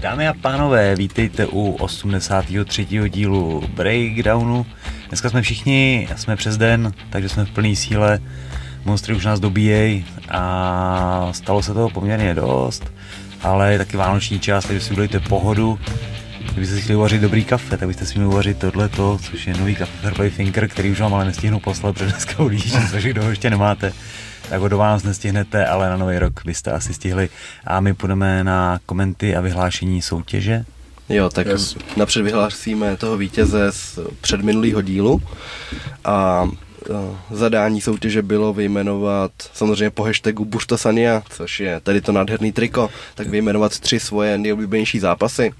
Dámy a pánové, vítejte u 83. dílu Breakdownu. Dneska jsme všichni, jsme přes den, takže jsme v plné síle. Monstry už nás dobíjejí a stalo se toho poměrně dost, ale je taky vánoční čas, takže si udělejte pohodu. Kdybyste si chtěli uvařit dobrý kafe, tak byste si měli uvařit tohleto, což je nový kafe Fairplay Thinker, který už vám ale nestihnu poslat, protože dneska odjíždím, takže kdo ještě nemáte, tak ho do vás nestihnete, ale na nový rok byste asi stihli. A my půjdeme na komenty a vyhlášení soutěže. Jo, tak yes. napřed vyhlásíme toho vítěze z předminulého dílu a zadání soutěže bylo vyjmenovat samozřejmě po hashtagu Buštosania, což je tady to nádherný triko, tak vyjmenovat tři svoje nejoblíbenější zápasy.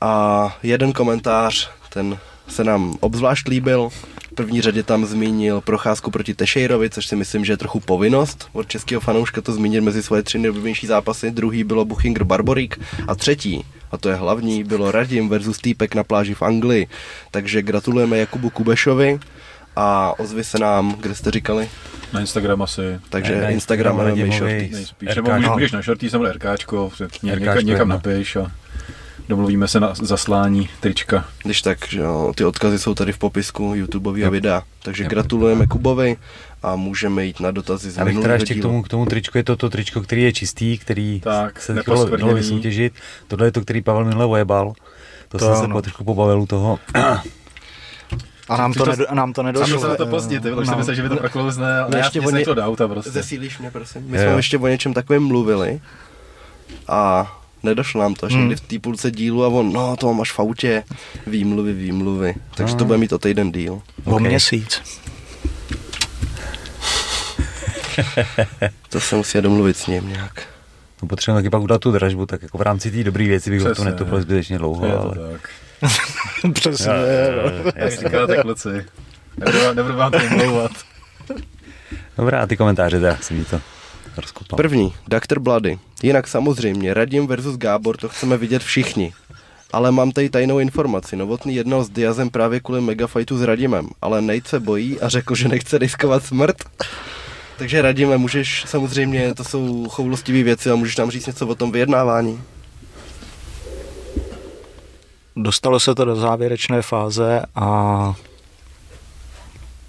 A jeden komentář, ten se nám obzvlášť líbil. V první řadě tam zmínil procházku proti Tešejrovi, což si myslím, že je trochu povinnost od českého fanouška to zmínit mezi svoje tři nejoblíbenější zápasy. Druhý bylo Buchinger Barborík a třetí, a to je hlavní, bylo Radim versus Týpek na pláži v Anglii. Takže gratulujeme Jakubu Kubešovi a ozvy se nám, kde jste říkali? Na Instagram asi. Takže ne, Instagram a Shorties. Nebo můžeš na Shorties, nebo RKčko, někam, někam napiš a domluvíme se na zaslání trička. Když tak, že jo, ty odkazy jsou tady v popisku YouTubeový a videa. Takže gratulujeme Kubovi a můžeme jít na dotazy z minulého teda ještě k tomu, k tomu tričku je to to tričko, který je čistý, který tak, se chtělo vysoutěžit. Tohle je to, který Pavel minule ojebal. To, to jsem se trošku pobavil u toho. A nám to, nedo, nám to nedošlo. Se to pozdě, ty, no. myslím, že by to proklouzne, ale ještě já to do auta prostě. Zesílíš mě, prosím. My jsme ještě o něčem takovém mluvili a nedošlo nám to, až hmm. v té půlce dílu a on, no to máš v autě, výmluvy, výmluvy. Takže to bude mít o týden díl. Okay. O měsíc. to se musí domluvit s ním nějak. No potřebujeme taky pak udělat tu dražbu, tak jako v rámci té dobré věci bych Přesně, to netopil zbytečně dlouho, je ale... tak. Přesně. Jak říkáte kluci. Nebudu, nebudu vám to mlouvat. Dobrá, a ty komentáře teda, si mi to rozkopal. První, Dr. Bloody. Jinak samozřejmě, Radim versus Gábor, to chceme vidět všichni. Ale mám tady tajnou informaci. Novotný jednal s Diazem právě kvůli megafightu s Radimem, ale Nate se bojí a řekl, že nechce riskovat smrt. Takže Radime, můžeš samozřejmě, to jsou choulostivé věci a můžeš nám říct něco o tom vyjednávání. Dostalo se to do závěrečné fáze a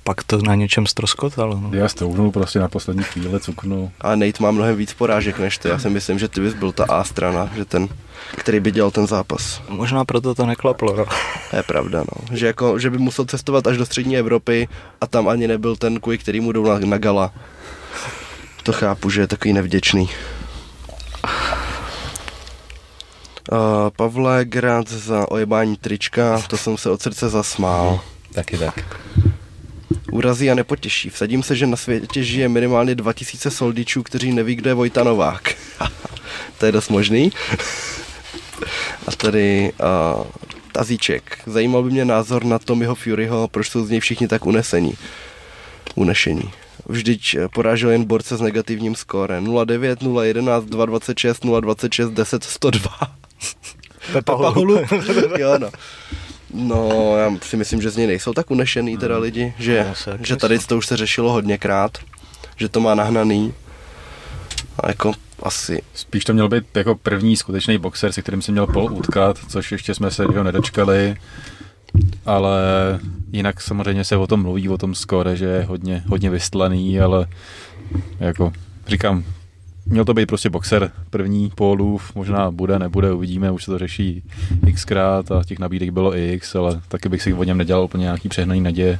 pak to na něčem stroskotalo. No. Já stounul prostě na poslední chvíli, cuknu. A Nate má mnohem víc porážek než ty. Já si myslím, že ty bys byl ta A strana, že ten, který by dělal ten zápas. Možná proto to neklaplo. No. To je pravda, no. Že, jako, že by musel cestovat až do střední Evropy a tam ani nebyl ten kuj, který mu jdou na, na gala. To chápu, že je takový nevděčný. Uh, Pavle, grát za ojebání trička, to jsem se od srdce zasmál. Taky tak. Urazí a nepotěší. Vsadím se, že na světě žije minimálně 2000 soldičů, kteří neví, kdo je Vojta Novák. to je dost možný. a tady uh, Tazíček. Zajímal by mě názor na Tommyho Furyho, proč jsou z něj všichni tak unesení. Unešení. Vždyť porážel jen borce s negativním skórem. 0,9, 0,11, 2,26, 0,26, 10, 102. Pepa Holu. jo, no. No, já si myslím, že z něj nejsou tak unešený teda hmm. lidi, že, no, že tady to už se řešilo hodněkrát, že to má nahnaný. A jako asi... Spíš to měl být jako první skutečný boxer, se kterým se měl pol utkat, což ještě jsme se ho nedočkali. Ale jinak samozřejmě se o tom mluví, o tom skore, že je hodně, hodně vystlaný, ale jako říkám, Měl to být prostě boxer první pólův, možná bude, nebude, uvidíme, už se to řeší xkrát a těch nabídek bylo i x, ale taky bych si o něm nedělal úplně nějaký přehnaný naděje,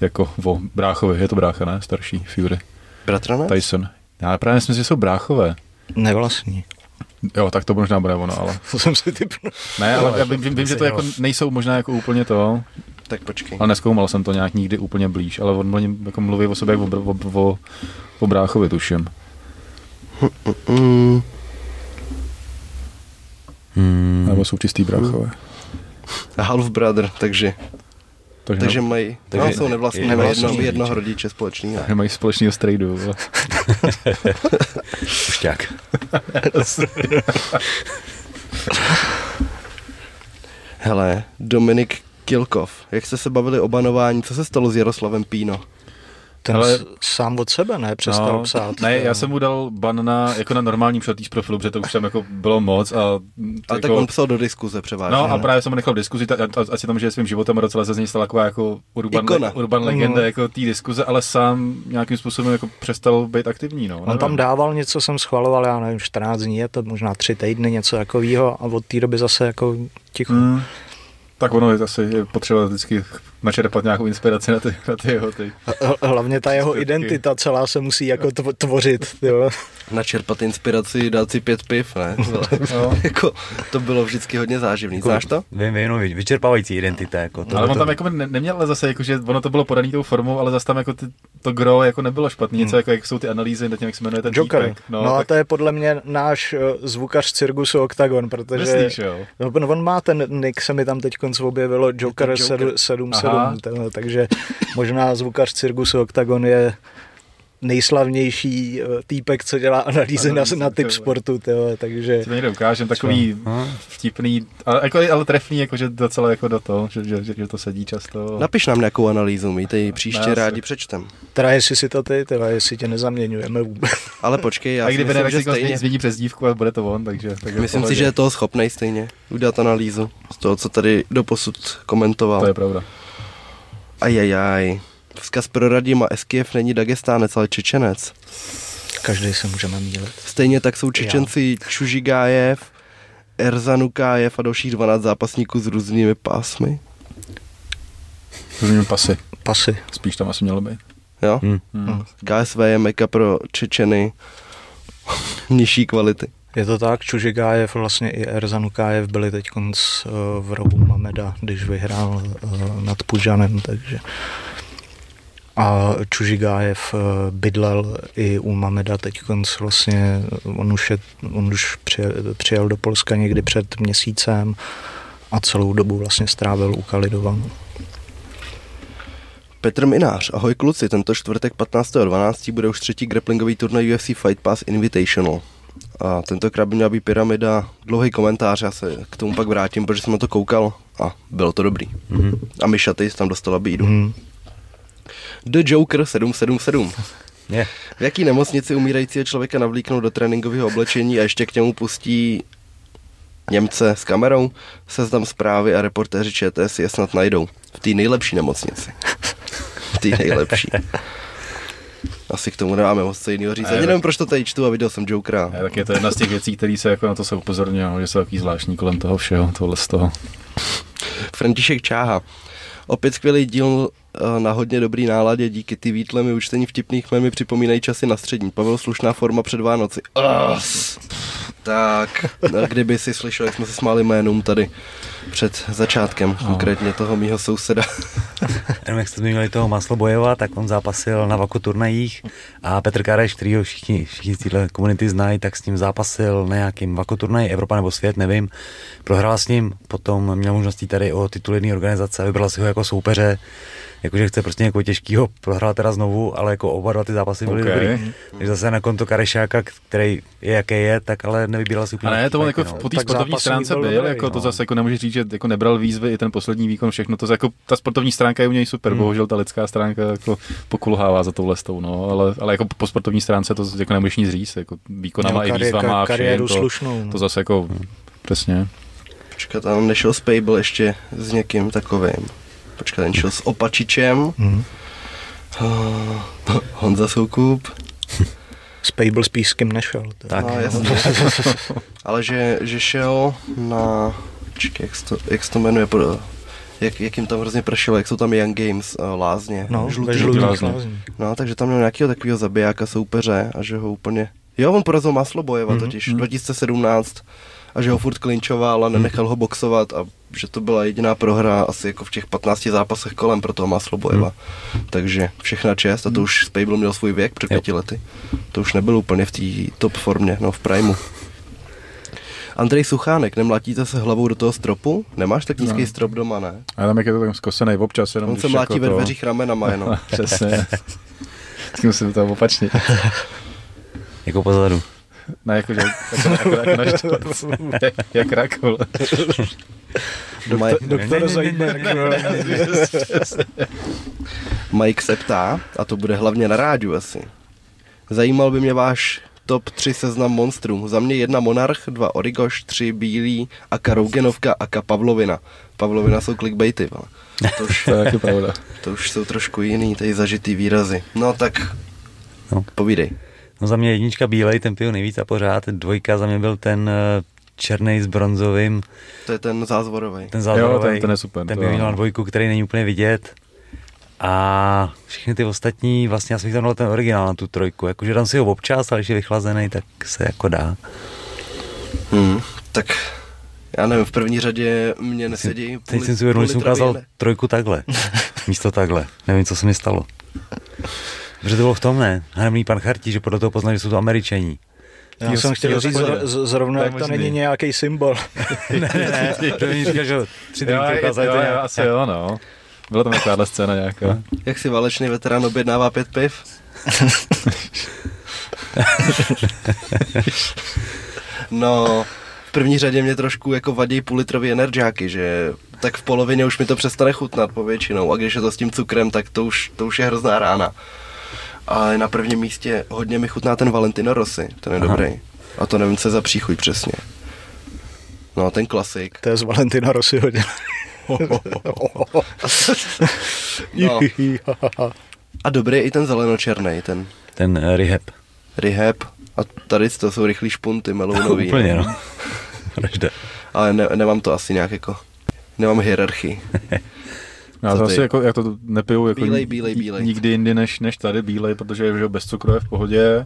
jako o bráchovi, je to brácha, ne? Starší Fury. Bratranec? Tyson. Já právě myslím, že jsou bráchové. Nevlastní. Jo, tak to možná bude ono, ale... To jsem si typnul. Ne, ale já vím, vím že to jako nejsou možná jako úplně to. Tak počkej. Ale neskoumal jsem to nějak nikdy úplně blíž, ale on jako mluví o sobě jako o, o, o, o bráchovi, tuším. Mm. Hmm. Nebo jsou čistý bráchové. Half brother, takže takže, takže mají, takže no, jsou nevlastní, mají jedno, jednoho rodiče společného. Mají společného strejdu. Pušťák. Hele, Dominik Kilkov, jak jste se bavili o banování, co se stalo s Jaroslavem Píno? Ten Ale- sám od sebe ne, přestal no, psát. Ne, já jsem mu dal ban na, jako na normálním shorties profilu, protože to už tam jako bylo moc a Ale jako, tak on psal do diskuze převážně. No a ne? právě jsem ho nechal v diskuzi, ta- a- a- ať si tam žije svým životem a docela se z něj stala taková jako urban, le, urban legenda Mhm. jako té diskuze, ale sám nějakým způsobem jako přestal být aktivní. No, On tam dával něco, jsem schvaloval, já nevím, 14 dní, je to možná 3 týdny, něco takového a od té doby zase jako ticho. Mm. Tak ono je asi je potřeba vždycky načerpat nějakou inspiraci na ty, na ty jeho ty. Hlavně ta jeho identita celá se musí jako tvo- tvořit. Jo. Načerpat inspiraci, dát si pět piv, ne? No. jako, to bylo vždycky hodně záživný. Znáš to? Vím, vím, no, vyčerpávající identita. Jako to, ale on to, tam jako ne, neměl ale zase, jako, že ono to bylo podaný tou formou, ale zase tam jako ty, to gro jako nebylo špatný, něco jako jak jsou ty analýzy, nevím, jak se jmenuje ten Joker. týpek. No, no a tak to je podle mě náš uh, zvukař Cirkusu Octagon, protože myslíš, jo? no, no, on má ten nick, se mi tam teď objevilo Joker, Joker. 77, Aha. ten, takže možná zvukař Cirkusu Octagon je nejslavnější eh, týpek, co dělá analýzy na, na typ sportu, tyjo, takže Si to někde ukážem, takový No. vtipný, ale, jako, ale trefný, jako, že docela jako do toho, že, že, že, že to sedí často. Napiš nám nějakou analýzu, my ji příště Ne, rádi přečtem. teda jestli si to ty, teda jestli tě nezaměňujeme vůbec. Ale počkej, já a si kdyby myslím, ne, že tak si stejně. změní přezdívku a bude to on, takže... takže Myslím si, že je toho schopnej stejně udělat analýzu z toho, co tady doposud komentoval. To je pravda. Ajajaj. Vzkaz pro Radima, SKF není Dagestánec, ale Čečenec. Každý se můžeme mílit. Stejně tak jsou Čečenci Čužigájev, Erzanukájev a dalších 12 zápasníků s různými pásmy. Rozumím pasy. Pasy. Spíš tam asi mělo být. Jo? Hm. Hmm. KSV je meka pro Čečeny nižší kvality. Je to tak, Čužigájev, vlastně i Erzan Ukájev byli teď v rohu Mameda, když vyhrál uh, nad Pužanem, takže a Čužigájev uh, bydlel i u Mameda teď vlastně, on už, je, on už přijel, přijel do Polska někdy před měsícem a celou dobu vlastně strávil u Kalidovanu. Petr Minář, ahoj kluci, tento čtvrtek 15.12. bude už třetí grapplingový turnaj UFC Fight Pass Invitational. A tentokrát by měla být pyramida, dlouhý komentář, já se k tomu pak vrátím, protože jsem na to koukal a bylo to dobrý. Mhm. A Misha Tis tam dostala bídu. Hmm. The Joker 777. Je. V jaký nemocnici umírajícího člověka navlíknou do tréninkového oblečení a ještě k němu pustí Němce s kamerou? Seznam zprávy a reportéři ČT si je snad najdou. V té nejlepší nemocnici. V té nejlepší. Asi k tomu nemáme moc co jiného říct. Ani nevím, proč to tady čtu a viděl jsem Jokera. Ne, tak je to jedna z těch věcí, které se jako na to se upozorňuje, no, že jsou takový zvláštní kolem toho všeho, tohle z toho. František Čáha. Opět skvělý díl eh, na hodně dobrý náladě, díky ty výtle mi učtení vtipných mé mi připomínají časy na střední. Pavel slušná forma před Vánoci. As. Tak, no, kdyby si slyšel, jak jsme se smáli jménům tady před začátkem, konkrétně toho mýho souseda. Jenom jak jste zmínili toho Maslo Bojeva, tak on zápasil na Vaku turnajích a Petr Kareš, který ho všichni, všichni z téhle komunity znají, tak s ním zápasil na nějakým Vaku turnaji, Evropa nebo svět, nevím. Prohrál s ním, potom měl možnost tady o titul jedné organizace a vybral si ho jako soupeře, jakože chce prostě někoho těžkého, prohrál teda znovu, ale jako oba dva ty zápasy byly OK. dobrý. Takže zase na konto Karešáka, který je jaký je, tak ale nevybíral si úplně. A ne, to on jako no. po té sportovní stránce byl byl, dobrý, jako to no. zase jako nemůžeš říct, že jako nebral výzvy, i ten poslední výkon, všechno to jako ta sportovní stránka je u něj super, Hmm. bohužel ta lidská stránka jako pokulhává za touhle stou, no, ale, ale jako po sportovní stránce to jako nemůžeš nic říct, jako výkonama Měl i kari- výzvama a všem, to, slušnou. no. to zase jako přesně. Počkat, tam nešel s Pable ještě s někým takovým. Počkat, ten šel s Opačičem. Hmm. Uh, Honza Soukup. Spable spíš s kým nešel. to- Tak. No, jasně. Ale že, že šel na... Čekaj, jak se to, jak se to jmenuje? Pro, jak, jak jim tam hrozně pršelo, jak jsou tam Young Games, uh, lázně. No, žlutý. žlutých lázně. lázních. No, takže tam měl nějakého takového zabijáka soupeře a že ho úplně... Jo, on porazil Maslo Bojeva Mhm, totiž, 2017 a že ho furt klinčoval a nenechal ho boxovat a že to byla jediná prohra asi jako v těch 15 zápasech kolem pro toho Maslo Bojeva. Takže všechna čest a to už Spable měl svůj věk před pěti lety. To už nebyl úplně v té top formě, no v primu. Andrej Suchánek, nemlátíte se hlavou do toho stropu? Nemáš tak nízký No. strop doma, ne? A tam jak je to tam zkosený občas, jenom On se mlátí jako ve to- dveřích ramenama jenom. Přesně. Vždycky musím to opačně. Jako pozadu. Ne, jako, že, jako, jako, jako naštvat. jak, jak rakul. Doktor Zajímek, Mike se ptá, a to bude hlavně na rádiu asi. Zajímal by mě váš top 3 seznam monstrů. Za mě jedna Monarch, dva Origoš, tři Bílý, aka Rougenovka, aka Pavlovina. Pavlovina jsou clickbaity, ale to už, To je taky pravda. to už jsou trošku jiný, tady zažitý výrazy. No tak, No. povídej. No za mě jednička bílej, ten piju nejvíc a pořád. Dvojka za mě byl ten eh, černý s bronzovým, To je ten zázvorový. ten Jo, zázorový. ten, ten je super. Ten jo. měl na dvojku, který není úplně vidět. A všechny ty ostatní, vlastně já jsem tam dal ten originál na tu trojku. Jakože tam si ho občas, ale když je vychlazený, tak se jako dá. Hmm, tak já nevím, v první řadě mě nesedí. Teď jsem si uvědomil, že jsem ukázal ne- trojku takhle. Místo takhle. Nevím, co se mi stalo. Protože to bylo v tom, ne? Harmný pan Chartí, že podle toho poznal, že jsou to američani. Já jsem chtěl říct, z- zrovna To jak to možný. není nějaký symbol. ne, ne, ne. To mi říkal, že tři Jo, drinky ukázali. jo, to jo, nějak- asi jo, no. Byla tam takováhle scéna nějaká. Jak si válečný veterán objednává pět piv? no, v první řadě mě trošku jako vadí půlitrový energiáky, že tak v polovině už mi to přestane chutnat povětšinou a když je to s tím cukrem, tak to už, to už je hrozná rána. Ale na prvním místě hodně mi chutná ten Valentino Rossi, ten je Aha. dobrý. A to nevím, co je za příchuť přesně. No, ten klasik. To je z Valentina Rossi hodně. No. A dobrý je i ten zelenočerný, ten Ten uh, rehab. rehab. A tady to jsou rychlý špunty melounový. Úplně, no. Ale ne, nemám to asi nějak jako, nemám hierarchii. Já Co to ty? asi jako, jak to nepiju jako Bílej, bílej, bílej. nikdy jindy než, než tady bílej, protože je bez cukru je v pohodě.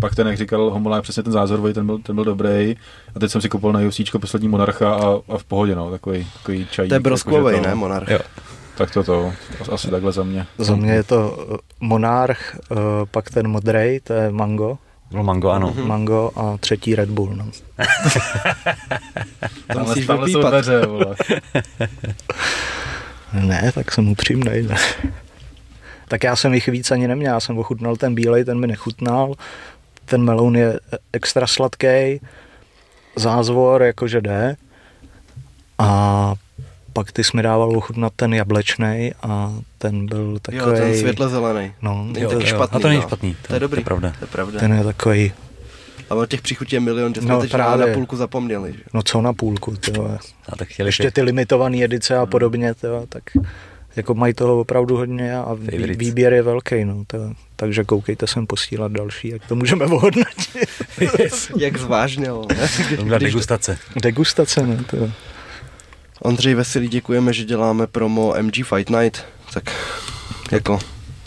Pak ten, jak říkal Homolák, přesně ten zázorový, ten byl, ten byl dobrý. A teď jsem si koupil na Jusíčko poslední monarcha a, a v pohodě, no, takový, takový čajík. To je broskvovej, jakože ne, Monarch? Jo. Tak to to, asi takhle za mě. Za mě je to eh, Monarch, eh, pak ten modrej, to je Mango, Bylo mango, ano. Mango a třetí Red Bull. No. To musíš tamhle jsou vypípat. dveře, vole. Ne, tak jsem upřímnej. Ne. tak já jsem jich víc ani neměl, já jsem ochutnal ten bílej, ten mi nechutnal. Ten meloun je extra sladký, zázvor jakože jde. A pak ty jsi mi dával ochutnat ten jablečný a ten byl takový... Jo, ten světle zelený. No, Jo, tak jo. špatný. A to není no. špatný, To je dobrý. To je pravda. To je pravda. ten je takový, A o těch příchutí je milion, že jsme No, teď právě. na půlku zapomněli. Že? no co na půlku, ty vole. A tak chtěli Ještě ty limitované edice a podobně, ty vole, tak jako mají toho opravdu hodně a vý, Favorites. výběr je velký, no, to, takže koukejte sem posílat další, jak to můžeme ohodnotit. Jak zvážněl. ne? To byla degustace. Degustace, no, to Ondřej Veselý, děkujeme, že děláme promo MG Fight Night. Tak jako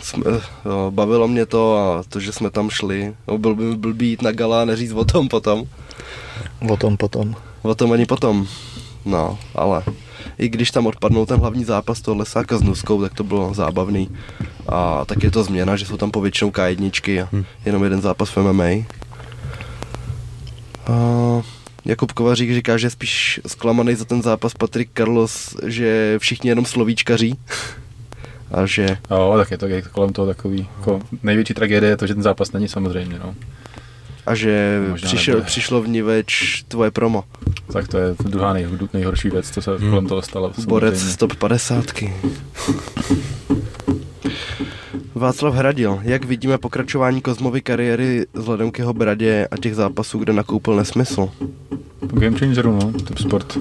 jsme, jo, bavilo mě to a to, že jsme tam šli. No, byl by blbý jít na gala a neříct o tom potom. o tom potom. O tom ani potom. No, ale i když tam odpadnou ten hlavní zápas toho Lesáka s Nuskou, tak to bylo zábavný. A tak je to změna, že jsou tam povětšinou K1 a Hm. jenom jeden zápas v MMA. A Jakub Kovařík říká, že je spíš zklamaný za ten zápas Patrik Carlos, že všichni jenom slovíčkaří. A že Jo, tak je to, je to kolem toho takový, jako největší tragédie je to, že ten zápas není samozřejmě, no. a že Možná přišel, nebude. přišlo v Niveč tvoje promo. Tak to je druhá nej, nejhorší věc, co se Hmm. kolem toho stalo. Borec samozřejmě. z top 50. Václav Hradil, jak vidíme pokračování Kozmovy kariéry vzhledem k jeho bradě a těch zápasů, kde nakoupil nesmysl? Game Changeru, no, typ sport.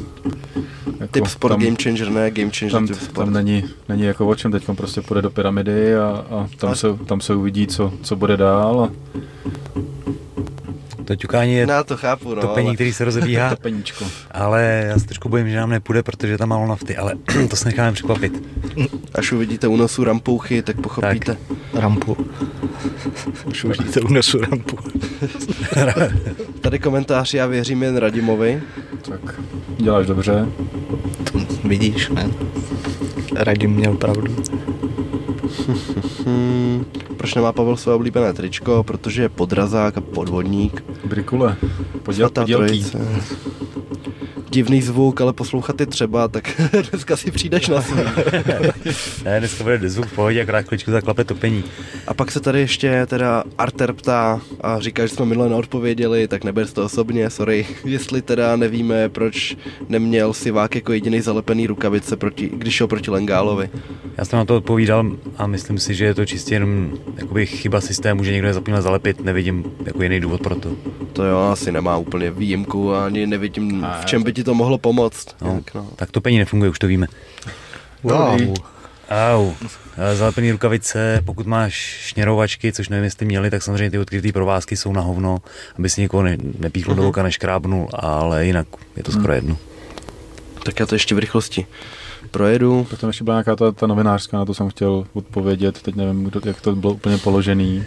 Jako, Typ sport tam, game changer, ne game changer tam, typ sport. tam není, není jako o čem, teď prostě půjde do pyramidy a, a tam, Ale- se, tam se uvidí, co, co bude dál a To ťukání je Já to chápu, no, topení, ale který se to peníčko. ale já se trošku bojím, že nám nepůjde, protože je tam málo nafty, ale to se necháme překvapit. až uvidíte unosu rampouchy, tak pochopíte. Rampu. Už uvidíte unesu rampu. Tady komentář, já věřím jen Radimovi. Tak děláš dobře. To vidíš, ne? Radim měl pravdu. Hmm, proč nemá Pavel své oblíbené tričko? Protože je podrazák a podvodník. Brikule. Poděl, trojice. Divný zvuk, ale poslouchat je třeba, tak dneska si přijdeš na svůj. ne, dneska bude zvuk v pohodě, akorát kličku zaklape topení. A pak se tady ještě teda Arter ptá a říká, že jsme minule neodpověděli, tak neber to osobně, sorry. Jestli teda nevíme, proč neměl Sivák jako jediný zalepený rukavice, proti, když šel proti Lengálovi. Já jsem na to odpovídal a myslím si, že je to čistě jenom jakoby chyba systému, že někdo nezapomněl zalepit, nevidím jako jiný důvod pro to. To jo, asi nemá úplně výjimku a ani nevidím, v čem by ti to mohlo pomoct. No, tak, no. tak topení nefunguje, už to víme. Wow. Au. Zalepený rukavice, pokud máš šněrovačky, což nevím, jestli měli, tak samozřejmě ty odkrytý provázky jsou na hovno, aby si někoho ne, nepíchl uh-huh. do oka, neškrábnul, ale jinak je to skoro jedno. Tak já to ještě v rychlosti projedu. Potom ještě byla nějaká ta, ta novinářská, na to jsem chtěl odpovědět, teď nevím, jak to bylo úplně položený.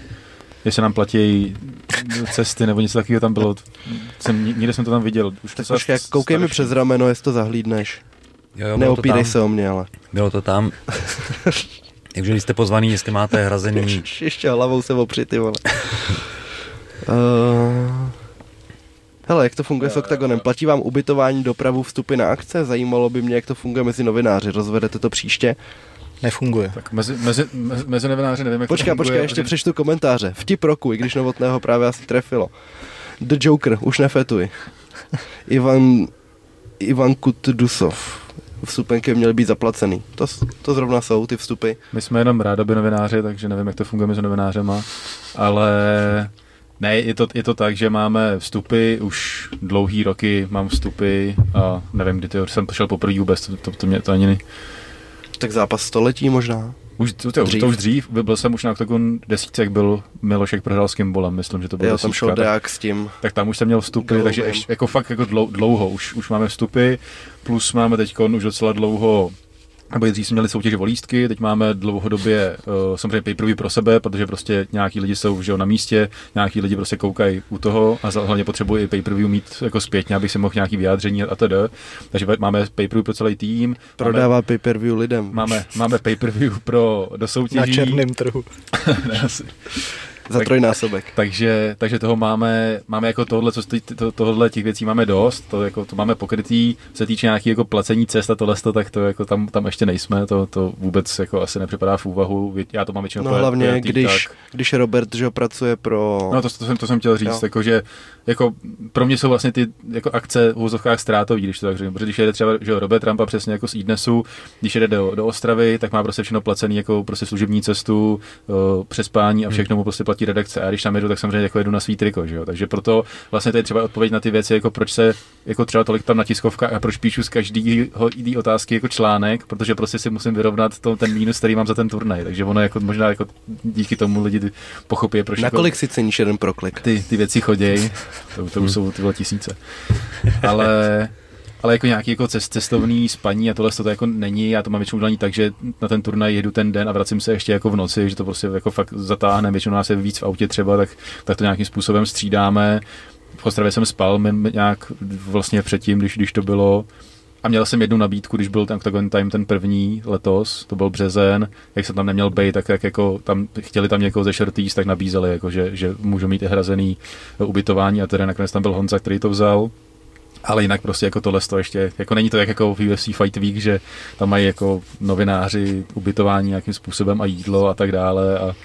Jestli nám platí cesty nebo něco takového tam bylo. Jsem, nikde jsem to tam viděl. Už tak počkej, koukej mi přes rameno, jestli to zahlídneš. Jo, jo, Neopírej se o mě, ale. Bylo to tam. Takže když jste pozvaný, jestli máte hrazený... Ještě hlavou se opři, ty vole. uh... Hele, jak to funguje s Octagonem? Platí vám ubytování, dopravu, vstupy na akce? Zajímalo by mě, jak to funguje mezi novináři. Rozvedete to příště? Nefunguje. Tak mezi, mezi, mezi novináři nevím, jak počkej, to funguje. Počkej, ještě přečtu komentáře. Vtip roku, i když Novotného právě asi trefilo. The Joker, už nefetuj. Ivan, Ivan Kutdusov. Vstupenky měly být zaplacený. To, to zrovna jsou ty vstupy. My jsme jenom rádoby novináři, takže nevím, jak to funguje mezi novinářema, ale ne, je to, je to tak, že máme vstupy, už dlouhý roky mám vstupy a nevím, kdy to, jsem šel poprvé vůbec, to, to, to mě to ani ne... Tak zápas století možná? Už, to, to, dřív. to už dřív, byl jsem už na Octagon desítce, jak byl Milošek prohrál s Kimbolem, myslím, že to bylo Jo, tam šel Deák s tím. Tak tam už jsem měl vstupy, Golovým. takže ještě, jako fakt jako dlouho, už, už máme vstupy, plus máme teď už docela dlouho nebo dřív jsme měli soutěže o lístky, teď máme dlouhodobě uh, samozřejmě pay pro sebe, protože prostě nějaký lidi jsou že jo, na místě, nějaký lidi prostě koukají u toho a hlavně potřebují i pay mít jako zpětně, abych si mohl nějaký vyjádření a tedy. Takže máme pay pro celý tým. Prodává máme, pay-per-view lidem. Máme, máme pay-per-view pro do soutěží. Na černém trhu. Za trojnásobek. Tak, takže, takže toho máme, máme jako tohle, co to, tohle těch věcí máme dost, to, jako, to máme pokrytý, se týče nějaký jako placení cest a tohle, tak to jako tam, tam ještě nejsme, to, to vůbec jako asi nepřipadá v úvahu, já to mám většinou No hlavně, tý, když, tak. když Robert, že pracuje pro... No to, to, jsem, to jsem chtěl říct, jako, že jako pro mě jsou vlastně ty jako akce v úzovkách ztrátový, když to tak řeknu, protože když jede třeba že Robert Trumpa přesně jako z Idnesu, když jede do, do Ostravy, tak má prostě všechno placený jako prostě služební cestu, uh, přespání a všechno mu prostě platí redakce. A když tam jedu, tak samozřejmě jako jedu na svý triko, že jo? Takže proto vlastně je třeba odpověď na ty věci, jako proč se jako třeba tolik tam na tiskovkách a proč píšu z každého jiný otázky jako článek, protože prostě si musím vyrovnat to, ten mínus, který mám za ten turnaj. Takže ono jako možná jako díky tomu lidi pochopí, proč. Na jako, kolik si ceníš jeden proklik? Ty, ty věci chodějí, to, to už jsou ty tisíce. Ale ale jako nějaký jako cest, cestovný spaní a tohle to jako není, já to mám většinou udělaný tak, že na ten turnaj jedu ten den a vracím se ještě jako v noci, že to prostě jako fakt zatáhne, většinou nás je víc v autě třeba, tak, tak to nějakým způsobem střídáme. V Ostravě jsem spal nějak vlastně předtím, když, když to bylo, a měl jsem jednu nabídku, když byl ten Octagon Time ten první letos, to byl březen, jak jsem tam neměl být, tak jak jako tam chtěli tam někoho ze Shirties, tak nabízeli, jako, že, že můžu mít i hrazený ubytování a tedy nakonec tam byl Honza, který to vzal ale jinak prostě jako tohle to ještě, jako není to jak jako v UFC Fight Week, že tam mají jako novináři ubytování nějakým způsobem a jídlo a tak dále a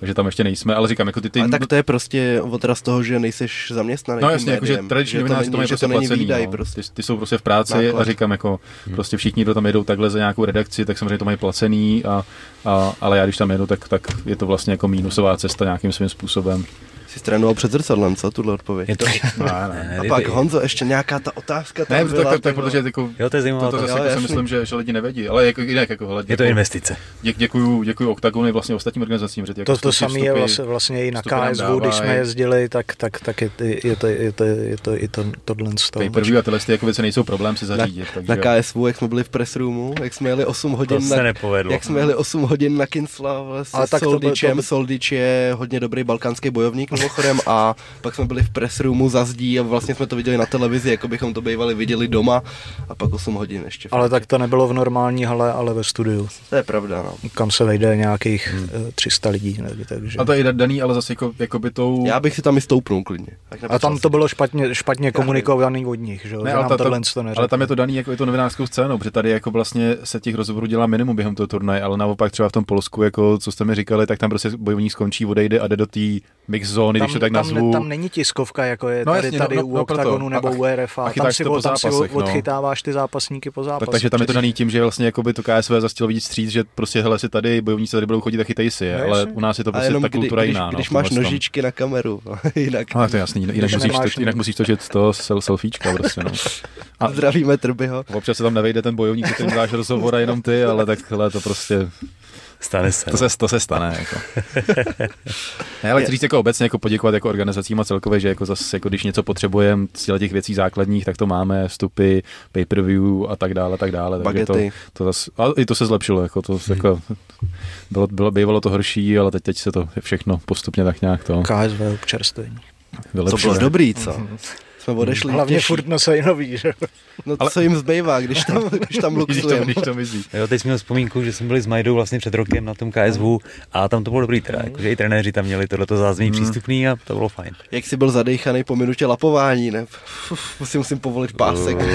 takže tam ještě nejsme, ale říkám, jako ty... ty... Ale tak to je prostě odraz toho, že nejseš zaměstnaný. No jasně, jakože tradiční novináři to mají prostě placený, výdaj, no. prostě. Ty, ty, jsou prostě v práci Náklad. a říkám, jako hmm. prostě všichni, kdo tam jedou takhle za nějakou redakci, tak samozřejmě to mají placený, a, a, ale já když tam jedu, tak, tak je to vlastně jako mínusová cesta nějakým svým způsobem jsi trénoval před zrcadlem, co, tuhle odpověď? Je to, no, ne, a pak Honzo, ještě nějaká ta otázka tam ne, byla, tak, tak, tak, protože jako, jo, to je zajímavé. To, to zase jako si myslím, že, že lidi nevědí, ale jako jinak, jako, hele, je to investice. Dě, děkuju, děkuju Octagonu vlastně ostatním organizacím, že jako to, to samé je vlastně, vlastně i na KSV, když jsme jezdili, tak, tak, tak je, je, to, je, to, je to i to, tohle z toho. Pay-per-view a tyhle ty jako věci nejsou problém si zařídit. Na, takže... na KSV, jak jsme byli v press roomu, jak jsme jeli 8 hodin to na, jak jsme jeli 8 hodin na Kinsla s Soldičem, Soldič je hodně dobrý balkánský bojovník, mimochodem a pak jsme byli v press roomu za zdí a vlastně jsme to viděli na televizi, jako bychom to bývali viděli doma a pak 8 hodin ještě. Ale tak to nebylo v normální hale, ale ve studiu. To je pravda, no. Kam se vejde nějakých hmm. 300 lidí. Ne, takže. A to je daný, ale zase jako, jako by tou... Já bych si tam i stoupnul klidně. A tam to bylo špatně, špatně komunikovaný od nich, že, ne, že ale, nám ta, tohle to ale tam je to daný jako je to novinářskou scénou, protože tady jako vlastně se těch rozhovorů dělá minimum během toho turnaje, ale naopak třeba v tom Polsku, jako co jste mi říkali, tak tam prostě bojovník skončí, odejde a jde do té mix zóny, tam, když to tak tam, nazvu. tam není tiskovka, jako je No tady, jasně, tady no, u no, OKTAGONu proto. nebo A- u RFA. a tam si, to po tam si zápasech, no. odchytáváš ty zápasníky po zápase. Tak, takže tam je to daný tím, že vlastně jakoby to KSV zase chtělo vidět stříc, že prostě hele si tady, bojovníci tady budou chodit a chytají si je, No, ale jasně. u nás je to prostě ta kultura když, jiná. no, když máš nožičky na kameru, jinak Ale to je jasný, jinak, musíš, to, točit to sel, selfiečka prostě, no. A zdravíme Trbyho. občas se tam nevejde ten bojovník, se kterým dáš rozhovor a jenom ty, ale takhle to prostě, Stane se. to se, to se stane, jako. Ne, ale chci říct jako obecně jako poděkovat jako organizacím a celkově, že jako zase, jako když něco potřebujeme z těch věcí základních, tak to máme, vstupy, pay-per-view a tak dále, a tak dále. Takže to, Bagety. to zase, a i to se zlepšilo, jako to, jako, bylo, bylo, bývalo to horší, ale teď, teď se to všechno postupně tak nějak to KSV občerstvení. To bylo dobrý, co? Jsme odešli Hlavně těžší. furt nosejí nový, že? No ale... co jim zbývá, když tam, když tam Když to, luxujeme. když to mizí. Jo, teď jsem měl vzpomínku, že jsme byli s Majdou vlastně před rokem na tom KSV a tam to bylo dobrý teda, jakože i trenéři tam měli tohleto zázemí přístupný a to bylo fajn. Jak jsi byl zadejchaný po minutě lapování, ne? Uf, musím, musím povolit pásek.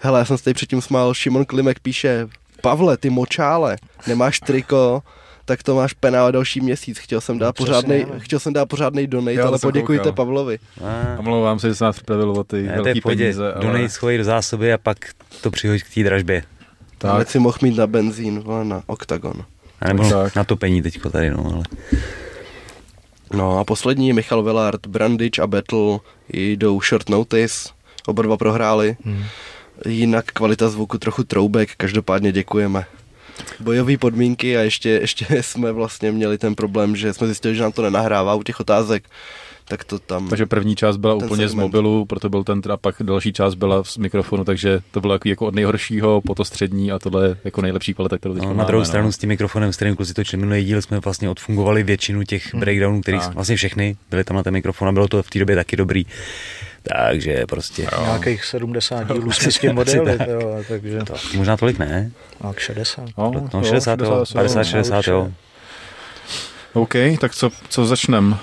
Hele, já jsem se tady předtím smál, Šimon Klimek píše, Pavle, ty močále, nemáš triko, tak to máš penál další měsíc. Chtěl jsem dát přesně, pořádnej, ale- chtěl jsem dát pořádnej donate, Jo, to ale poděkujte koukal. Pavlovi. A, Omlouvám se, že jsem nás připravil o ty ne, velký peníze. ale- donej schovej do zásoby a pak to přihoď k té dražbě. Tak. Tak, si mohl mít na benzín, vole, na Octagon. A nebo Tak. na topení teďko tady, no, ale No a poslední, Michal Villard, Brandič a Battle jdou short notice, oba dva prohráli. Hmm. Jinak kvalita zvuku trochu troubek, každopádně děkujeme. Bojové podmínky a ještě, ještě jsme vlastně měli ten problém, že jsme zjistili, že nám to nenahrává u těch otázek, tak to tam... takže první část byla úplně z segment. mobilu, proto byl ten, a pak další část byla z mikrofonu, takže to bylo jako, jako od nejhoršího po to střední a tohle je jako nejlepší kvalita, kterou teď no, na máme. druhou no. stranu s tím mikrofonem, s kterým kluci točili minulý díl, jsme vlastně odfungovali většinu těch breakdownů, který Tak. vlastně všechny byly tam na ten mikrofon a bylo to v té době taky dobrý. Takže prostě... Nějakých 70 dílů jsme s tím modeli, tak. jo, takže To, možná tolik ne? tak 60. No, No 60, jo, 50, 60, jo. OK, tak co, co začneme?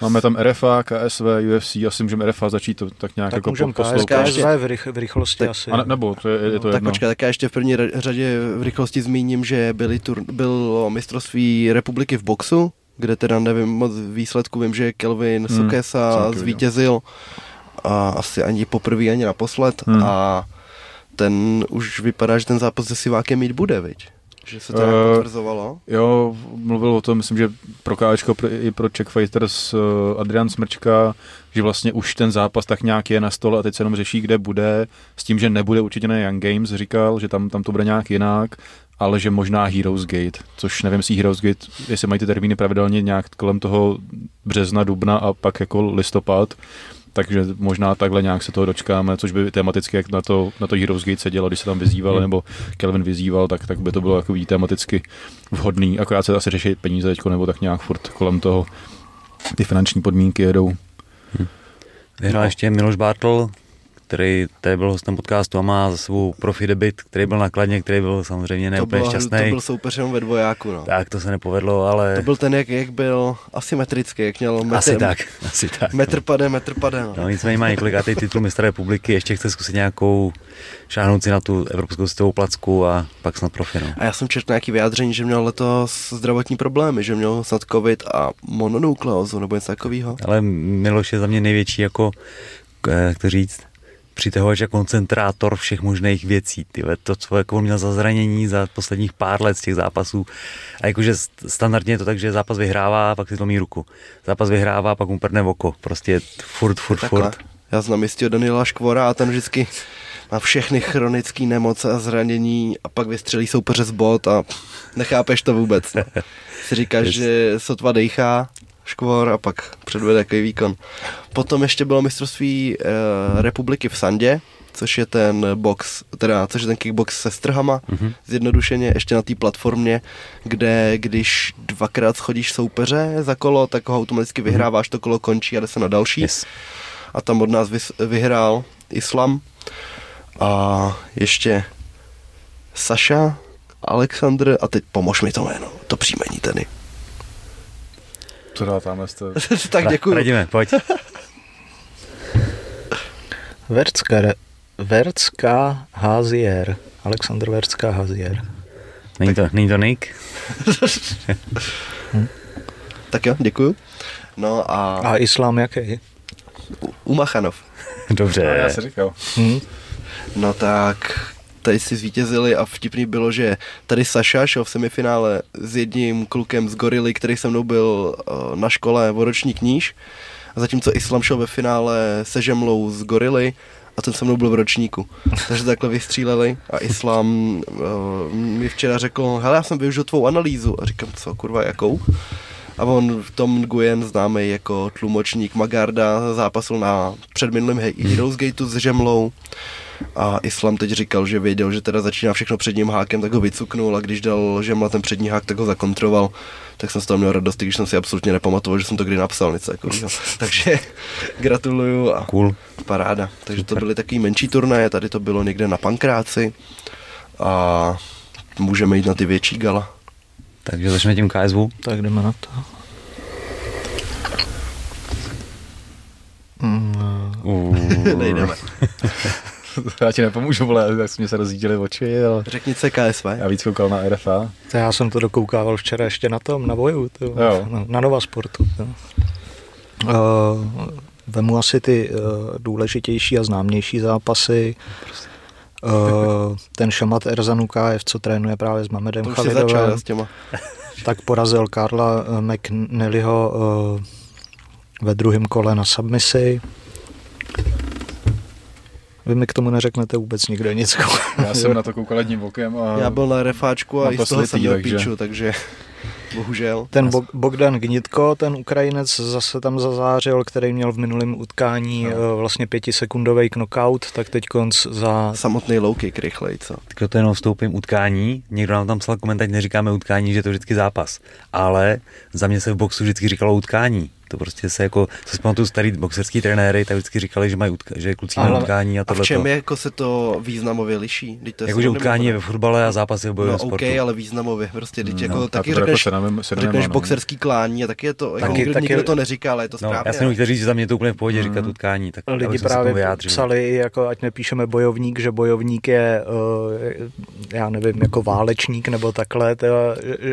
Máme tam RFA, KSV, UFC, asi můžeme RFA začít to tak nějak Tak jako můžeme poslouchat. KSV v, rych, v rychlosti Tak- asi. A ne, nebo to je, je to tak jedno. počkej, tak já ještě v první řadě v rychlosti zmíním, že byly tur- bylo mistrovství republiky v boxu, kde teda nevím moc výsledku, vím, že Kelvin Hmm, viděl. zvítězil a asi ani poprvé, ani naposled Hmm. a ten už vypadá, že ten zápas se Sivákem mít bude, viď? Že se to nějak potvrzovalo. Jo, mluvil o tom, myslím, že pro Káčko pro, i pro Czech Fighters uh, Adrian Smrčka, že vlastně už ten zápas tak nějak je na stole a teď se jenom řeší, kde bude, s tím, že nebude určitě na Young Games, říkal, že tam, tam to bude nějak jinak, ale že možná Heroes Gate, což nevím, jestli Heroes Gate, jestli mají ty termíny pravidelně nějak kolem toho března, dubna a pak jako listopad, takže možná takhle nějak se toho dočkáme, což by tematicky, jak na to, na to Heroes Gate se dělo, když se tam vyzýval, Hmm. nebo Kelvin vyzýval, tak, tak by to bylo jako tematicky vhodný, akorát se asi řeší peníze teďko, nebo tak nějak furt kolem toho ty finanční podmínky jedou. Vyhrál ještě Miloš Bartl, který tady byl hostem podcastu a má za sebou profi debit, který byl nakladně, který byl samozřejmě neúplně bylo, to šťastný. byl soupeř jenom ve dvojáku, no. Tak to se nepovedlo, ale To byl ten, jak, jak byl asymetrický, jak měl metr, asi tak, asi tak. metr pade, metr pade, no. No nicméně má několikátý titul mistra republiky, ještě chce zkusit nějakou, šáhnout si na tu evropskou světovou placku a pak snad profi, no. A já jsem četl nějaký vyjádření, že měl letos zdravotní problémy, že měl snad covid a mononukleózu nebo něco takového. Ale Miloš je za mě největší jako, eh, jak to říct, přitahovač a koncentrátor všech možných věcí. Tyhle, to, co jako on měl za zranění za posledních pár let z těch zápasů. A jakože st- standardně je to tak, že zápas vyhrává, pak si tlomí ruku. Zápas vyhrává, pak mu prdne v oko. Prostě furt, furt, Takhle. furt. Já znám jistě Daniela Škvora a ten vždycky má všechny chronické nemoce a zranění a pak vystřelí soupeře z bod a nechápeš to vůbec. No. Si říkáš, že sotva dejchá Škvor a pak předvede takový výkon. Potom ještě bylo mistrovství e, republiky v Sandě, což je ten box, teda což je ten kickbox se strhama, mm-hmm. zjednodušeně ještě na té platformě, kde když dvakrát schodíš soupeře za kolo, tak ho automaticky vyhráváš, to kolo končí a jde se na další. Yes. A tam od nás vyhrál Islam a ještě Saša, Alexandr a teď pomož mi to jméno, to příjmení tedy. Dá tamhle jste? tak děkuji. Radíme, pojď. Vercka, Vercka Hazier. Aleksandr Vercka Hazier. Není to, není to Nick? Tak jo, děkuju. No a, A islám jaký? U- Umachanov. Dobře. No, já si říkal. Hm? No tak tady si zvítězili a vtipný bylo, že tady Saša šel v semifinále s jedním klukem z Gorily, který se mnou byl uh, na škole o ročník níž. A zatímco Islam šel ve finále se Žemlou z Gorily a ten se mnou byl v ročníku. Takže takhle vystříleli a Islam uh, mi včera řekl, hele, já jsem využil tvou analýzu. A říkám, co kurva, jakou? A on v tom Nguyen známý jako tlumočník Magarda zápasil na předminulém Heroes Gateu s Žemlou a Islam teď říkal, že věděl, že teda začíná všechno předním hákem, tak ho vycuknul a když dal Žemla ten přední hák, tak ho zakontroval. Tak jsem z toho měl radost, když jsem si absolutně nepamatoval, že jsem to kdy napsal, něco takového. Takže gratuluju a Cool. paráda. Takže to byly takový menší turnaje, tady to bylo někde na Pankráci a můžeme jít na ty větší gala. Takže začneme tím KSV. Tak jdeme na to. Mm, Uh, Nejdeme. já ti nepomůžu, vole, tak jsme se rozjížděli oči, ale Řekni se KSV. já víc koukal na RFA. to já jsem to dokoukával včera ještě na tom, na boju, to, Jo. na, na Nova Sportu. To. Uh, vemu asi ty uh, důležitější a známější zápasy. Uh, ten Šamat Erzanukájev, co trénuje právě s Mamedem To s těma. tak porazil Karla McNallyho uh, ve druhém kole na submisi. Vy mi k tomu neřeknete vůbec nikdo nic. Já jsem na to koukal jedním okem a Já byl na refáčku a i to z toho jsem měl takže- píču, takže bohužel. Ten Bog- Bogdan Gnitko, ten Ukrajinec, zase tam zazářil, který měl v minulém utkání no. vlastně pětisekundový knockout, tak teď konc za... Samotný low kick rychlej, co? Tak to jenom vstoupím utkání. Někdo nám tam psal komentář, neříkáme utkání, že je to vždycky zápas. Ale za mě se v boxu vždycky říkalo utkání. To prostě se jako, co si pamatuju starý boxerský trenéry, tak vždycky říkali, že mají utka, že kluci mají utkání a A v tohle. čem je, jako se to významově liší? Vždyť to je Jakože samozřejmě utkání je ve fotbale a zápas je v bojovém No sportu. OK, ale významově, prostě, teď Mm, jako no, taky to řekneš, jako synonym- synonym, řekneš no. boxerský klání a taky je to, jako Taky- nikdo, taky- nikdo to neříká, ale je to No, správně. já jsem chtěl říct, že za mě to úplně v pohodě říkat Mhm. utkání. Tak Lidi právě psali, jako ať nepíšeme bojovník, že bojovník je, uh, já nevím, jako válečník nebo takhle,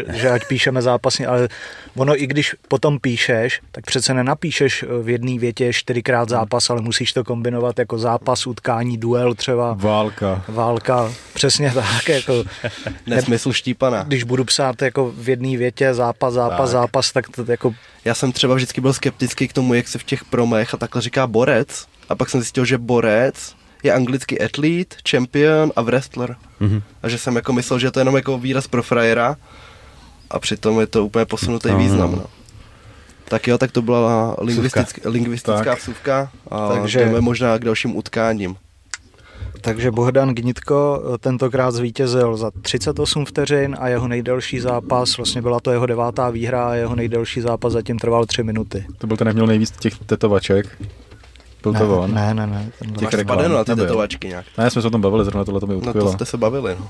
že- že ať píšeme zápasně, ale ono i když potom píšeš, tak přece nenapíšeš v jedné větě čtyřikrát zápas, ale musíš to kombinovat jako zápas, utkání, duel třeba, válka. válka, přesně tak, jako Nesmysl štípaná. když budu psát jako v jedné větě zápas, zápas, Tak. zápas, tak to jako Já jsem třeba vždycky byl skeptický k tomu, jak se v těch promech a takhle říká borec. A pak jsem zjistil, že borec je anglicky athlete, champion a wrestler. Mhm. A že jsem jako myslel, že to je jenom jako výraz pro frajera a přitom je to úplně posunutý No, význam. no. No. Tak jo, tak to byla lingvistická, lingvistická Tak. vsuvka a Takže- jdeme možná k dalším utkáním. Takže Bohdan Gnitko eh, tentokrát zvítězil za 38 vteřin a jeho nejdelší zápas, vlastně byla to jeho devátá výhra a jeho nejdelší zápas zatím trval 3 minuty. To byl ten, jak měl nejvíc těch tetovaček. Byl ne, to on? Ne, ne, ne. Těch Máš reklam spadeno na ty tetovačky nějak. Ne, jsme se o tom bavili, zrovna tohle to mi No to jste se bavili, no.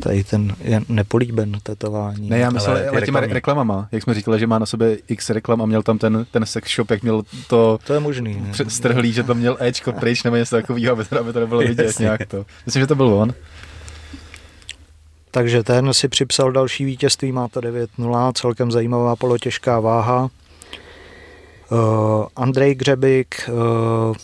Tady ten je nepolíben tetování. Ne, já myslel, Ale ale, těma reklamy. reklamama, jak jsme říkali, že má na sobě x reklam a měl tam ten, ten sex shop, jak měl to To je možný. Strhlý, že tam měl Ečko pryč nebo něco takového, aby to, aby to nebylo vidět Jasně. nějak to. Myslím, že to byl on. Takže ten si připsal další vítězství, má to 9-0, celkem zajímavá polotěžká váha. Uh, Andrej Gřebik uh,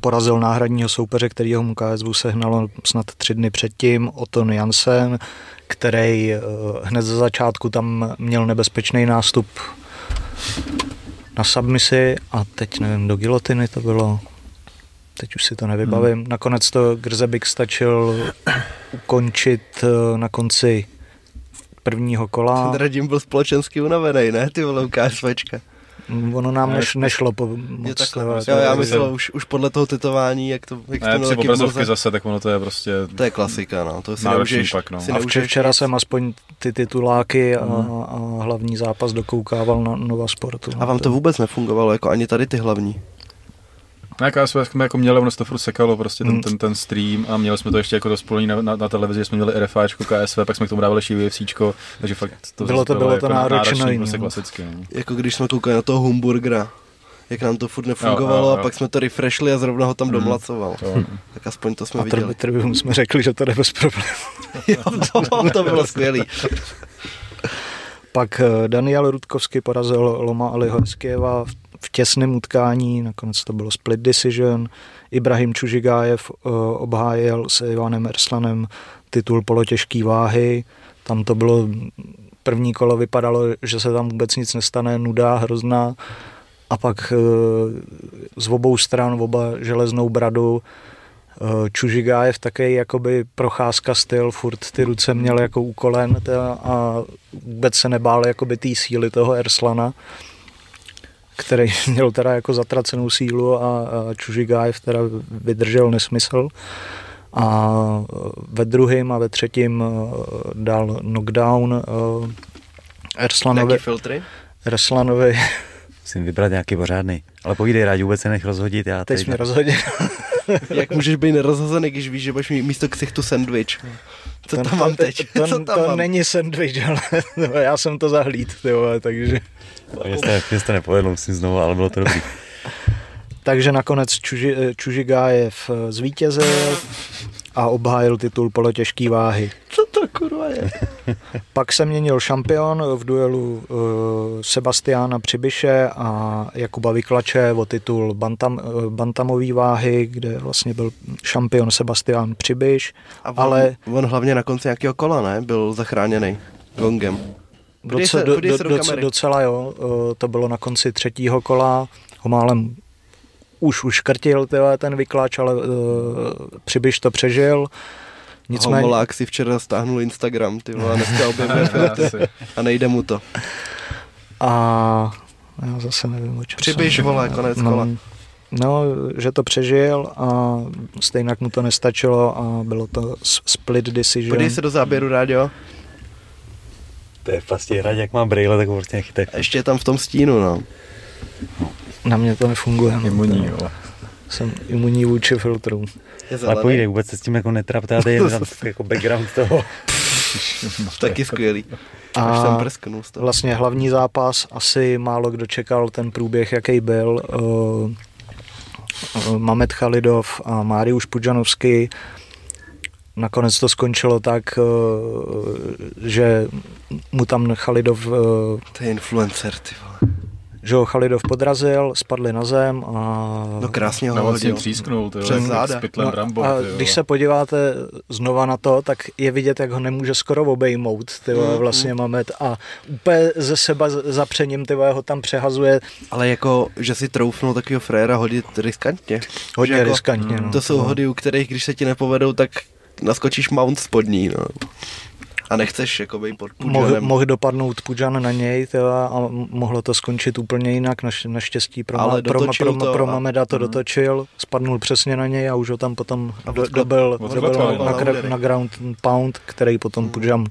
porazil náhradního soupeře, který ho mu KSV sehnalo snad tři dny předtím, Oton Jansen, který uh, hned ze začátku tam měl nebezpečný nástup na submisi a teď nevím, do gilotiny to bylo, teď už si to nevybavím. Hmm. Nakonec to Grzebik stačil ukončit eh, na konci prvního kola. Ten Radim byl společensky unavený, ne? Ty vole, u KSVčka. Ono nám neš, nešlo po, moc. takhle, jo, jo, já to- myslel už, už podle toho tetování, jak to, jak to Ne, mělo při obrazovky zase, tak ono to je prostě... To je klasika, no. To si neužiješ, pak, no. si a včera nic. jsem aspoň ty tituláky a, Mhm. a hlavní zápas dokoukával na Nova Sportu. A vám to vůbec nefungovalo, jako ani tady ty hlavní. No, jako jsme, jsme jako měli, ono se to furt sekalo, prostě ten, Mm. ten, ten stream a měli jsme to ještě jako dospolení na, na, na, televizi, že jsme měli RFAčko, KSV, pak jsme k tomu dávali ještě UFCčko, takže fakt to Bylo to- bylo to jako náročný, náročný, no. prostě klasicky. No. Jako když jsme koukali na toho Humburgera, jak nám to furt nefungovalo Jo, jo, jo. a pak jsme to refreshli a zrovna ho tam Mm. domlacoval. To, Tak aspoň to jsme a viděli. trbi, jsme řekli, že to jde bez problémů. jo, to, to bylo skvělý. Pak eh, Daniel Rudkovský porazil Loma Aliho v- v těsném utkání, nakonec to bylo split decision. Ibrahim Čužigájev eh, obhájil s Ivanem Erslanem titul polotěžký váhy. Tam to bylo, první kolo vypadalo, že se tam vůbec nic nestane, nuda hrozná. A pak eh, z obou stran oba železnou bradu Eh, Čužigájev také jakoby procházka styl, furt ty ruce měl jako u a vůbec se nebál jakoby té síly toho Erslana, který měl teda jako zatracenou sílu a, a Čužigájev teda vydržel nesmysl. A eh, ve druhém a ve třetím eh, dal knockdown eh, Erslanovi, Jaký filtry? Erslanovi, Musím vybrat nějaký pořádný. Ale povídej, rádi vůbec se nech rozhodit. Já teď tady- jsme rozhodně. Jak můžeš být nerozhozený, když víš, že budeš mít místo ksichtu sandwich? Co To- tam mám to- teď? To, Co to, tam to mám? není sandwich, ale já jsem to zahlíd, ty vole, takže... Mně se, mně se to nepovedlo, musím znovu, ale bylo to dobrý. Takže nakonec Čuži, Čužigájev eh, zvítězil a obhájil titul polotěžký váhy. Co to kurva je? Pak se měnil šampion v duelu uh, Sebastiána Přibyše a Jakuba Vyklače o titul bantam, uh, bantamový váhy, kde vlastně byl šampion Sebastián Přibyš. A on, Ale- on hlavně na konci nějakého kola, ne? Byl zachráněný gongem. Doce, se- do, do, do docela jo, uh, to bylo na konci třetího kola, ho málem už uškrtil tyhle, ten vyklač, ale uh, Přibyš to přežil. Nicméně, Hovolák si včera stáhnul Instagram, ty vole, a dneska objevuje a nejde mu to. a já zase nevím, o čem Přibyš, jsem. vole, konec no, kola. No, že to přežil a stejně mu to nestačilo a bylo to split decision. Podívej se do záběru, Ráďo. To je vlastně hrať, jak mám brejle, tak prostě nechytej. A ještě je tam v tom stínu, no. Na mě to nefunguje. no. Imunní, jo. Jsem imunní vůči filtrům. Je Ale povídej, vůbec se s tím jako netrapte, já tady jen tam jako background toho. Taky skvělý. Až A jsem prsknul z toho. vlastně hlavní zápas, asi málo kdo čekal ten průběh, jaký byl. Uh, uh, Mamet Khalidov a Máriuš Pudžanovský. Nakonec to skončilo tak, uh, že mu tam Khalidov To je influencer, ty vole. Že ho Khalidov podrazil, spadli na zem a... No krásně ho Na hodil. třísknul, ty Přes záda. s pytlem Rambo, No, a ty vole. když se podíváte znova na to, tak je vidět, jak ho nemůže skoro obejmout, ty Mm, vlastně Mamet a úplně ze seba zapřením, ty ho tam přehazuje Ale jako, že si troufnul takového fréra hodit riskantně. hodně Že jako, riskantně. No. To jsou hody, u kterých, když se ti nepovedou, tak naskočíš mount spodní, no. A nechceš jako být pod Mohl, pudžanem. mohl dopadnout Pudžan na něj tyva, a mohlo to skončit úplně jinak. Naš, naštěstí pro, Ale pro, pro, pro, to pro a- Mameda to Mhm. dotočil, spadnul přesně na něj a už ho tam potom A do, dobil, dobil no. na, Na na ground pound, který potom Pudžan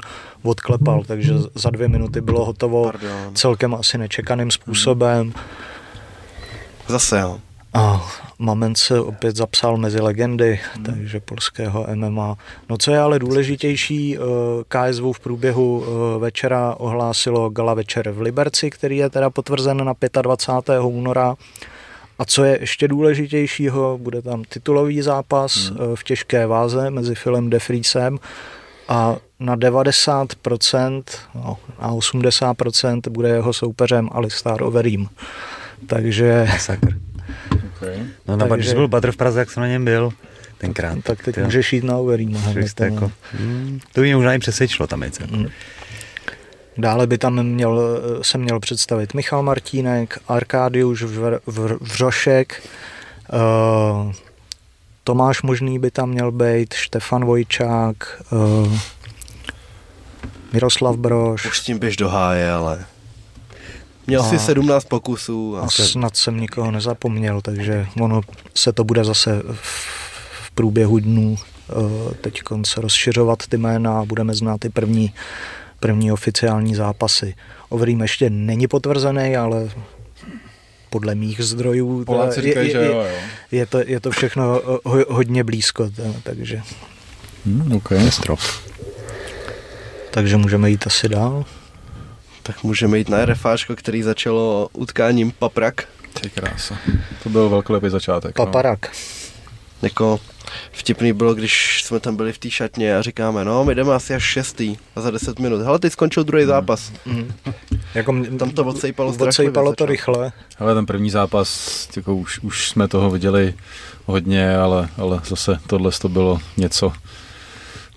odklepal, takže za dvě minuty bylo hotovo Pardon. celkem asi nečekaným způsobem. Zase jo. A Moment se opět zapsal mezi legendy, Hmm. takže polského MMA. No co je ale důležitější, eh, KSV v průběhu eh, večera ohlásilo gala večer v Liberci, který je teda potvrzen na 25. února. A co je ještě důležitějšího, bude tam titulový zápas Hmm. eh, v těžké váze mezi Filem De Vriesem a na 90%, no, na 80% bude jeho soupeřem Alistar Overeem. Takže Masakr. Okay. No, na, Takže- když byl Badr v Praze, jak jsem na něm byl, tenkrát. tak teď ty jo. můžeš jít na no. jako, hmm, to by mě možná i přesvědčilo tam jít. Mm. Dále by tam měl, se měl představit Michal Martínek, Arkádiuš Vr, Vr, Vřošek, uh, Tomáš Možný by tam měl být, Štefan Vojčák, uh, Miroslav Brož. Už s tím běž do háje, ale... Měl A- si 17 pokusů. A A snad jsem nikoho nezapomněl, takže ono se to bude zase v, v průběhu dnů teď se rozšiřovat ty jména a budeme znát ty první, první oficiální zápasy. Overeem ještě není potvrzený, ale podle mých zdrojů říkají, že jo, jo. je, to, je to všechno eh, ho, hodně blízko, takže, Hmm, OK. Strop. takže můžeme jít asi dál. Tak můžeme jít na RFáčko, který začalo utkáním Paprak. Ty krása. To byl velkolepý začátek. No. Paparak. Jako vtipný bylo, když jsme tam byli v té šatně a říkáme, no, my jdeme asi až šestý a za 10 minut. Hele, teď skončil druhý zápas. Mm. Jako, m- Tam to odsejpalo odsejpalo to rychle. Ale ten první zápas, jako už, už jsme toho viděli hodně, ale, ale zase tohle to bylo něco.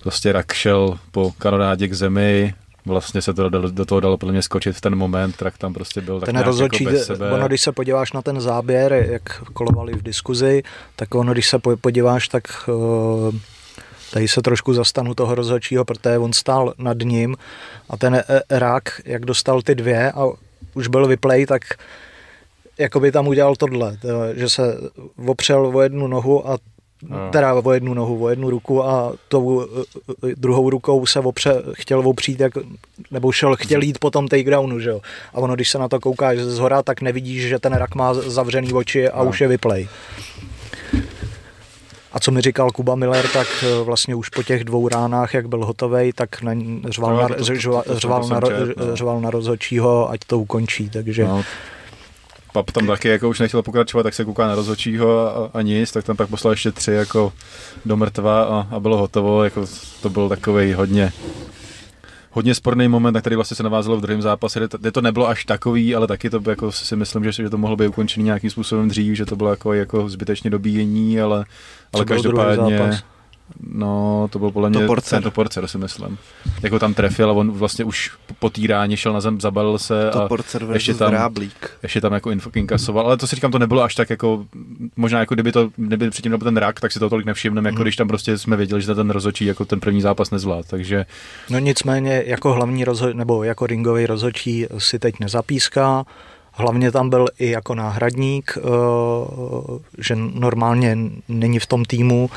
Prostě rak šel po kanonádě k zemi, vlastně se to do, do toho dalo mě skočit v ten moment, rak tam prostě byl tak ten rozhodčí, jako bez sebe. ono když se podíváš na ten záběr, jak kolovali v diskuzi, tak ono když se po- podíváš, tak eh, tady se trošku zastanu toho rozhodčího, protože on stál nad ním a ten eh, rak, jak dostal ty dvě a už byl vyplej, tak jako by tam udělal tohle, to, že se opřel o jednu nohu a. teda o jednu nohu, o jednu ruku a tou eh, eh, druhou rukou se opře, chtěl opřít, jak, nebo šel, chtěl jít po tom takedownu, že jo. A ono, když se na to koukáš z hora, tak nevidíš, že ten rak má zavřený oči a No. už je vyplej. A co mi říkal Kuba Miller, tak vlastně už po těch dvou ránách, jak byl hotovej, tak na, řval, No, na, to- to- řval, řval, na, no. řval na rozhodčího, ať to ukončí, takže No, Pap tam taky jako už nechtěl pokračovat, tak se kouká na rozhodčího a, a nic, tak tam pak poslal ještě tři jako do mrtva a, a bylo hotovo, jako to byl takový hodně hodně sporný moment, na který vlastně se navázalo v druhém zápase, kde to, kde to nebylo až takový, ale taky to jako si myslím, že, že to mohlo být ukončený nějakým způsobem dřív, že to bylo jako, jako zbytečně dobíjení, ale, ale každopádně... No, to byl podle mě To Porcer. to Porcer, si myslím. Jako tam trefil a on vlastně už po týrání šel na zem, zabalil se To a Porcer ještě tam- Vráblík. ještě tam jako inkasoval, ale to si říkám, to nebylo až tak jako, možná jako kdyby to, kdyby předtím nebyl ten rak, tak si to tolik nevšimneme, jako Mhm. když tam prostě jsme věděli, že ten rozhodčí jako ten první zápas nezvlád, takže No nicméně jako hlavní rozho- nebo jako ringový rozhodčí si teď nezapíská. Hlavně tam byl i jako náhradník, eh, že normálně není v tom týmu.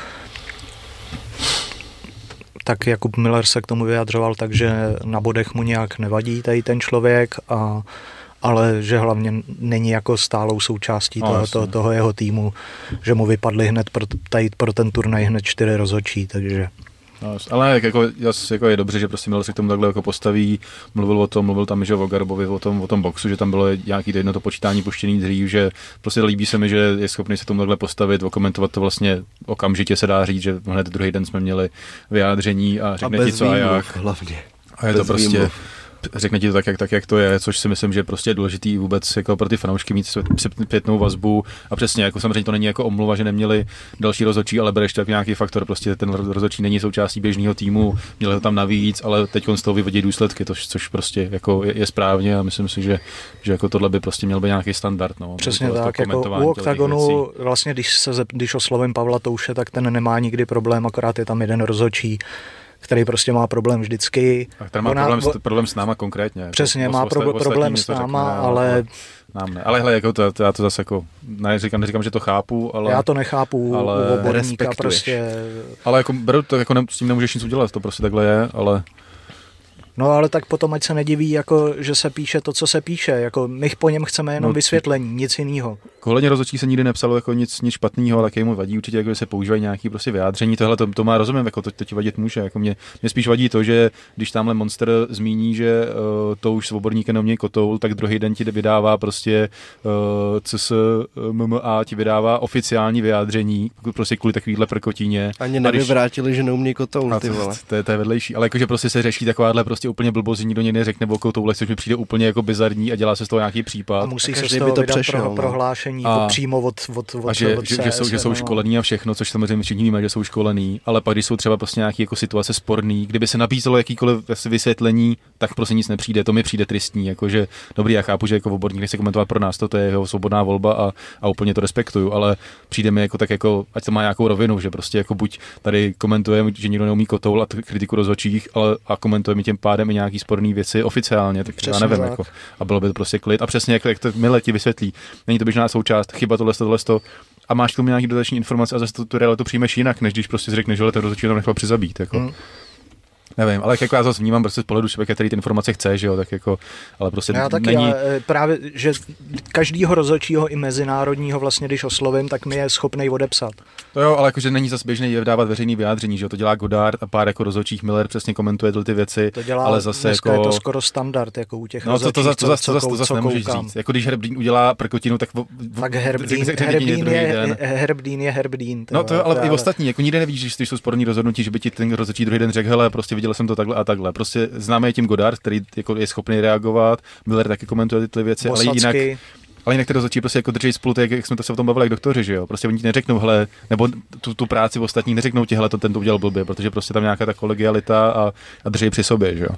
Tak Jakub Miller se k tomu vyjadřoval, takže na bodech mu nějak nevadí tady ten člověk, a, ale že hlavně není jako stálou součástí No, toho, toho jeho týmu, že mu vypadly hned pro, tady pro ten turnaj hned čtyři rozhodčí, takže No, ale jak jako, jako je dobře, že prostě Miller se k tomu takhle jako postaví, mluvil o tom, mluvil tam že o Garbovi, o tom, o tom boxu, že tam bylo nějaký jedno to počítání puštěný dřív, že prostě líbí se mi, že je schopný se tomu takhle postavit, okomentovat to vlastně okamžitě se dá říct, že hned druhý den jsme měli vyjádření a A řekne ti bez co a výmluv jak. hlavně. A je to bez prostě, výmluv. Řekne ti to tak jak, tak, jak to je, což si myslím, že prostě je důležitý vůbec jako pro ty fanoušky mít zpět- zpětnou vazbu a přesně, jako samozřejmě to není jako omluva, že neměli další rozhodčí, ale bereš to jako nějaký faktor, prostě ten rozhodčí není součástí běžného týmu, měli ho tam navíc, ale teď z toho vyvodí důsledky, to, což prostě jako je, je, správně a myslím si, že, že jako tohle by prostě měl být nějaký standard. No, Přesně tak, jako u. OKTAGONu, vlastně když, se, když oslovím Pavla Touše, tak ten nemá nikdy problém, akorát je tam jeden rozhodčí, který prostě má problém vždycky. A ten má Ona- problém, s, problém s náma konkrétně. Jako Přesně, má pro, ostatní problém s náma, řekne, ale Nám ne. Ale hele, jako to, to, já to zase jako, neříkám, neříkám, že to chápu, ale... já to nechápu ale u odborníka prostě. Ale jako beru to, jako ne, s tím nemůžeš nic udělat, to prostě takhle je, ale No ale tak potom ať se nediví, jako, že se píše to, co se píše. Jako my po něm chceme jenom No, vysvětlení, nic jiného. Ohledně rozhodčí se nikdy nepsalo jako nic, nic špatného, ale taky mu vadí určitě, jako, že se používají nějaký prostě vyjádření. Tohle to, to má rozumím, jako to, to ti vadit může. Jako mě, mě, spíš vadí to, že když tamhle Monster zmíní, že uh, to už svoborník jenom mě kotoul, tak druhý den ti vydává prostě uh, CS MMA ti vydává oficiální vyjádření, prostě kvůli takovýhle prkotíně. Ani když- nevyvrátili, že neumí kotoul, ty to, vole. to, je, to je vedlejší, ale jakože prostě se řeší takováhle prostě úplně blbost, nikdo někde řekne o kotoule, což mi přijde úplně jako bizarní a dělá se z toho nějaký případ. A musí A se z toho by to přešel, pro, no. prohlášení, A- jako přímo od, od, od A že, od že, že, jsou, že CS, jsou školení a všechno, což samozřejmě všichni víme, že jsou školení, ale pak, když jsou třeba prostě nějaké jako situace sporný, kdyby se nabízelo jakýkoliv vysvětlení, tak prostě nic nepřijde, to mi přijde tristní, jakože dobrý, já chápu, že jako odborník nechce komentovat pro nás, to, to je jeho svobodná volba a, a úplně to respektuju, ale přijde mi jako tak jako, ať to má nějakou rovinu, že prostě jako buď tady komentujeme, že někdo neumí kotoul a kritiku rozhodčích, ale a komentujeme tím pádem i nějaký sporné věci oficiálně, tak Přesně já nevím, tak. jako, a bylo by to prostě klid. A přesně jak, jak to Mile ti vysvětlí, není to běžná součást, chyba tohle, tohle, to, a máš k tomu nějaký dodatečný informace a zase tu, tu realitu přijmeš jinak, než když prostě řekneš, že ten rozhodčí tam nechal přizabít. Jako. Hmm. Nevím, ale jako já zase vnímám prostě z pohledu člověka, který ty informace chce, že jo, tak jako, ale prostě Já taky, není, eh, právě, že každýho rozhodčího i mezinárodního vlastně, když oslovím, tak mi je schopnej odepsat. to jo, ale jakože není zase běžný dávat veřejný vyjádření, že jo, to dělá Godard a pár jako rozhodčích Miller přesně komentuje tyhle ty věci, To dělá, ale zase jako... je to skoro standard, jako u těch No to, to, zase, to, co- to, zase, to zase nemůžeš koukám. říct. Jako když Herbdín udělá prkotinu, tak... v- v- Tak Herbdín, Herbdín, je. Herbdín je Herbdín. No to ale i ostatní, jako nikdy nevíš, že když jsou sporní rozhodnutí, že by ti ten rozhodčí druhý den řekl, hele, prostě viděl jsem to takhle a takhle. Prostě známe je tím Godard, který jako je schopný reagovat, Miller taky komentuje ty věci, ale jinak, Bosacky, ale jinak ty rozhodčí prostě jako drží spolu, tak jak jsme to se o tom bavili, jak doktoři, že jo. Prostě oni ti neřeknou, hele, nebo tu, tu práci v ostatních neřeknou ti, hele, to ten to udělal blbě, protože prostě tam nějaká ta kolegialita a, a drží při sobě, že jo.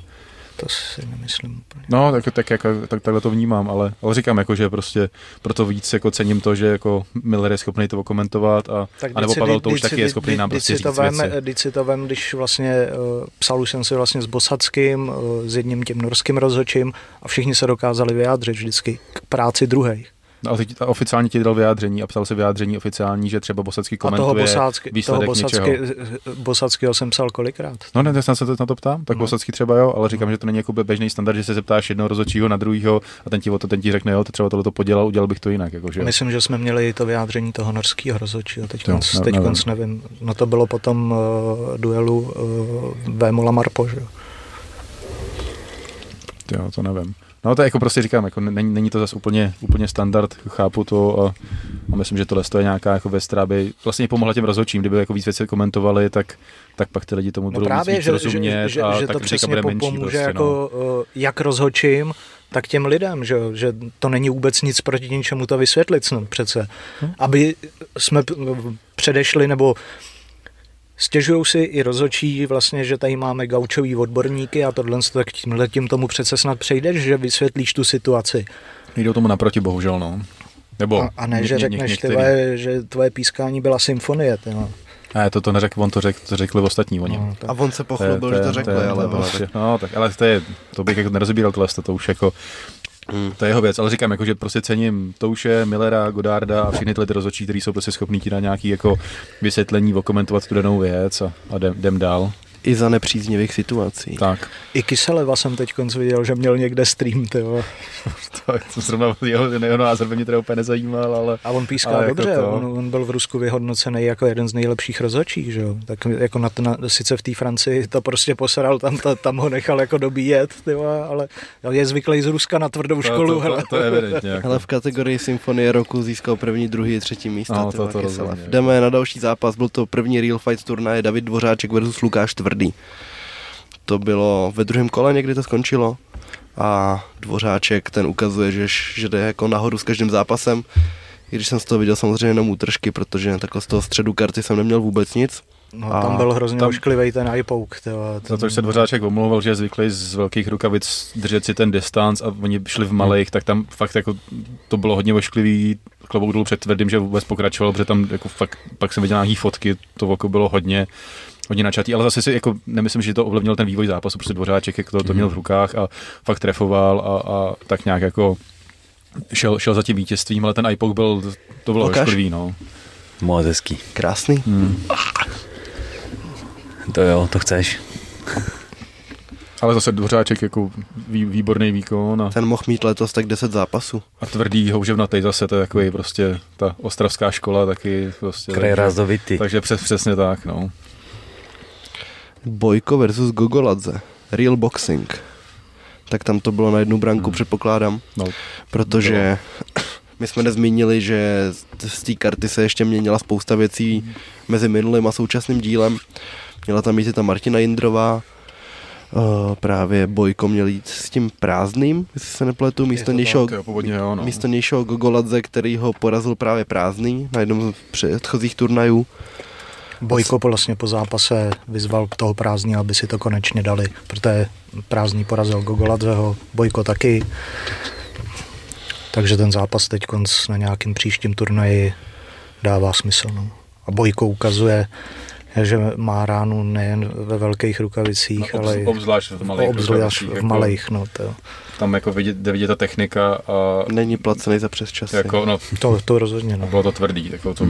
To si nemyslím úplně. No, tak, tak, jako, tak, takhle to vnímám, ale, ale říkám, jako, že prostě proto víc jako cením to, že jako Miller je schopný to komentovat a, a nebo si- Pavel to už si- taky je schopný nám prostě říct vem, věci. vždyť si to vem, když vlastně uh, psal už jsem si vlastně s Bosackým, uh, s jedním tím norským rozhodčím a všichni se dokázali vyjádřit vždycky k práci druhých. No, a teď oficiálně ti dal vyjádření a psal se vyjádření oficiální, že třeba Bosacký A toho, komentuje Bosácky, toho výsledek Bosacky, něčeho. Bosackého jsem psal kolikrát. No ne, já se na to ptám, tak No. no. Bosacký třeba jo, ale říkám, že to není jako běžný standard, že se zeptáš jednoho rozhodčího na druhého a ten ti, o to, ten ti řekne, jo, to třeba tohle to podělal, udělal bych to jinak. Jako, že jo. Myslím, že jsme měli to vyjádření toho norského rozhodčího, teď, Jo, konc, ne- teď nevím. konc nevím. No to bylo potom uh, duelu uh, Vémola Marpo, že? jo. Jo, to nevím. No to je jako prostě říkám, jako není, není to zase úplně, úplně standard, chápu to a, a myslím, že tohle je nějaká jako věc, která by vlastně pomohla těm rozhodčím, kdyby jako víc věcí komentovali, tak, tak pak ty lidi tomu No budou právě, víc, víc že, rozumět že, že, a že tak to přesně bude menší pomůže prostě, no. jako uh, jak rozhodčím, tak těm lidem, že, že to není vůbec nic proti ničemu to vysvětlit snad přece. Hm. Aby jsme předešli nebo Stěžují si i rozhodčí vlastně, že tady máme gaučový odborníky a tohle, tak tímhle tím tomu přece snad přejdeš, že vysvětlíš tu situaci. Jdou tomu naproti, bohužel, no. Nebo A, a ne, ně- že ně- řekneš, ty některý. vole, že tvoje pískání byla symfonie. Ty, no. Ne, to, to neřekl, on to řekl, to řekli ostatní oni. No, tak. A on se pochlubil, že to řekli, je- ale to, bylo prostě, no, tak, ale to je, to bych jako nerozebíral tohle, to už jako, Hmm. to je jeho věc, ale říkám, jako, že prostě cením Touše, Millera, Godarda a všechny tyhle ty rozhodčí, kteří jsou prostě schopní ti dát nějaký jako vysvětlení, okomentovat tu danou věc a, a jdem, jdem dál. I za nepříznivých situací. Tak. I Kyseleva jsem teď viděl, že měl někde stream, ty vole. To, to zrovna jeho, jeho názor by mě teda úplně nezajímal, ale A on píská Ale jako dobře, to- on, on, byl v Rusku vyhodnocený jako jeden z nejlepších rozhodčích, že jo. Tak jako na, na, sice v té Francii to prostě posral, tam, ta, tam ho nechal jako dobíjet, ty vole, ale je zvyklý z Ruska na tvrdou školu, to, to, hele. to, to, je evidentně. Jako. Ale v kategorii Symfonie roku získal první, druhý, třetí místo. No, to- to. Jdeme na další zápas, byl to první Real Fight turnaje David Dvořáček versus Lukáš Tvrdý. To bylo ve druhém kole, někdy to skončilo. A Dvořáček ten ukazuje, že, že jde jako nahoru s každým zápasem. I když jsem z toho viděl samozřejmě jenom útržky, protože takhle z toho středu karty jsem neměl vůbec nic. No, A tam byl hrozně tam- ošklivý ten ty vole. Za to, že se Dvořáček omlouval, že je zvyklý z velkých rukavic držet si ten distanc a oni šli v malých, tak tam fakt jako to bylo hodně ošklivý, klobouk dolů před tvrdým, že vůbec pokračoval, protože tam jako fakt, pak jsem viděl nějaký fotky, to oko bylo hodně, hodně načatý, ale zase si jako nemyslím, že to ovlivnilo ten vývoj zápasu, protože Dvořáček jak to, to měl v rukách a fakt trefoval a, a tak nějak jako šel, šel za tím vítězstvím, ale ten iPoke byl, to bylo Ukaž. ošklivý, no. Moc hezký. Krásný. Hmm. To jo, to chceš. Ale zase Dvořáček jako vý, výborný výkon a, Ten mohl mít letos tak 10 zápasů. a tvrdý houževnatý zase, to je takový prostě ta ostravská škola taky prostě. Kraj takže, takže přes, přesně tak, no. Bojko versus Gogoladze. Real Boxing. Tak tam to bylo na jednu branku, Hmm. předpokládám. no Protože my jsme nezmínili, že z té karty se ještě měnila spousta věcí mezi minulým a současným dílem. Měla tam i ta Martina Jindrová Uh, právě Bojko měl jít s tím prázdným, jestli se nepletu, místo nějšího, no. místo nějšího Gogoladze, který ho porazil právě prázdný na jednom z předchozích turnajů. Bojko vlastně po zápase vyzval k toho prázdní, aby si to konečně dali, protože prázdný porazil Gogoladzeho, Bojko taky. Takže ten zápas teď na nějakým příštím turnaji dává smysl. No. A Bojko ukazuje, že má ránu nejen ve velkých rukavicích, No, obz- ale i obzvlášť v malých obzvlášť v jako- malých. No, to, Tam jako vidět, jde vidět ta technika a Není placený za přes časy. jako, no, to, to rozhodně. No. bylo to tvrdý. Jako to,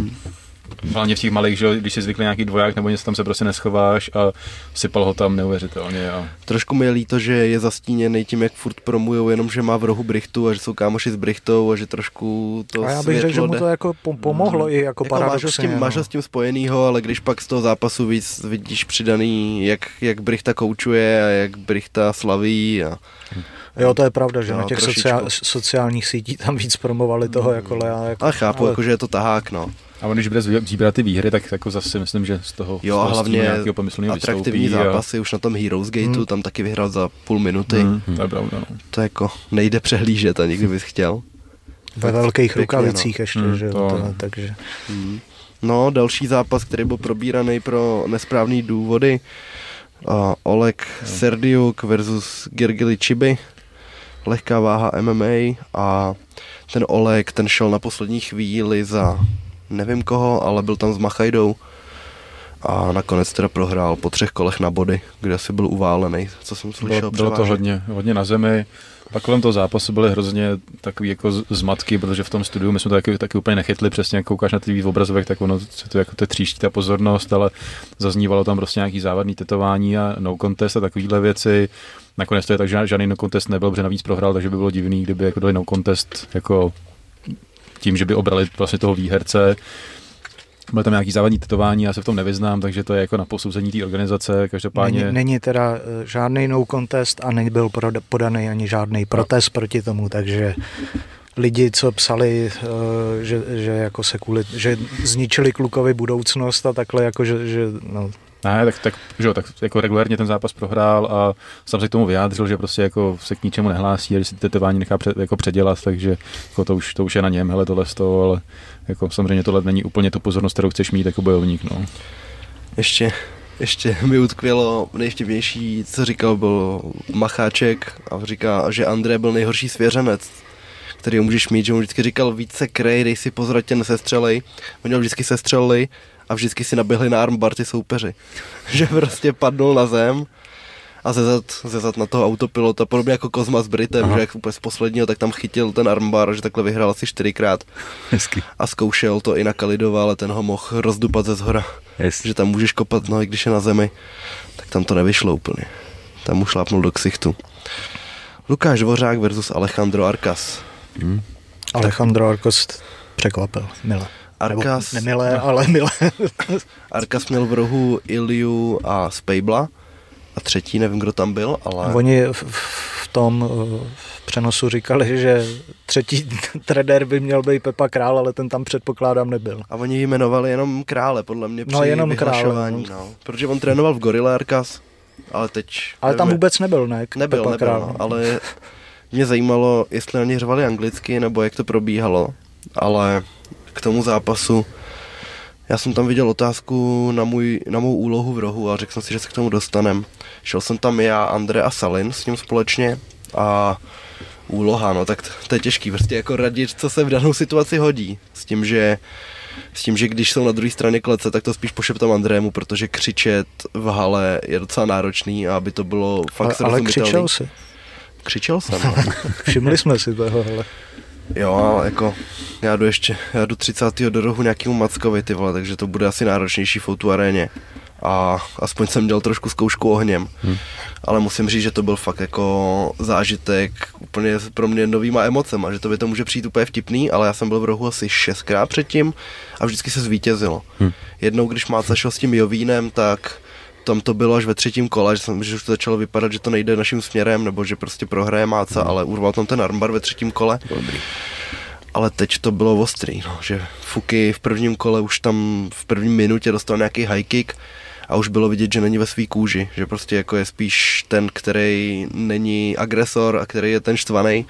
Hlavně v těch malých, že když si zvykli nějaký dvoják nebo něco, tam se prostě neschováš a sypal ho tam neuvěřitelně. A Trošku mi je líto, že je zastíněný tím, jak furt promujou, jenom že má v rohu Brichtu a že jsou kámoši s Brichtou a že trošku to A já bych řekl, že mu to jako pom- pomohlo i jako, jako máš ho, s tím, máš ho no. s tím spojenýho, ale když pak z toho zápasu víc vidíš přidaný, jak, jak Brichta koučuje a jak Brichta slaví a Jo, to je pravda, že Jo, na těch sociál, sociálních sítích tam víc promovali toho jako Lea. Jako, a chápu, ale... jako, že je to tahák, no. A on, když bude vybírat ty výhry, tak jako zase myslím, že z toho, Jo, z a toho hlavně nějakého pomyslného atraktivní vystoupí zápasy už na tom Heroes Gateu, Hmm. tam taky vyhrál za půl minuty. A, hmm, to je pravda, no. To jako nejde přehlížet, ani kdybys chtěl. ve velkých Pěkně, rukavicích ještě, Hmm, že jo, to- to, takže Hmm. No, další zápas, který byl probíraný pro nesprávné důvody. Uh, Oleg Serdiuk versus Gergely Chibi. Lehká váha MMA a ten Oleg, ten šel na poslední chvíli za nevím koho, ale byl tam s Machajdou a nakonec teda prohrál po třech kolech na body, kde asi byl uválený, co jsem slyšel Bylo, bylo to hodně, hodně na zemi. Pak kolem toho zápasu byly hrozně takový jako zmatky, protože v tom studiu my jsme to taky, taky úplně nechytli, přesně jak koukáš na ty obrazovek, tak ono se to jako to tříští ta pozornost, ale zaznívalo tam prostě nějaký závadný tetování a no contest a takovéhle věci. Nakonec to je tak, že žádný no contest nebyl, protože navíc prohrál, takže by bylo divný, kdyby jako dali no contest jako tím, že by obrali vlastně toho výherce. Byly tam nějaký závadní tetování, já se v tom nevyznám, takže to je jako na posouzení té organizace. Každopádně není, není teda eh, žádný no contest a nebyl podaný ani žádný protest proti tomu, takže lidi, co psali, eh, že, že jako se kvůli, že zničili klukovi budoucnost a takhle jako, že, že no, Ne, tak, tak, že jo, tak jako regulérně ten zápas prohrál a sám se k tomu vyjádřil, že prostě jako se k ničemu nehlásí a když si tetování nechá před, jako předělat, takže jako to, už, to už je na něm, hele tohle z toho, ale jako samozřejmě tohle není úplně tu pozornost, kterou chceš mít jako bojovník, no. Ještě, ještě mi utkvělo nejštěvnější, co říkal, byl Macháček a říká, že André byl nejhorší svěřenec, který můžeš mít, že mu vždycky říkal více krej, dej si pozor, tě nesestřelej. Oni ho vždycky sestřelili a vždycky si naběhli na armbar ty soupeři. že prostě padnul na zem a zezad, zezad na toho autopilota, podobně jako Kozma s Britem, Aha. že jak úplně z posledního, tak tam chytil ten armbar, že takhle vyhrál asi čtyřikrát Hezky. a zkoušel to i na Kalidova, ale ten ho mohl rozdupat ze zhora Yes. že tam můžeš kopat nohy, když je na zemi, tak tam to nevyšlo úplně. Tam mu šlápnul do ksichtu. Lukáš Dvořák versus Alejandro Arkas. Hmm. Alejandro Arcos překvapil, milé. Arkas, nemilé, ale milé. Arkas měl v rohu Iliu a Spejbla a třetí, nevím, kdo tam byl, ale... Oni v, v tom eh, v přenosu říkali, že třetí trenér by měl být Pepa Král, ale ten tam předpokládám nebyl. A oni jmenovali jenom krále, podle mě, při No, jenom krále, no. Protože on trénoval v Gorilla Arkas, ale teď... Ale tam nevím, vůbec nebyl, ne? Nebyl, Pepa nebyl, Král. no, ale mě zajímalo, jestli oni řvali anglicky, nebo jak to probíhalo, ale k tomu zápasu já jsem tam viděl otázku na, můj, na mou úlohu v rohu a řekl jsem si, že se k tomu dostanem. Šel jsem tam já, Andre a Salin s ním společně a úloha, no tak to je těžký, prostě jako radit, co se v danou situaci hodí. S tím, že s tím, že když jsou na druhé straně klece, tak to spíš pošeptám Andrému, protože křičet v hale je docela náročný a aby to bylo fakt ale, ale křičel si. Křičel jsem. no. Všimli jsme si toho, ale jo, ale jako já jdu ještě, já jdu 30. do rohu nějakému Mackovi, ty vole, takže to bude asi náročnější v aréně. A aspoň jsem dělal trošku zkoušku ohněm. Hmm. Ale musím říct, že to byl fakt jako zážitek úplně pro mě novýma emocema, že to by to může přijít úplně vtipný, ale já jsem byl v rohu asi šestkrát předtím a vždycky se zvítězilo. Hmm. Jednou, když Máca šel s tím Jovínem, tak tam to bylo až ve třetím kole, že, jsem, že už to začalo vypadat, že to nejde naším směrem, nebo že prostě prohraje Máca, hmm. ale urval tam ten armbar ve třetím kole. Dobrý. Ale teď to bylo ostrý, no, že Fuky v prvním kole už tam v první minutě dostal nějaký high kick a už bylo vidět, že není ve svý kůži, že prostě jako je spíš ten, který není agresor a který je ten štvaný.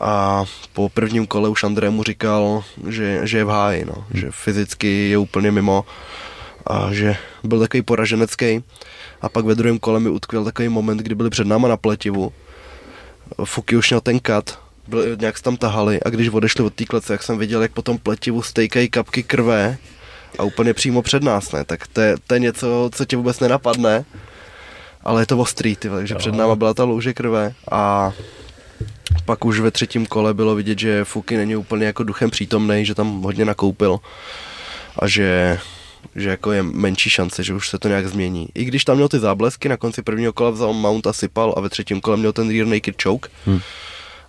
A po prvním kole už André mu říkal, že, že je v háji, no, že fyzicky je úplně mimo a že byl takový poraženecký. A pak ve druhém kole mi utkvěl takový moment, kdy byli před náma na pletivu. Fuky už měl ten kat, byl, nějak se tam tahali a když odešli od té klece, jak jsem viděl, jak potom pletivu stejkají kapky krve a úplně přímo před nás, ne? Tak to je, to je něco, co tě vůbec nenapadne, ale je to ostrý, ty, takže před náma byla ta louže krve a pak už ve třetím kole bylo vidět, že Fuky není úplně jako duchem přítomný, že tam hodně nakoupil a že že jako je menší šance, že už se to nějak změní. I když tam měl ty záblesky, na konci prvního kola vzal mount a sypal a ve třetím kole měl ten rear naked choke, hmm.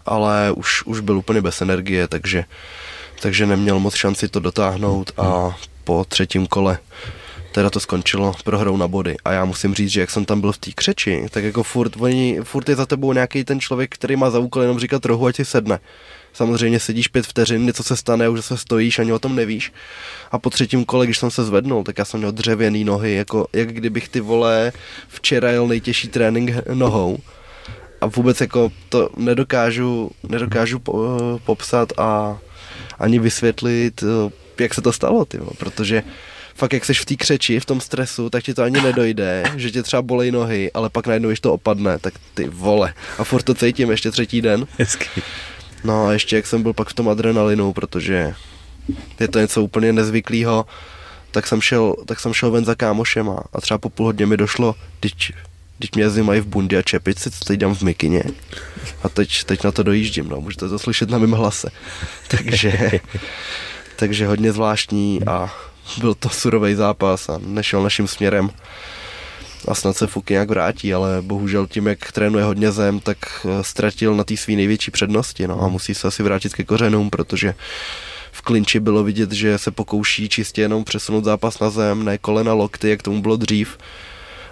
ale už, už byl úplně bez energie, takže, takže neměl moc šanci to dotáhnout a po třetím kole teda to skončilo prohrou na body. A já musím říct, že jak jsem tam byl v té křeči, tak jako furt, oni, furt je za tebou nějaký ten člověk, který má za úkol jenom říkat rohu, ať si sedne. Samozřejmě sedíš pět vteřin, něco se stane, už se stojíš, ani o tom nevíš. A po třetím kole, když jsem se zvednul, tak já jsem měl dřevěný nohy, jako jak kdybych ty vole včera jel nejtěžší trénink nohou. A vůbec jako to nedokážu, nedokážu po, popsat a ani vysvětlit, jak se to stalo, ty, protože fakt jak seš v té křeči, v tom stresu, tak ti to ani nedojde, že tě třeba bolej nohy, ale pak najednou, když to opadne, tak ty vole. A furt to cítím ještě třetí den. Hezky. No a ještě jak jsem byl pak v tom adrenalinu, protože je to něco úplně nezvyklého, tak jsem šel, tak jsem šel ven za kámošema a třeba po půl hodně mi došlo, když, když mě jezdí mají v bundě a čepici, co teď dám v mikině. A teď, teď na to dojíždím, no, můžete to slyšet na mém hlase. Takže, takže hodně zvláštní a byl to surový zápas a nešel naším směrem a snad se Fuky nějak vrátí, ale bohužel tím, jak trénuje hodně zem, tak eh, ztratil na té své největší přednosti no, a musí se asi vrátit ke kořenům, protože v klinči bylo vidět, že se pokouší čistě jenom přesunout zápas na zem, ne kolena lokty, jak tomu bylo dřív.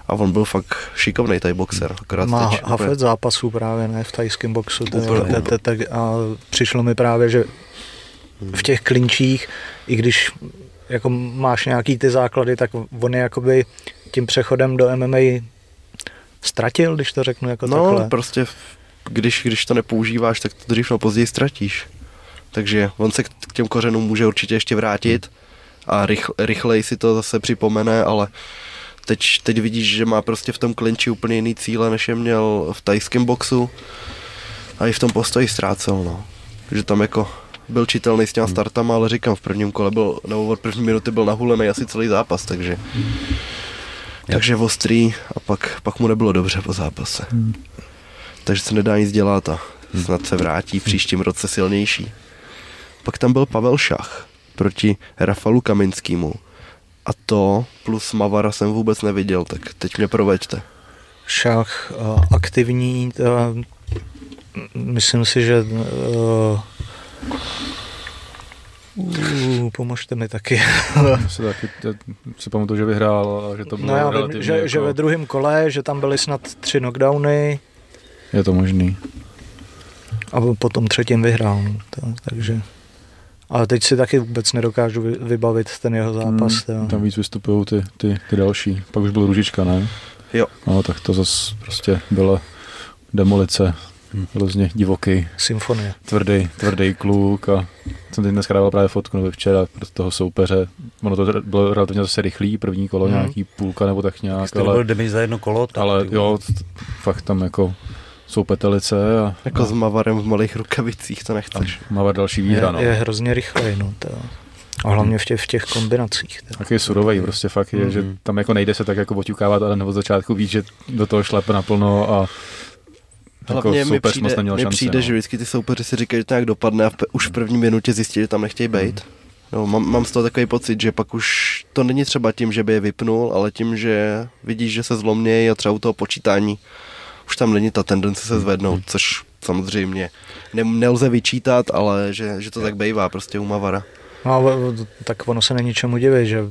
A on byl fakt šikovný tady boxer. Akorát Má teď, hafet úplně... zápasů právě, ne, v tajském boxu. A přišlo mi právě, že v těch klinčích, i když jako máš nějaký ty základy, tak on je jakoby tím přechodem do MMA ztratil, když to řeknu jako no, takhle. prostě když, když to nepoužíváš, tak to dřív nebo později ztratíš. Takže on se k těm kořenům může určitě ještě vrátit a rychl, rychleji si to zase připomene, ale teď, teď vidíš, že má prostě v tom klinči úplně jiný cíle, než je měl v tajském boxu a i v tom postoji ztrácel, no. Že tam jako byl čitelný s těma hmm. startama, ale říkám, v prvním kole byl, nebo od první minuty byl nahulený asi celý zápas, takže takže ostrý a pak, pak mu nebylo dobře po zápase. Hmm. Takže se nedá nic dělat a snad se vrátí v příštím roce silnější. Pak tam byl Pavel Šach proti Rafalu Kaminskému. A to plus Mavara jsem vůbec neviděl, tak teď mě proveďte. Šach uh, aktivní, uh, myslím si, že uh, pomožte mi taky. si taky si pamatuju, že vyhrál a že to bylo no já vím, že, jako... že ve druhém kole, že tam byly snad tři knockdowny. Je to možný. A potom třetím vyhrál. To, takže... Ale teď si taky vůbec nedokážu vybavit ten jeho zápas. Hmm, tam víc vystupují ty, ty, ty další. Pak už byl Ružička, ne? Jo. No, tak to zase prostě byla demolice hrozně divoký. Symfonie. Tvrdý, tvrdý kluk a jsem teď dneska dával právě fotku nebo včera pro toho soupeře. Ono to bylo relativně zase rychlý, první kolo mm. nějaký půlka nebo tak nějak. Jste ale, byl za jedno kolo? Tak ale jo, fakt tam jako jsou petelice. A, jako a, s Mavarem v malých rukavicích, to nechceš. Mavar další výhra, je, no. Je hrozně rychlej, no. To. A hlavně v těch, v těch kombinacích. Tak je surový, prostě fakt je, mm-hmm. že tam jako nejde se tak jako oťukávat, ale nebo začátku víš, že do toho šlape naplno a Hlavně jako mi přijde, mi přijde no. že vždycky ty soupeři si říkají, že to nějak dopadne a v, už v první minutě zjistí, že tam nechtějí být. Hmm. No, mám, mám z toho takový pocit, že pak už to není třeba tím, že by je vypnul, ale tím, že vidíš, že se zlomnějí a třeba u toho počítání už tam není ta tendence se zvednout, hmm. což samozřejmě ne, nelze vyčítat, ale že, že to tak bývá prostě u Mavara. No, tak ono se není čemu divit, že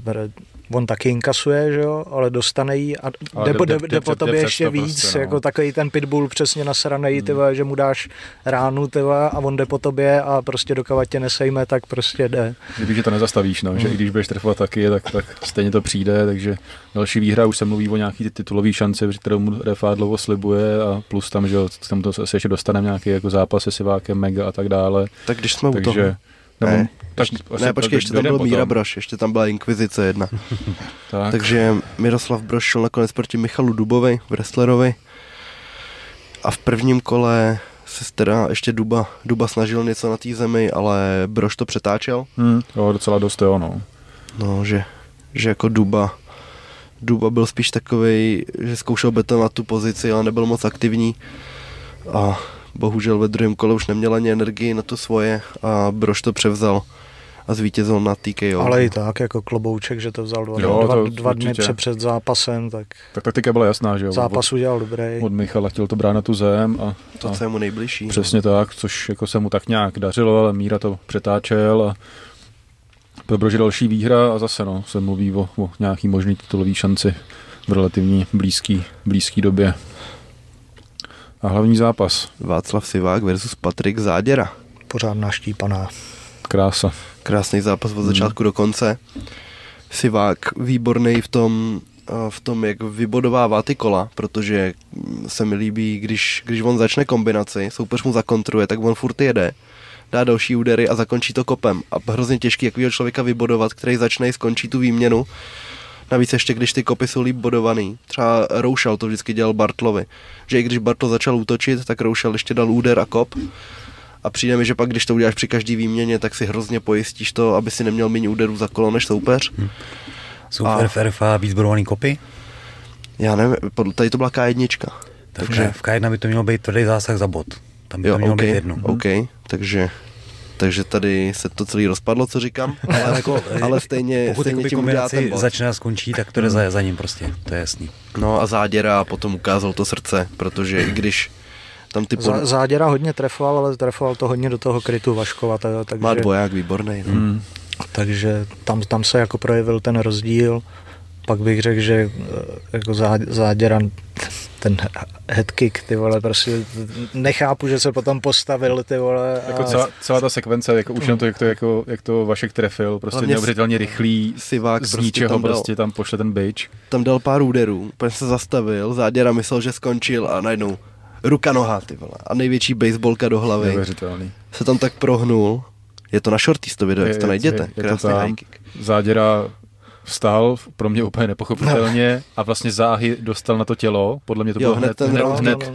on taky inkasuje, že jo, ale dostane jí a jde, jde, jde, jde po tobě ještě víc, prostě, no. jako takový ten pitbull přesně nasranej, hmm. tyva, že mu dáš ránu tyva, a on jde po tobě a prostě dokávat tě nesejme, tak prostě jde. Kdyby, že to nezastavíš, no, hmm. že i když budeš trefovat taky, tak, tak stejně to přijde, takže další výhra už se mluví o nějaký titulový šance, kterou mu Refa dlouho slibuje a plus tam, že tam to se ještě dostaneme nějaký jako zápas se Sivákem, Mega a tak dále. Tak když jsme takže, u toho. Nebo, ne, tak, ještě, ne, počkej, ještě tam byl Míra Broš, ještě tam byla Inkvizice jedna. tak. Takže Miroslav Broš šel nakonec proti Michalu Dubovi, wrestlerovi. A v prvním kole se teda ještě Duba, Duba snažil něco na té zemi, ale Broš to přetáčel. Hmm, jo, docela dost jo, no. No, že, že jako Duba, Duba byl spíš takový, že zkoušel betonovat tu pozici, ale nebyl moc aktivní. A bohužel ve druhém kole už neměl ani energii na to svoje a Brož to převzal a zvítězil na TKO. Ale i tak, jako klobouček, že to vzal dva, jo, dva, to dva dny před, před zápasem, tak... Tak taktika byla jasná, že jo? Zápas udělal dobrý. Od Michala chtěl to brát na tu zem a... To, co je mu nejbližší. Přesně no. tak, což jako se mu tak nějak dařilo, ale Míra to přetáčel a Probrože další výhra a zase no, se mluví o, o nějaký možný titulový šanci v relativní blízký, blízký době. A hlavní zápas. Václav Sivák versus Patrik Záděra. Pořádná štípaná. Krása. Krásný zápas od začátku hmm. do konce. Sivák výborný v tom, v tom, jak vybodovává ty kola, protože se mi líbí, když, když on začne kombinaci, soupeř mu zakontruje, tak on furt jede, dá další údery a zakončí to kopem. A hrozně těžký jakýho člověka vybodovat, který začne i skončí tu výměnu Navíc ještě, když ty kopy jsou líp bodovaný. Třeba Roušal to vždycky dělal Bartlovi. Že i když Bartl začal útočit, tak Roušal ještě dal úder a kop. A přijde mi, že pak, když to uděláš při každý výměně, tak si hrozně pojistíš to, aby si neměl méně úderů za kolo než soupeř. Hmm. Jsou a... v RFA víc bodovaný kopy? Já nevím, tady to byla K1. Takže v K1 by to mělo být tvrdý zásah za bod. Tam by jo, to mělo okay, být jedno. OK, takže takže tady se to celý rozpadlo, co říkám, ale, jako, ale stejně, pokud stejně tím udělá ten bod. začne a skončí, tak to jde za, za ním prostě, to je jasný. No a záděra potom ukázal to srdce, protože i když tam ty pod... Záděra hodně trefoval, ale trefoval to hodně do toho krytu Vaškova. Takže... Má dvoják výborný. No. Hmm. Takže tam, tam se jako projevil ten rozdíl. Pak bych řekl, že eh, jako záděra ten headkick, ty vole, prostě nechápu, že se potom postavil, ty vole. A... Jako celá, celá ta sekvence, jako už jenom to, jak to, jako, jak to Vašek trefil, prostě neuvěřitelně rychlý, Sivák z prostě ničeho tam dal, prostě tam pošle ten bič. Tam dal pár úderů, úplně se zastavil, záděra myslel, že skončil a najednou ruka noha, ty vole, a největší baseballka do hlavy. Neuvěřitelný. Se tam tak prohnul, je to na shorties to video, jak to najděte, je, je krásný to tam, Záděra vstal, pro mě úplně nepochopitelně no. a vlastně záhy dostal na to tělo, podle mě to jo, bylo hned, hned, hned, hned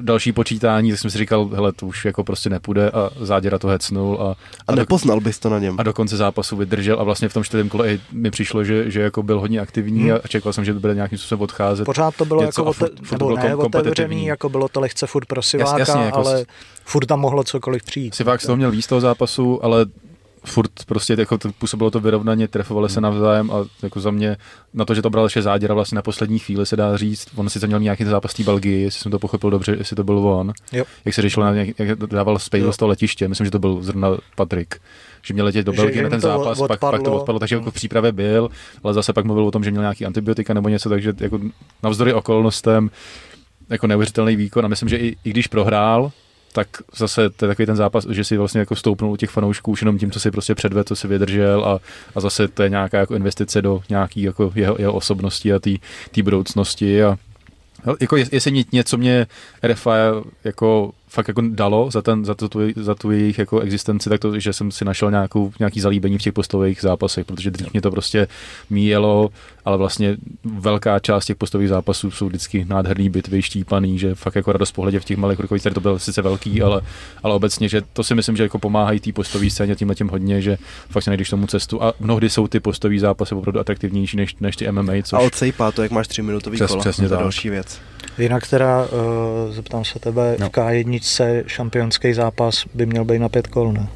další počítání, tak jsem si říkal, hele, to už jako prostě nepůjde a záděra to hecnul. A, a, a nepoznal bys to na něm. A do konce zápasu vydržel a vlastně v tom čtvrtém kole mi přišlo, že, že jako byl hodně aktivní hmm. a čekal jsem, že to bude nějakým způsobem odcházet. Pořád to bylo Něco jako furt, furt nebo ne, otevřený, jako bylo to lehce furt pro Siváka, Jas, jasně, jako ale furt tam mohlo cokoliv přijít. Sivák z toho měl víc toho zápasu, ale furt prostě jako to, působilo to vyrovnaně, trefovali se navzájem a jako za mě na to, že to bral ještě záděra vlastně na poslední chvíli se dá říct, on sice měl nějaký zápas té Belgii, jestli jsem to pochopil dobře, jestli to byl on, jo. jak se řešilo, na nějak, jak dával Spejl z toho letiště, myslím, že to byl zrovna Patrik, že měl letět do Belgie na ten zápas, pak, pak to odpadlo, takže jako v přípravě byl, ale zase pak mluvil o tom, že měl nějaký antibiotika nebo něco, takže jako navzdory okolnostem jako neuvěřitelný výkon a myslím, že i, i když prohrál, tak zase to je takový ten zápas, že si vlastně jako stoupnul u těch fanoušků už jenom tím, co si prostě předvedl, co si vydržel a, a zase to je nějaká jako investice do nějaký jako jeho, jeho osobnosti a té budoucnosti a jako jestli něco mě RFA jako fakt jako dalo za, ten, za, to, tu, za tu jejich jako existenci, tak to, že jsem si našel nějakou, nějaký zalíbení v těch postových zápasech, protože dřív mě to prostě míjelo, ale vlastně velká část těch postových zápasů jsou vždycky nádherný bitvy, štípaný, že fakt jako radost pohledě v těch malých rukových, tady to byl sice velký, ale, ale obecně, že to si myslím, že jako pomáhají té postové scéně tímhle tím hodně, že fakt si najdeš tomu cestu a mnohdy jsou ty postové zápasy opravdu atraktivnější než, než ty MMA. Což... A odsejpá to, jak máš tři minutový Přes, kola, přesně to další věc. Jinak teda, uh, zeptám se tebe, no. v K1 šampionský zápas by měl být na pět kol, ne?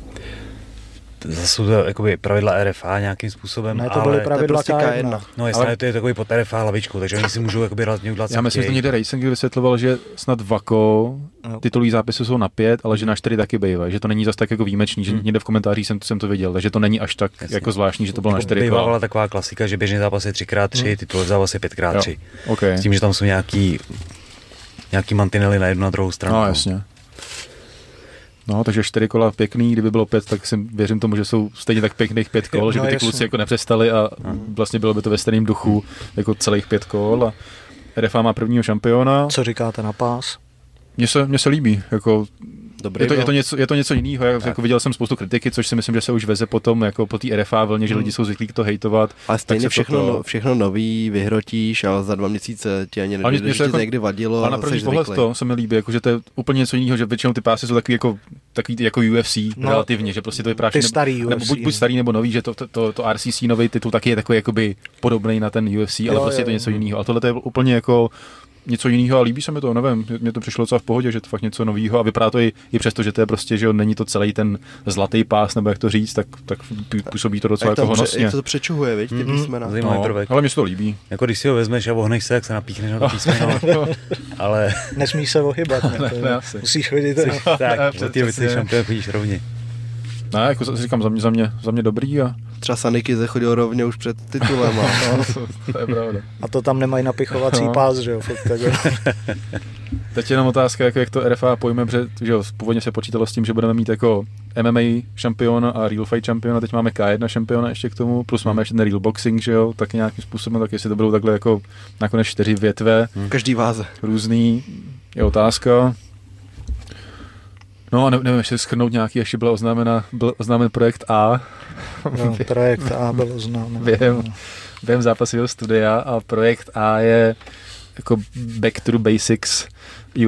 Zase jsou to jakoby pravidla RFA nějakým způsobem, Ne, to ale... byly pravidla prostě K1. K1. No jasně, Ale- to je takový pod RFA hlavičkou, takže oni si můžou jakoby relativně udělat, Já myslím, že to někde Racing vysvětloval, že snad Vako Jo. titulový zápisy jsou na pět, ale že na čtyři taky bývají, že to není zas tak jako výjimečný, že Hmm. někde v komentářích jsem, jsem to viděl, takže to není až tak Jasně. jako zvláštní, že to bylo na Jako čtyři Bývala kola. taková klasika, že běžný zápas je 3x3, Hmm. titulový zápas je 5x3. Jo, OK. S tím, že tam jsou nějaký, nějaký mantinely na jednu na druhou stranu. No jasně. No, takže čtyři kola pěkný, kdyby bylo pět, tak si věřím tomu, že jsou stejně tak pěkných pět kol, Jo, že by no, ty jasně. kluci jako nepřestali a vlastně bylo by to ve stejném duchu jako celých pět kol a RFA má prvního šampiona. Co říkáte na pás? Mně se, mně se líbí, jako Dobrý je to, je, to něco, je to něco jiného, jak, jako viděl jsem spoustu kritiky, což si myslím, že se už veze potom jako po té RFA vlně, že Hmm. lidi jsou zvyklí to hejtovat. Ale stejně všechno, toto- no, všechno nový vyhrotíš a za dva měsíce ti ani nedojde, mně že jako- to někdy vadilo Ale na a první pohled zvyklý. to se mi líbí, jako, že to je úplně něco jiného, že většinou ty pásy jsou takový jako, takový jako UFC No, relativně, že prostě to vypadá, ty že starý nebo UFC, buď, buď no. starý nebo nový, že to, to, to, to RCC nový titul taky je takový jakoby podobný na ten UFC, ale Jo, prostě je to něco jiného. A tohle to je úplně jako něco jiného a líbí se mi to, nevím, mě to přišlo docela v pohodě, že to fakt něco nového a vypadá to i, i přesto, že to je prostě, že není to celý ten zlatý pás, nebo jak to říct, tak, tak pů- působí to docela Jak, jako honosně. jak to přečuhuje, viď, ty Mhm. písmena. Zajímavý No, prvek. ale mě se to líbí. Jako když si ho vezmeš a ohneš se, jak se napíchneš na to písmeno. ale Nesmíš se ohybat. ne? Ne, To ne, asi. Musíš chodit. tak, od té věci šampion chodíš rovně. Ne, jako říkám, za mě, za mě, za mě dobrý a Třeba Saniky zachodil rovně už před titulem. A... no, to, je pravda. A to tam nemají napichovací No. pás, že jo? Fakt tak, Teď jenom otázka, jako jak to RFA pojme, protože že jo, původně se počítalo s tím, že budeme mít jako MMA šampiona a Real Fight šampiona, teď máme K1 šampiona ještě k tomu, plus máme ještě ten Real Boxing, že jo, tak nějakým způsobem, tak jestli to budou takhle jako nakonec čtyři větve, V každý váze. různý, je otázka. No a ne, nevím, ještě schrnout nějaký, ještě byla oznámena, byl oznámen projekt A no, projekt A byl znám. během, během zápasového studia a projekt A je jako Back to the Basics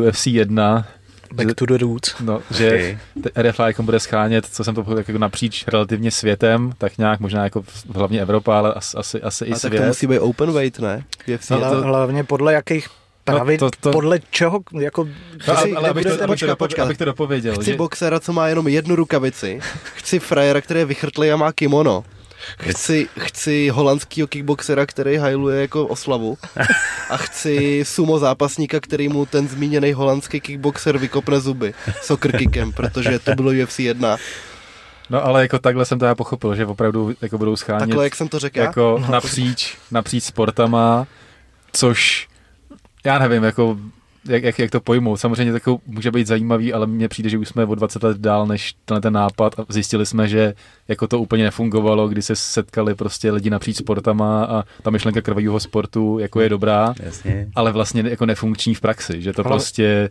UFC 1, Back to the roots. No, že Okay. RFA jako bude schánět, co jsem to pochopil, jako napříč relativně světem, tak nějak možná jako v- hlavně Evropa, ale asi, asi, asi i A tak svět. to musí být open weight, ne? UFC No, to... Hlavně podle jakých pravid, to- to- podle čeho, jako... No, si- ale, ale abych, to, abych, to, počkat, dopo- počkat. abych to dopověděl. Chci že, boxera, co má jenom jednu rukavici. Chci frajera, který je vychrtlý a má kimono. Chci, chci holandskýho kickboxera, který hajluje jako oslavu. A chci sumo zápasníka, který mu ten zmíněný holandský kickboxer vykopne zuby soccer kickem, protože to bylo UFC 1. no ale jako takhle jsem to já pochopil, že opravdu jako budou schánět Takhle, jak jsem to řekl já. jako napříč, napříč sportama, což já nevím, jako jak, jak, jak to pojmout. Samozřejmě takovou může být zajímavý, ale mně přijde, že už jsme o 20 let dál než tenhle ten nápad a zjistili jsme, že jako to úplně nefungovalo, kdy se setkali prostě lidi napříč sportama a ta myšlenka krvavého sportu jako je dobrá, Jasně. ale vlastně jako nefunkční v praxi, že to Ale- prostě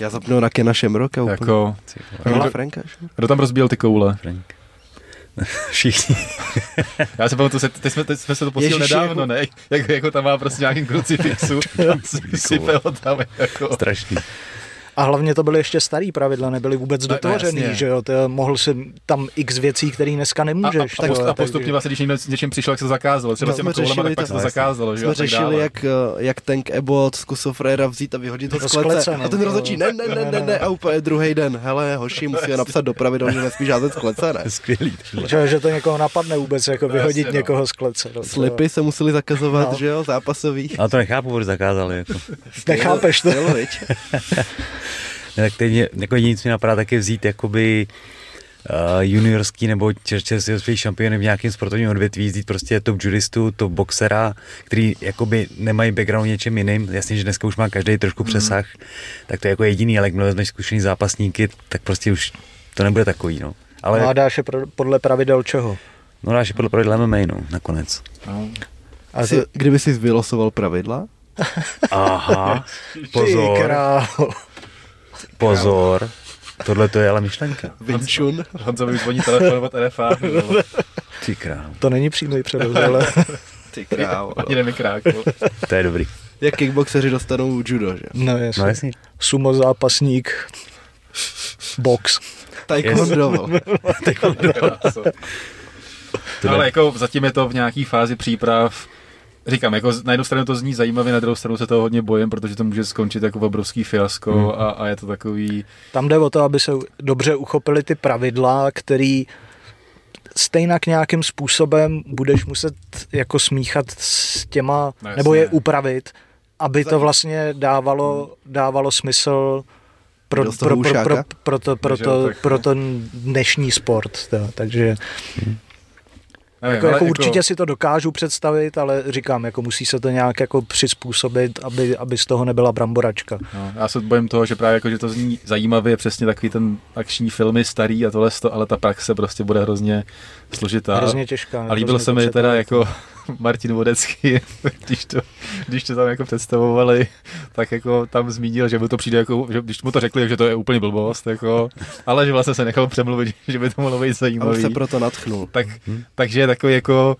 Já zapnu na Kena Šemroka úplně. jako, vole, Kena kdo- Franka. kdo tam rozbíjel ty koule? Frank. Všichni. Já si pamatuju, se- teď jsme, teď jsme se to posílali nedávno, jako- ne? Jak, jako tam má prostě nějaký krucifixu, sype ho tam jako... Strašný. A hlavně to byly ještě starý pravidla, nebyly vůbec No, no, dotvořený, jasně. že jo? To mohl si tam x věcí, které dneska A, a, nemůžeš. a, post, jo, a postupně takže- vlastně, když někdo s něčím přišel, jak se to zakázalo. Třeba No, s těma koulema, tak pak to- se to zakázalo, že jo, a řešili, jak, eh, jak Tank Abbott zkusil Frejera vzít a vyhodit ho z klece. A ten rozhodčí, ne, ne, ne, ne, ne, a úplně druhý den. Hele, hoši, musí ho napsat do pravidel, že nesmíš házet z klece, ne? Skvělý. Že, že to někoho napadne vůbec, jako No, vyhodit jasně, no. někoho z klece. Slipy se museli zakazovat, že jo, zápasový. Ale to nechápu, proč zakázali. Jako. Nechápeš to? Ne, tak teď mě, jako nic mi napadá taky vzít jakoby uh, juniorský nebo čerstvý šampiony v nějakém sportovním odvětví, vzít prostě top judistu, top boxera, který jakoby nemají background něčem jiným. Jasně, že dneska už má každý trošku přesah, tak to je jako jediný, ale jakmile vezmeš zkušený zápasníky, tak prostě už to nebude takový, no. Ale No a dáš je podle pravidel čeho? no dáš je podle pravidla MMA, no, nakonec. A Si, kdyby jsi vylosoval pravidla, Aha, Ty pozor, král. Pozor, tohle to je ale myšlenka. Vinčun, Honza mi zvoní telefon od RFA. Ty král, To není přímý převoz, ale ty král. ani nemikrákl. to je dobrý. Jak kickboxeři dostanou judo, že? no jasně. No jasně. Sumo zápasník, box. Taekwondo. vole. No, ale jako zatím je to v nějaký fázi příprav. Říkám, jako na jednu stranu to zní zajímavě, na druhou stranu se toho hodně bojím, protože to může skončit jako obrovský fiasko Hmm. a, a je to takový... Tam jde o to, aby se dobře uchopili ty pravidla, který stejnak nějakým způsobem budeš muset jako smíchat s těma, No, nebo je upravit, aby to vlastně dávalo, dávalo smysl pro, pro, pro, pro, Hušáka? pro, to, pro, to, pro ten dnešní sport. To, takže Nevím, jako, ale jako určitě si to dokážu představit, ale říkám, jako musí se to nějak jako přizpůsobit, aby, aby z toho nebyla bramboračka. No, já se bojím toho, že právě jako, že to zní zajímavě, přesně takový ten akční filmy starý a tohle, ale ta praxe prostě bude hrozně složitá. Hrozně těžká. A líbil se mi teda jako Martin Vodecký, když to, když to tam jako představovali, tak jako tam zmínil, že mu to přijde jako, že když mu to řekli, že to je úplně blbost, jako, ale že vlastně se nechal přemluvit, že by to mohlo být A zajímavý. se proto natchnul. Tak, takže je takový jako,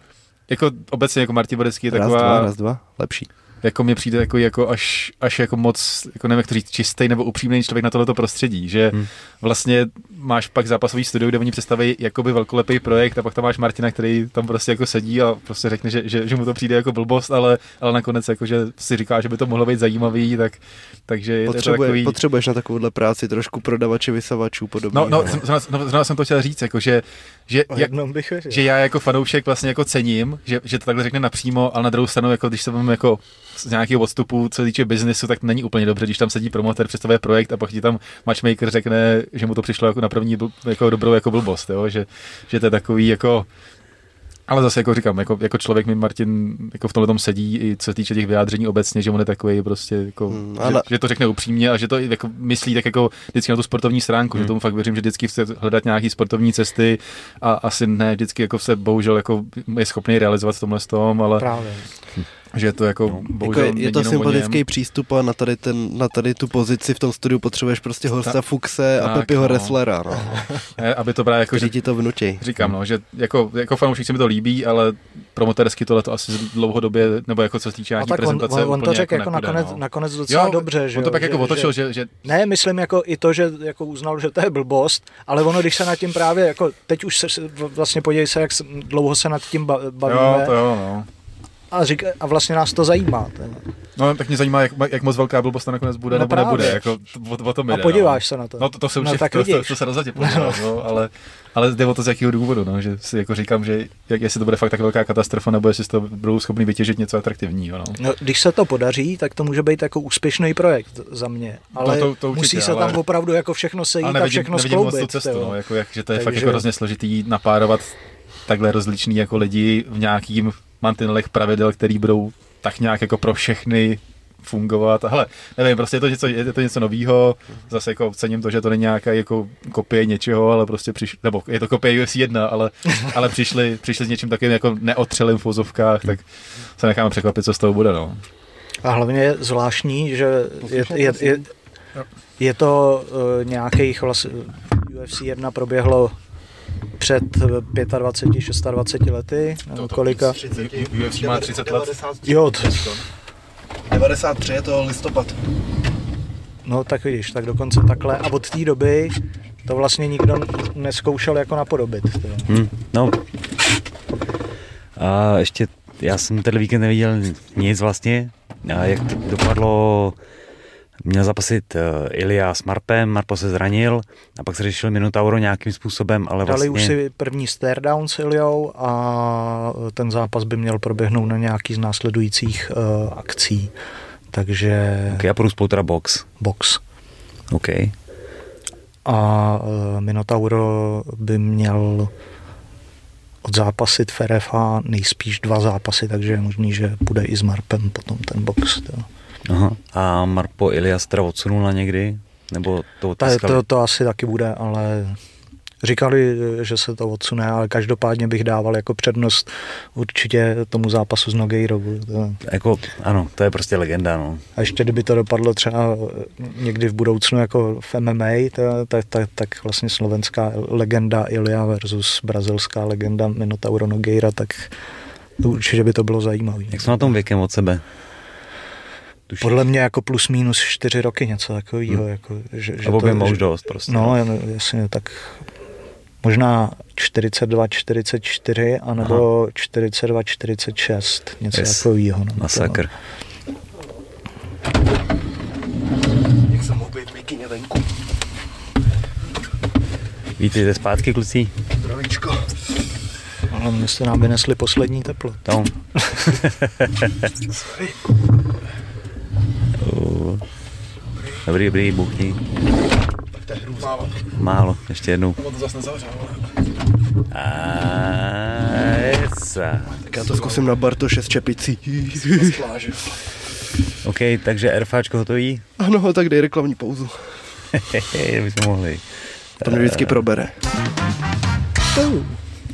jako obecně jako Martin Vodecký je Raz, taková, dva, raz, dva, lepší. Jako mě přijde jako, jako až, až jako moc, jako nevím, jak to říct, čistý nebo upřímný člověk na tohleto prostředí, že Hmm. vlastně máš pak zápasový studio, kde oni představí jakoby velkolepý projekt a pak tam máš Martina, který tam prostě jako sedí a prostě řekne, že, že, že mu to přijde jako blbost, ale, ale nakonec jako, že si říká, že by to mohlo být zajímavý, tak, takže je to Potřebuje, takový... Potřebuješ na takovouhle práci trošku prodavače, vysavačů, podobně. No, no, zrovna, no, zrovna jsem to chtěl říct, jako, že, že, jak, bych že já jako fanoušek vlastně jako cením, že, že to takhle řekne napřímo, ale na druhou stranu, jako když se vám jako z nějakého odstupu, co se týče biznesu, tak není úplně dobře, když tam sedí promotor, představuje projekt a pak ti tam matchmaker řekne, že mu to přišlo jako na první jako dobrou jako blbost, jo? Že, že to je takový jako ale zase jako říkám, jako, jako člověk mi Martin jako v tomhle tom sedí i co se týče těch vyjádření obecně, že on je takový prostě jako, Hmm, že, ale- že, to řekne upřímně a že to jako myslí tak jako vždycky na tu sportovní stránku, Hmm. že tomu fakt věřím, že vždycky chce hledat nějaký sportovní cesty a asi ne vždycky jako se bohužel jako je schopný realizovat v tomhle tom, ale Právě. Že je to jako Jako bohužel je, je není to sympatický něm. přístup a na tady, ten, na tady tu pozici v tom studiu potřebuješ prostě Horsta Tak. Fuxe a Tak, Pepiho no. Resslera, no, aby to právě jako, že ti to vnutí. Říkám, no, že jako, jako fanoušek se mi to líbí, ale promotersky tohle to asi dlouhodobě, nebo jako co se týče nějaký tak on, prezentace, on, on to řekl jako, nepůjde, nakonec, no. nakonec docela Jo, dobře. Že on to pak jako otočil, že, že, že Ne, myslím jako i to, že jako uznal, že to je blbost, ale ono, když se nad tím právě, jako teď už se vlastně podívej se, jak dlouho se nad tím ba- bavíme jo, to jo, no. A, řík, a vlastně nás to zajímá. To- No, tak mě zajímá, jak, jak moc velká blbost to nakonec bude, No nebo právě. nebude, jako o, o tom A jde, podíváš no. se na to. No to, to se No, tak to, to, to, se rozhodně podívám, no, ale, ale jde o to z jakého důvodu, no, že si jako říkám, že jak, jestli to bude fakt tak velká katastrofa, nebo jestli toho budou schopni vytěžit něco atraktivního, no. No, když se to podaří, tak to může být jako úspěšný projekt za mě. Ale to- to určitě, musí se ale- tam opravdu jako všechno sejít Ale a nevidím, všechno nevidím moc tu skloubit. cestu, no, jako, jak, že to je fakt Takže- jako hrozně složitý napárovat takhle rozličný jako lidi v nějakým mantinelech pravidel, který budou tak nějak jako pro všechny fungovat. Hele, nevím, prostě je to něco, je to něco novýho, zase jako cením to, že to není nějaká jako kopie něčeho, ale prostě přišli, nebo je to kopie UFC 1, ale, ale přišli, přišli s něčím takovým jako neotřelým v vozovkách, tak se necháme překvapit, co z toho bude, no. A hlavně je zvláštní, že je, je, je, je to uh, nějakých vlastně UFC 1 proběhlo před eh, 25, 26 lety, nebo kolika. UFC má 30 let. Jo, t- 93 je to listopad. no tak vidíš, tak dokonce takhle. A od té doby to vlastně nikdo neskoušel jako napodobit. to jo. Hm, no. A ještě, já jsem ten víkend neviděl nic vlastně. A jak to dopadlo, měl zapasit uh, Ilia s Marpem, Marpo se zranil a pak se řešil Minotauro nějakým způsobem, ale Dali vlastně... už si první stare down s Iliou a ten zápas by měl proběhnout na nějaký z následujících uh, akcí. Takže Okay, a půjdu spolu teda box. box. OK. A uh, Minotauro by měl odzápasit Ferefa nejspíš dva zápasy, takže je možný, že bude i s Marpem potom ten box. To, Aha. A Marpo Ilias teda odsunul na někdy? Nebo to to, odtiskali? to, to asi taky bude, ale říkali, že se to odsune, ale každopádně bych dával jako přednost určitě tomu zápasu s Nogueirou. To- Jako, ano, to je prostě legenda, no. A ještě kdyby to dopadlo třeba někdy v budoucnu jako v MMA, to- tak, tak, tak vlastně slovenská legenda Ilia versus brazilská legenda Minotauro Nogueira, tak to určitě by to bylo zajímavé. Jak jsou na tom věkem od sebe? Tušíš? Podle mě jako plus minus čtyři roky něco takového. Hmm. Jako, že, že to- už že- dost prostě. No, jen- jasně, tak možná 42, 44, anebo 42, 46, něco Yes. takového. No, Masakr. Jak jsem mohl být mikině venku. Vítejte zpátky, kluci. Zdravíčko. Ale my jste nám vynesli poslední teplo. Tom. Uh, Dobrý, dobrý, buchni. Málo, ještě jednou. to zase nezavřel. Ajsa. Tak já to zkusím na Bartoše s čepicí. OK, takže RFáčko hotový? Ano, tak dej reklamní pauzu. Hehehe, bychom mohli. To mě vždycky probere.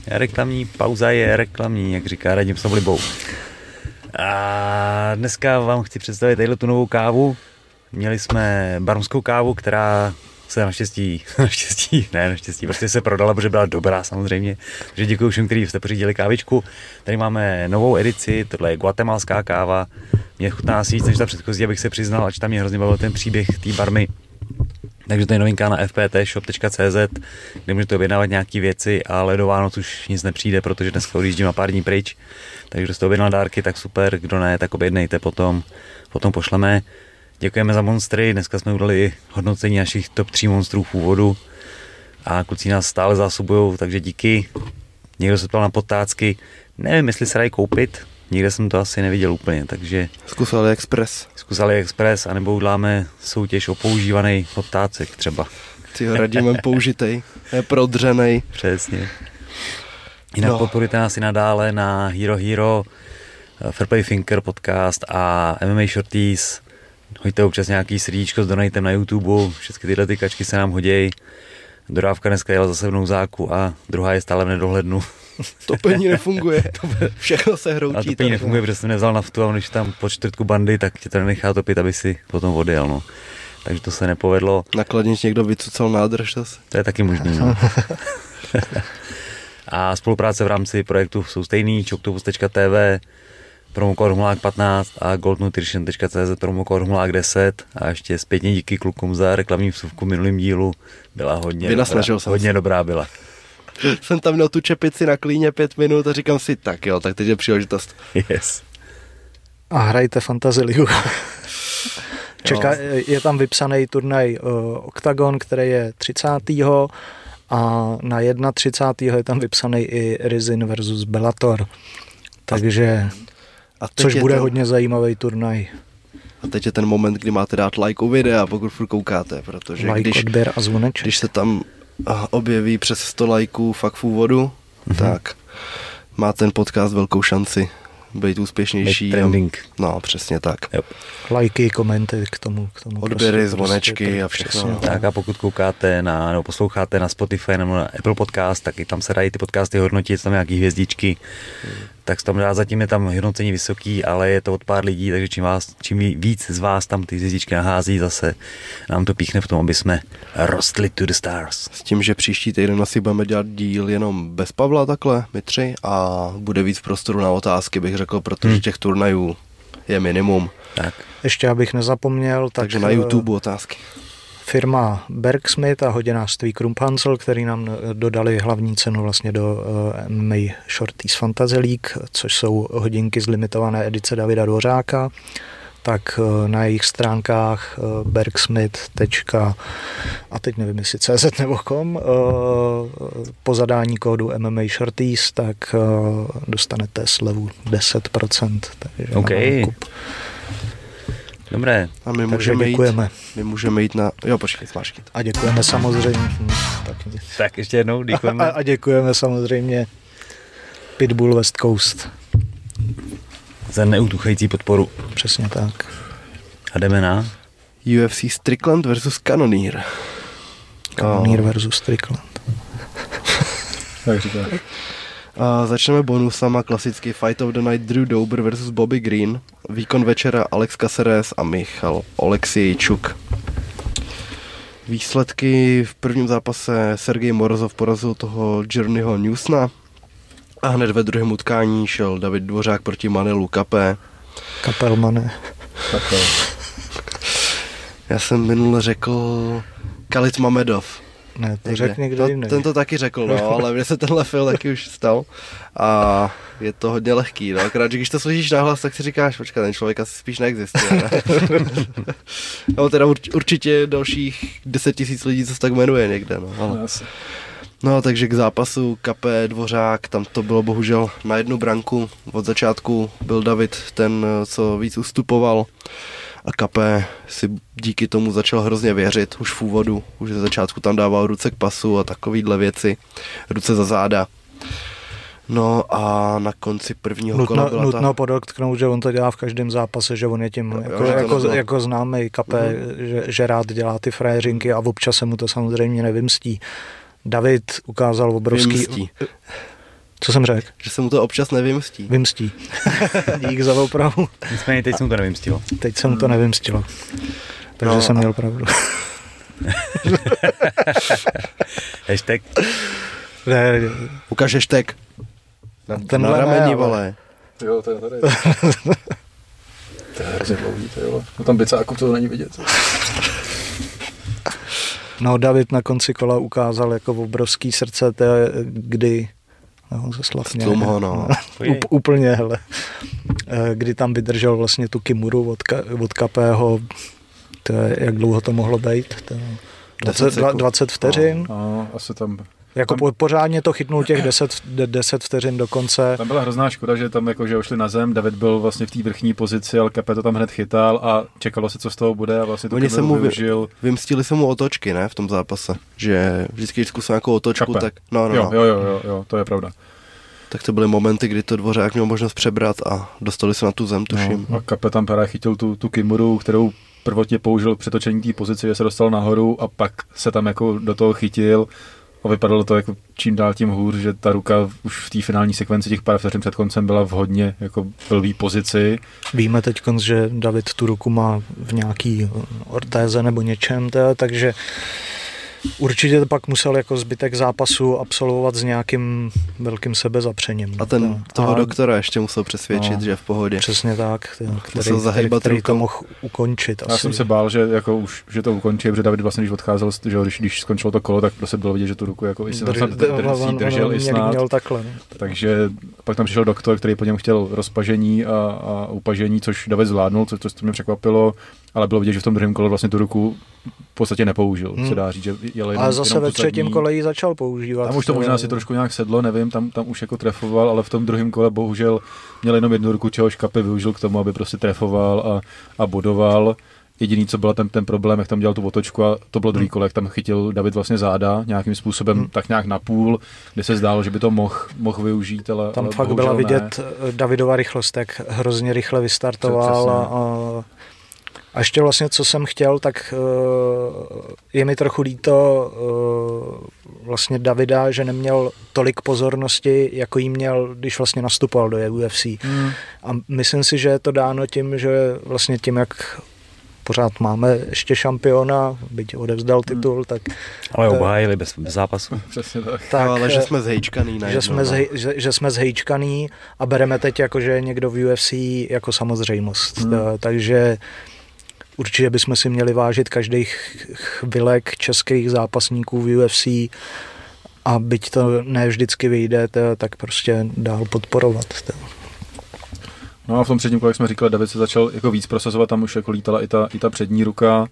Reklamní pauza je reklamní, jak říká Radim s oblibou. A dneska vám chci představit tadyhle tu novou kávu. Měli jsme barmskou kávu, která se naštěstí, naštěstí, ne naštěstí, prostě se prodala, protože byla dobrá samozřejmě. Takže děkuji všem, kteří jste pořídili kávičku. Tady máme novou edici, tohle je guatemalská káva. Mě chutná asi víc než ta předchozí, abych se přiznal, ač tam mě hrozně bavil ten příběh té barmy. Takže to je novinka na fptshop.cz, kde můžete objednávat nějaké věci, ale do Vánoc už nic nepřijde, protože dneska odjíždím na pár dní pryč. Takže kdo jste objednal dárky, tak super, kdo ne, tak objednejte potom, potom pošleme. Děkujeme za monstry, dneska jsme udali hodnocení našich top 3 monstrů v úvodu a kluci nás stále zásobují, takže díky. Někdo se ptal na potácky, nevím, jestli se dají koupit, nikde jsem to asi neviděl úplně, takže Zkus AliExpress. zkus AliExpress, anebo uděláme soutěž o používaný potácek třeba. Ty ho radíme použitej, je prodřenej. Přesně. Jinak no. Podporujte nás i nadále na Hero Hero, Fairplay Thinker podcast a MMA Shorties. Hoďte občas nějaký srdíčko s donatem na YouTube, všechny tyhle ty kačky se nám hodějí. Dodávka dneska jela zase v nouzáku a druhá je stále v nedohlednu. Topení nefunguje. Všechno se hroutí. A to tady. pení nefunguje, protože jsem nevzal naftu a když tam po čtvrtku bandy, tak tě to nenechá topit, aby si potom odjel. No. Takže to se nepovedlo. Nakladnič někdo vycucal nádrž zase. To je taky možný. No. a spolupráce v rámci projektu jsou stejný, choctopus.tv, promokód Humlák 15 a goldnutrition.cz promokód Humlák 10 a ještě zpětně díky klukům za reklamní vsuvku v minulým dílu. Byla hodně Vynasnažil dobrá. jsem Hodně dobrá byla. Jsem tam měl tu čepici na klíně pět minut a říkám si, tak jo, tak teď je příležitost. Yes. A hrajte Fantasy Ligu. Čeká, je tam vypsaný turnaj uh, Octagon, který je 30. a na 31. je tam vypsaný i Rizin versus Bellator. Takže, A což bude ten, hodně zajímavý turnaj. A teď je ten moment, kdy máte dát like u videa, pokud furt koukáte, protože Like, když, odběr a zvoneček. když se tam objeví přes 100 lajků fakt v úvodu, Mhm. tak má ten podcast velkou šanci být úspěšnější. Být trending. No, přesně tak. Jo. Lajky, komenty k tomu. K tomu Odběry, zvonečky a všechno, přesně no. Tak a pokud koukáte na, nebo posloucháte na Spotify nebo na Apple Podcast, tak i tam se dají ty podcasty hodnotit, tam nějaký hvězdičky, tak tam dá, zatím je tam hodnocení vysoký, ale je to od pár lidí, takže čím, vás, čím víc z vás tam ty hvězdičky nahází, zase nám to píchne v tom, aby jsme rostli to the stars. S tím, že příští týden asi budeme dělat díl jenom bez Pavla takhle, my tři, a bude víc prostoru na otázky, bych řekl, protože Hmm. těch turnajů je minimum. Tak, Ještě abych nezapomněl, tak Takže na eh, YouTube otázky. Firma Bergsmith a hodinářství Krumphansel, který nám eh, dodali hlavní cenu vlastně do eh, MMA Shorties Fantasy League, což jsou hodinky z limitované edice Davida Dvořáka, tak eh, na jejich stránkách bergsmith. a teď nevím, jestli CZ nebo kom, po zadání kódu MMA Shorties, tak dostanete slevu 10%. Takže na OK. nákup. Dobré. A my Takže můžeme jít, děkujeme. my můžeme jít na, jo počkej, máš. A děkujeme samozřejmě. Tak, Tak ještě jednou a, děkujeme. a děkujeme samozřejmě Pitbull West Coast. za neutuchající podporu. Přesně tak. A jdeme na... UFC Strickland versus Cannoneer. Kanonýr versus Strickland. Tak říká. Začneme bonusama klasicky Fight of the Night Drew Dober versus Bobby Green, výkon večera Alex Caceres a Michal Oleksijčuk. Výsledky v prvním zápase Sergej Morozov porazil toho Journeyho Newsna a hned ve druhém utkání šel David Dvořák proti Manelu Kapé. Kapelmane. Takhle. Já jsem minule řekl Khalid Mamedov. Ne, to řekl někdo no, jiný. Ten to taky řekl, no, ale mně se tenhle film taky už stal a je to hodně lehký, no, akorát, že když to slyšíš nahlas, tak si říkáš, počkat, ten člověk asi spíš neexistuje. Ne? no, teda urč, určitě dalších 10 tisíc lidí, co se tak jmenuje někde, no, ale Asi. No, takže k zápasu Kape Dvořák, tam to bylo bohužel na jednu branku. Od začátku byl David ten, co víc ustupoval a Kape si díky tomu začal hrozně věřit už v úvodu, už ze začátku tam dával ruce k pasu a takovýhle věci, ruce za záda. No a na konci prvního nutno, kola byla nutno ta... podotknout, že on to dělá v každém zápase, že on je tím, jako, to jako, nebylo. jako známý kape, mm-hmm. že, že rád dělá ty frajeřinky a občas se mu to samozřejmě nevymstí. David ukázal obrovský... Vymstí. Co jsem řekl? Že se mu to občas nevymstí. Vymstí. Dík za opravu. Nicméně teď jsem to nevymstilo. Teď se mu to nevymstilo. Takže No jsem měl pravdu. Hashtag. Ne, Ukaž hashtag. Na, Tenhle na rameni, ale- vole. Jo, to je tady. to je hrozně dlouhý, to jo. No tam bicáku to není vidět. no, David na konci kola ukázal jako obrovský srdce, té, kdy No, ze Slavně. Stlum ho, no. Úplně, hele. Eh, Kdy tam vydržel vlastně tu Kimuru od, ka, od Kapého, to je, jak dlouho to mohlo být? To, 20, 10 sekund. 20 vteřin. No, asi tam, Jako tam- po- pořádně to chytnul těch 10, 10 vteřin do konce. tam byla hrozná škoda, že tam jako, že ošli na zem, David byl vlastně v té vrchní pozici, ale Kape to tam hned chytal a čekalo se, co z toho bude a vlastně to Oni se mu vy- využil. Vymstili se mu otočky, ne, v tom zápase. Že vždycky, když zkusil nějakou otočku, Kape. tak, no, no, Jo, no, jo, jo, jo, jo, to je pravda. tak to byly momenty, kdy to dvořák měl možnost přebrat a dostali se na tu zem, tuším. No, a Kape tam právě chytil tu, tu Kimuru, kterou prvotně použil k přetočení té pozice, že se dostal nahoru a pak se tam jako do toho chytil a vypadalo to jako čím dál tím hůř, že ta ruka už v té finální sekvenci těch pár vteřin před koncem byla v hodně jako blbý pozici. Víme teď, že David tu ruku má v nějaký ortéze nebo něčem, to, takže určitě pak musel jako zbytek zápasu absolvovat s nějakým velkým sebezapřením. A ten To- toho a doktora ještě musel přesvědčit, No. že je v pohodě. Přesně tak, ty, který, Musel zahejbat který, který to mohl ukončit. Já asi. jsem se bál, že, jako už, že to ukončí, protože David vlastně, když odcházel, že když, když skončilo to kolo, tak prostě bylo vidět, že tu ruku jako i snad dr- on- držel on i měl- snad. Měl takhle, no. Takže pak tam přišel doktor, který po něm chtěl rozpažení a, a upažení, což David zvládnul, což, což to mě překvapilo, ale bylo vidět, že v tom druhém kole vlastně tu ruku v podstatě nepoužil, Hmm. se dá říct, že jel jenom, Ale zase jenom ve třetím kole ji začal používat. Tam už to možná si trošku nějak sedlo, nevím, tam, tam už jako trefoval, ale v tom druhém kole bohužel měl jenom jednu ruku, čehož Kape využil k tomu, aby prostě trefoval a, a bodoval. Jediný, co byl ten, ten problém, jak tam dělal tu otočku a to bylo druhý kole, jak tam chytil David vlastně záda nějakým způsobem Hmm. tak nějak na půl, kde se zdálo, že by to mohl mohl využít, ale Tam ale fakt byla ne. vidět eh, Davidova rychlost, jak hrozně rychle vystartoval Přesně. a, a, ještě vlastně, co jsem chtěl, tak eh, je mi trochu líto eh, vlastně Davida, že neměl tolik pozornosti, jako jí měl, když vlastně nastupoval do UFC. Hmm. A myslím si, že je to dáno tím, že vlastně tím, jak pořád máme ještě šampiona, byť odevzdal titul, tak, Ale obhájili bez, bez zápasu. Přesně tak. tak no, ale že eh, jsme zhejčkaný na že jsme, zhej, že, že jsme zhejčkaný a bereme teď jako, že je někdo v UFC jako samozřejmost. Hmm. Hmm. Takže určitě bychom si měli vážit každých chvilek českých zápasníků v UFC a byť to ne vždycky vyjde, tak prostě dál podporovat. To. No a v tom předním kole, jak jsme říkali, David se začal jako víc prosazovat, tam už jako lítala i ta, i ta přední ruka,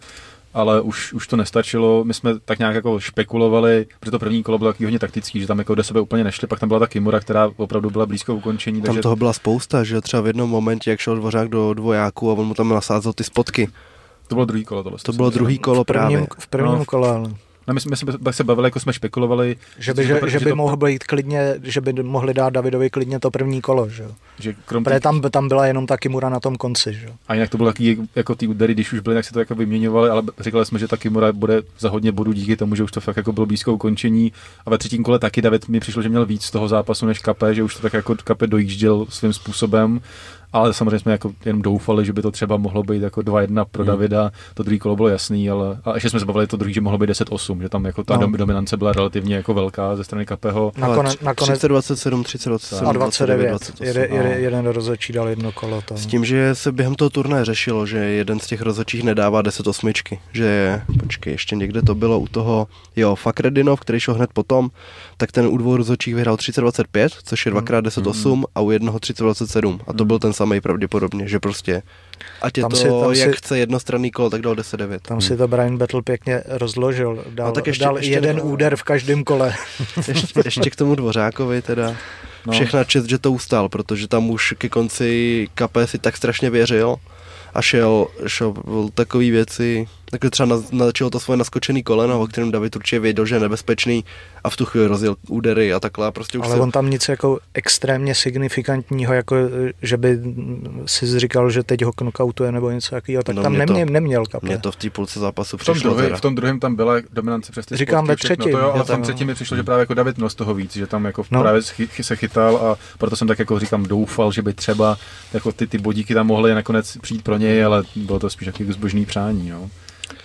ale už, už to nestačilo. My jsme tak nějak jako špekulovali, protože to první kolo bylo taky hodně taktický, že tam jako do sebe úplně nešli, pak tam byla ta Kimura, která opravdu byla blízko ukončení, Tam takže toho byla spousta, že třeba v jednom momentě, jak šel dvořák do dvojáku a on mu tam nasázel ty spotky. To bylo druhý kolo. Tohle, To bylo druhý kolo V prvním, právě. v prvním No. kole, ale No, my, jsme, my jsme se bavili, jako jsme špekulovali, že by, že, že by to- mohl být klidně, že by mohli dát Davidovi klidně to první kolo, že jo. že krom Protože těch, tam, tam byla jenom ta Kimura na tom konci, že jo. a jinak to bylo taky jako ty údery, když už byly, tak se to jako vyměňovali, ale říkali jsme, že ta Kimura bude za hodně bodů díky tomu, že už to fakt jako bylo blízko ukončení. A ve třetím kole taky David mi přišlo, že měl víc z toho zápasu než Kape, že už to tak jako Kape dojížděl svým způsobem. Ale samozřejmě jsme jako jenom doufali, že by to třeba mohlo být jako 2-1 pro Hmm. Davida. To druhý kolo bylo jasný, ale a ještě jsme se bavili to druhý, že mohlo být 10-8, že tam jako ta No. dominance byla relativně jako velká ze strany Kapeho. Nakonec, nakonec 30, 27, 30, 27, a 29. 28. Jede, jede, no. jeden rozhodčí dal jedno kolo. To. S tím, že se během toho turnaje řešilo, že jeden z těch rozhodčích nedává 10 osmičky, že počkej, ještě někde to bylo u toho, jo, Fakredinov, který šel hned potom, tak ten u dvou rozhodčích vyhrál 30-25, což je dvakrát 10-8 a u jednoho 30-27 a to byl ten samý pravděpodobně, že prostě ať je Tam to, si- tam jak si- chce jednostranný kolo, tak dal 10-9. Tam si to Brian Battle pěkně rozložil. Dal, No tak ještě- dal ještě jeden nebo- úder v každém kole. ještě, ještě k tomu Dvořákovi teda. No. Všechna čest, že to ustál, protože tam už ke konci kapé si tak strašně věřil a šel, šel takový věci, takhle třeba na, načal to svoje naskočený koleno, o kterém David určitě věděl, že je nebezpečný a v tu chvíli rozjel údery a takhle a prostě už Ale se... on tam nic jako extrémně signifikantního, jako že by si říkal, že teď ho knockoutuje nebo něco takového, tak No, tam mě to- neměl, neměl kapě. Mně to v té půlce zápasu V tom, přišlo druhý, v tom druhém tam byla dominance přes ty Říkám ve třetím, To jo, ale v tom tam- třetím mi přišlo, že právě jako David měl z toho víc, že tam jako No. no. právě se chytal a proto jsem tak jako říkám doufal, že by třeba jako ty, ty bodíky tam mohly nakonec přijít pro něj, ale bylo to spíš takový zbožný přání. Jo.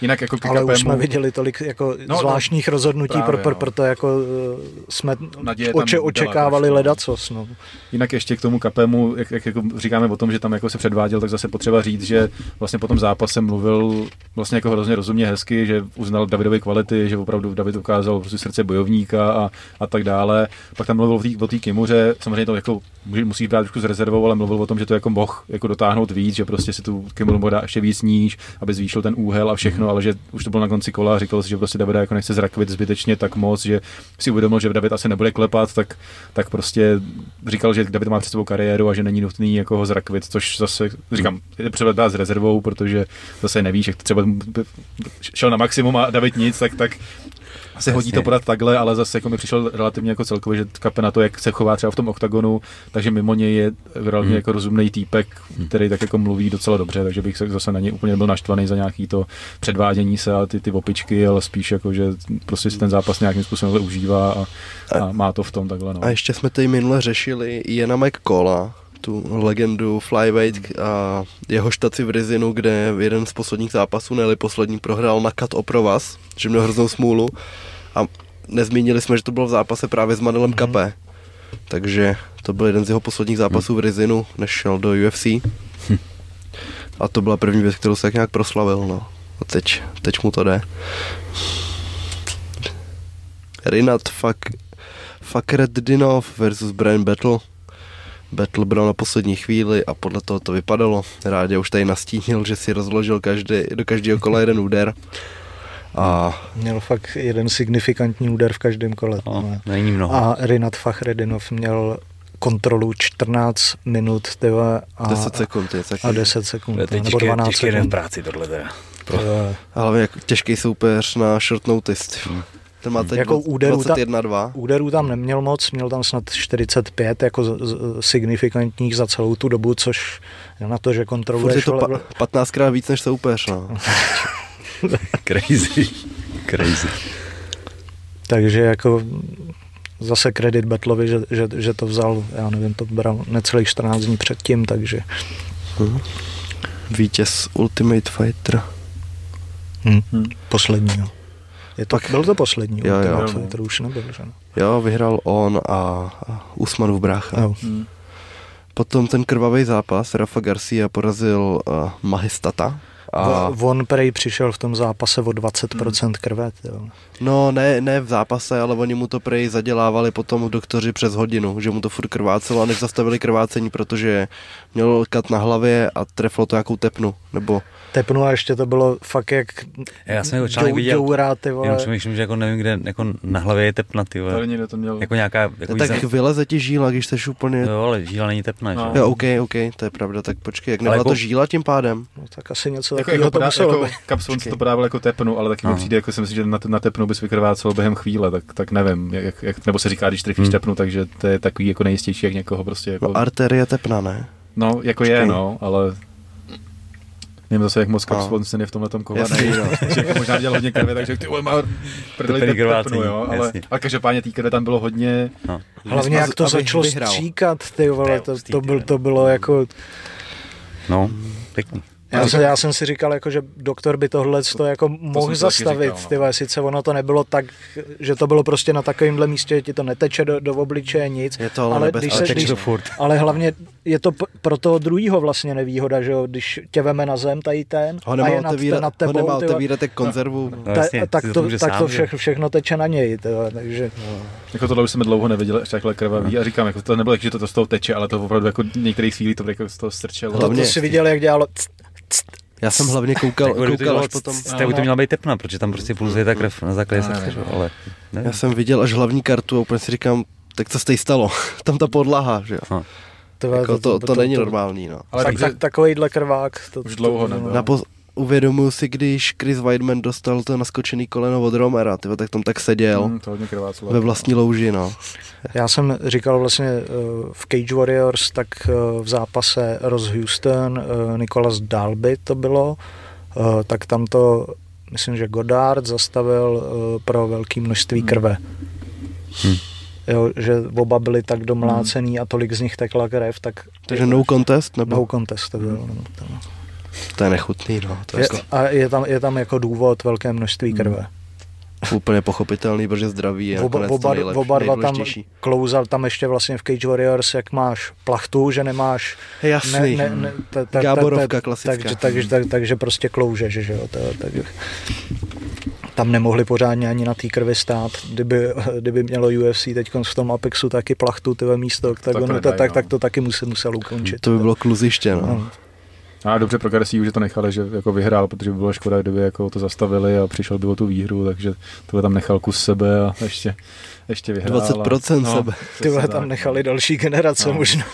Jinak jako Ale už jsme viděli tolik jako No, no, no, zvláštních rozhodnutí, právě, pro, pro, no. proto jako uh, jsme Naděje oče, očekávali no. ledacos. No. Jinak ještě k tomu kapému, jak, jak jako říkáme o tom, že tam jako se předváděl, tak zase potřeba říct, že vlastně po tom zápase mluvil vlastně jako hrozně rozumně hezky, že uznal Davidovy kvality, že opravdu David ukázal prostě srdce bojovníka a, a tak dále. Pak tam mluvil o té Kimuře, samozřejmě to jako musíš brát trošku s rezervou, ale mluvil o tom, že to jako mohl jako dotáhnout víc, že prostě si tu Kimuru mohl dát ještě víc níž, aby zvýšil ten úhel a všechno, ale že už to bylo na konci kola a říkal si, že prostě Davida jako nechce zrakvit zbytečně tak moc, že si uvědomil, že David asi nebude klepat, tak, tak prostě říkal, že David má před sebou kariéru a že není nutný jako ho zrakvit, což zase říkám, je třeba dát s rezervou, protože zase nevíš, jak to třeba šel na maximum a David nic, tak, tak se hodí to podat takhle, ale zase jako mi přišel relativně jako celkově, že kape na to, jak se chová třeba v tom oktagonu, takže mimo něj je relativně Hmm. jako rozumný týpek, který tak jako mluví docela dobře, takže bych se zase na něj úplně nebyl naštvaný za nějaký to předvádění se a ty, ty opičky, ale spíš jako, že prostě si ten zápas nějakým způsobem užívá a, a má to v tom takhle. No. A ještě jsme tady minule řešili Jana McCalla, tu legendu flyweight a jeho štaci v Rizinu, kde jeden z posledních zápasů, ne poslední, prohrál na kat o provaz, že měl hroznou smůlu a nezmínili jsme, že to bylo v zápase právě s Manelem Kapé. Takže to byl jeden z jeho posledních zápasů v Rizinu, než šel do UFC. A to byla první věc, kterou se tak nějak proslavil, no. A teď, teď mu to jde. Rinat Fak, Fakreddinov versus Brian Battle. Battle bral na poslední chvíli a podle toho to vypadalo. Rádě už tady nastínil, že si rozložil každý, do každého kola jeden úder. A Měl fakt jeden signifikantní úder v každém kole. No, není mnoho. A Rinat Fachredinov měl kontrolu 14 minut tyhle, a, 10 sekund je taky. a 10 sekund. To je teď nebo těžké, 12 těžké sekund. práci tohle teda. To je- A hlavně jako těžký soupeř na short notice. ty. Ten má teď Jako úderů ta- 21-2. Úderů tam neměl moc, měl tam snad 45 jako z, z, signifikantních za celou tu dobu, což je na to, že Furt je to pa, 15krát víc než soupeř. No. Crazy. Crazy. Takže jako zase kredit Betlovi, že, že, že to vzal, já nevím, to bral necelých 14 dní předtím, takže Vítěz Ultimate Fighter. hm, Hm. poslední. Je to, Pak- byl to poslední, Jo, jo. Fighter už nebyl, že no. Jo, vyhrál on a, a Usmanův brácha. Jo. Hmm. Potom ten krvavý zápas, Rafa Garcia porazil uh, Mahistata. A, A... On prej přišel v tom zápase o 20% krve. Jo. no ne, ne v zápase, ale oni mu to prej zadělávali potom doktoři přes hodinu, že mu to furt krvácelo a než zastavili krvácení, protože měl kat na hlavě a trefilo to nějakou tepnu, nebo Tepnu a ještě to bylo fakt jak Já jsem jeho článek viděl, džoura, ty vole. jenom přemýšlím, že jako nevím, kde jako na hlavě je tepna, ty vole. Tady někdo to měl. Jako nějaká, jako tak význam- vyleze ti žíla, když jsi úplně... Jo, ale žíla není tepna, No. že? Jo, OK, OK, to je pravda, tak počkej, jak Ale nebyla jako- to žíla tím pádem? No, tak asi něco jako, takového jako, to podá, muselo jako Počkej. to podával jako tepnu, ale taky mi No. přijde, jako si myslím, že na, na tepnu bys vykrvácel během chvíle, tak, tak nevím, jak, jak, nebo se říká, když trefíš Hmm. tepnu, takže to je takový jako nejistější, jak někoho prostě jako, No arterie tepna, ne? no jako počkej. je, no, ale nevím zase, jak moc No. Kapson je v tomhle tom Jasný, kovaný, no. že jako možná dělal hodně krve, takže ty vole, má prdeli tepnu, jo, ale, jasně. ale každopádně té krve tam bylo hodně, No. Hlavně jak to začalo vyhrál. stříkat, ty vole, to, to, byl, to bylo jako, no, pěkný. Já, jsem, já jsem si říkal, jako, že doktor by tohle to jako mohl taky zastavit. říkal, no. Ty vole, sice ono to nebylo tak, že to bylo prostě na takovémhle místě, že ti to neteče do, do obličeje nic. Je to ale nebezpečné. Ale se, teče to furt. ale hlavně je to p- pro toho druhýho vlastně nevýhoda, že jo, když tě veme na zem tady ten Ho a nemá je nad, otevírat, nad ho tebou, nemá ty vole, otevírat konzervu. No, ta, jasně, tak, to, tak to sám, že? všechno, všechno teče na něj, ty vole, takže Jako tohle už jsme dlouho neviděli, až takhle krvavý. A říkám, jako to nebylo, jak, že to, to z toho teče, ale to opravdu jako některých chvílí to jako z toho strčelo. Hlavně- to, to si viděl, jak dělalo Já jsem hlavně koukal, Tak to koukal dělalo až potom... c- to měla být tepna, protože tam prostě pulzuje ta krev na základě jo, ale nevím. Já jsem viděl až hlavní kartu a úplně si říkám, tak co se tady stalo? Tam ta podlaha, že jo? No. vole, Jako to, to, není normální, no. ale tak, tak, takovýhle krvák. To, Už dlouho to, nebyl. Napo- uvědomuji si, když Chris Weidman dostal to naskočený koleno od Romera, tyhle, tak tam tak seděl Hmm, to hodně krvácelo. ve vlastní louži, no. Já jsem říkal vlastně eh, v Cage Warriors, tak eh, v zápase Ross Houston, eh, Nicholas Dalby to bylo, tak tam to, myslím, že Goddard zastavil pro velké množství krve. Hm. Jo, že oba byli tak domlácený a tolik z nich tekla krev, tak Takže no contest, nebo? no contest to bylo. no, to- To je nechutný, no. To je, Je, jako a je tam, je tam jako důvod velké množství krve. úplně pochopitelný, protože zdraví je Oba, oba, nejlepší, oba dva tam klouzal, tam ještě vlastně v Cage Warriors, jak máš plachtu, že nemáš Jasný. ne, ne, ne, ta, ta, Gáborovka ta, ta, klasická. Takže, takže, tak, takže prostě kloužeš, že jo. Tak, tam nemohli pořádně ani na té krvi stát. Kdyby, kdyby mělo UFC teď v tom Apexu taky plachtu tyhle místo, tak, Tak to tak, tak, no. tak to taky musel, musel ukončit. To by bylo kluziště, no. No. A dobře pro Garcia, že to nechali, že jako vyhrál, protože by bylo škoda, kdyby jako to zastavili a přišel by o tu výhru, takže tohle tam nechal kus sebe a ještě, ještě vyhrál. 20% a, sebe. Ty vole, přesně tam tak, nechali další generace No. možná.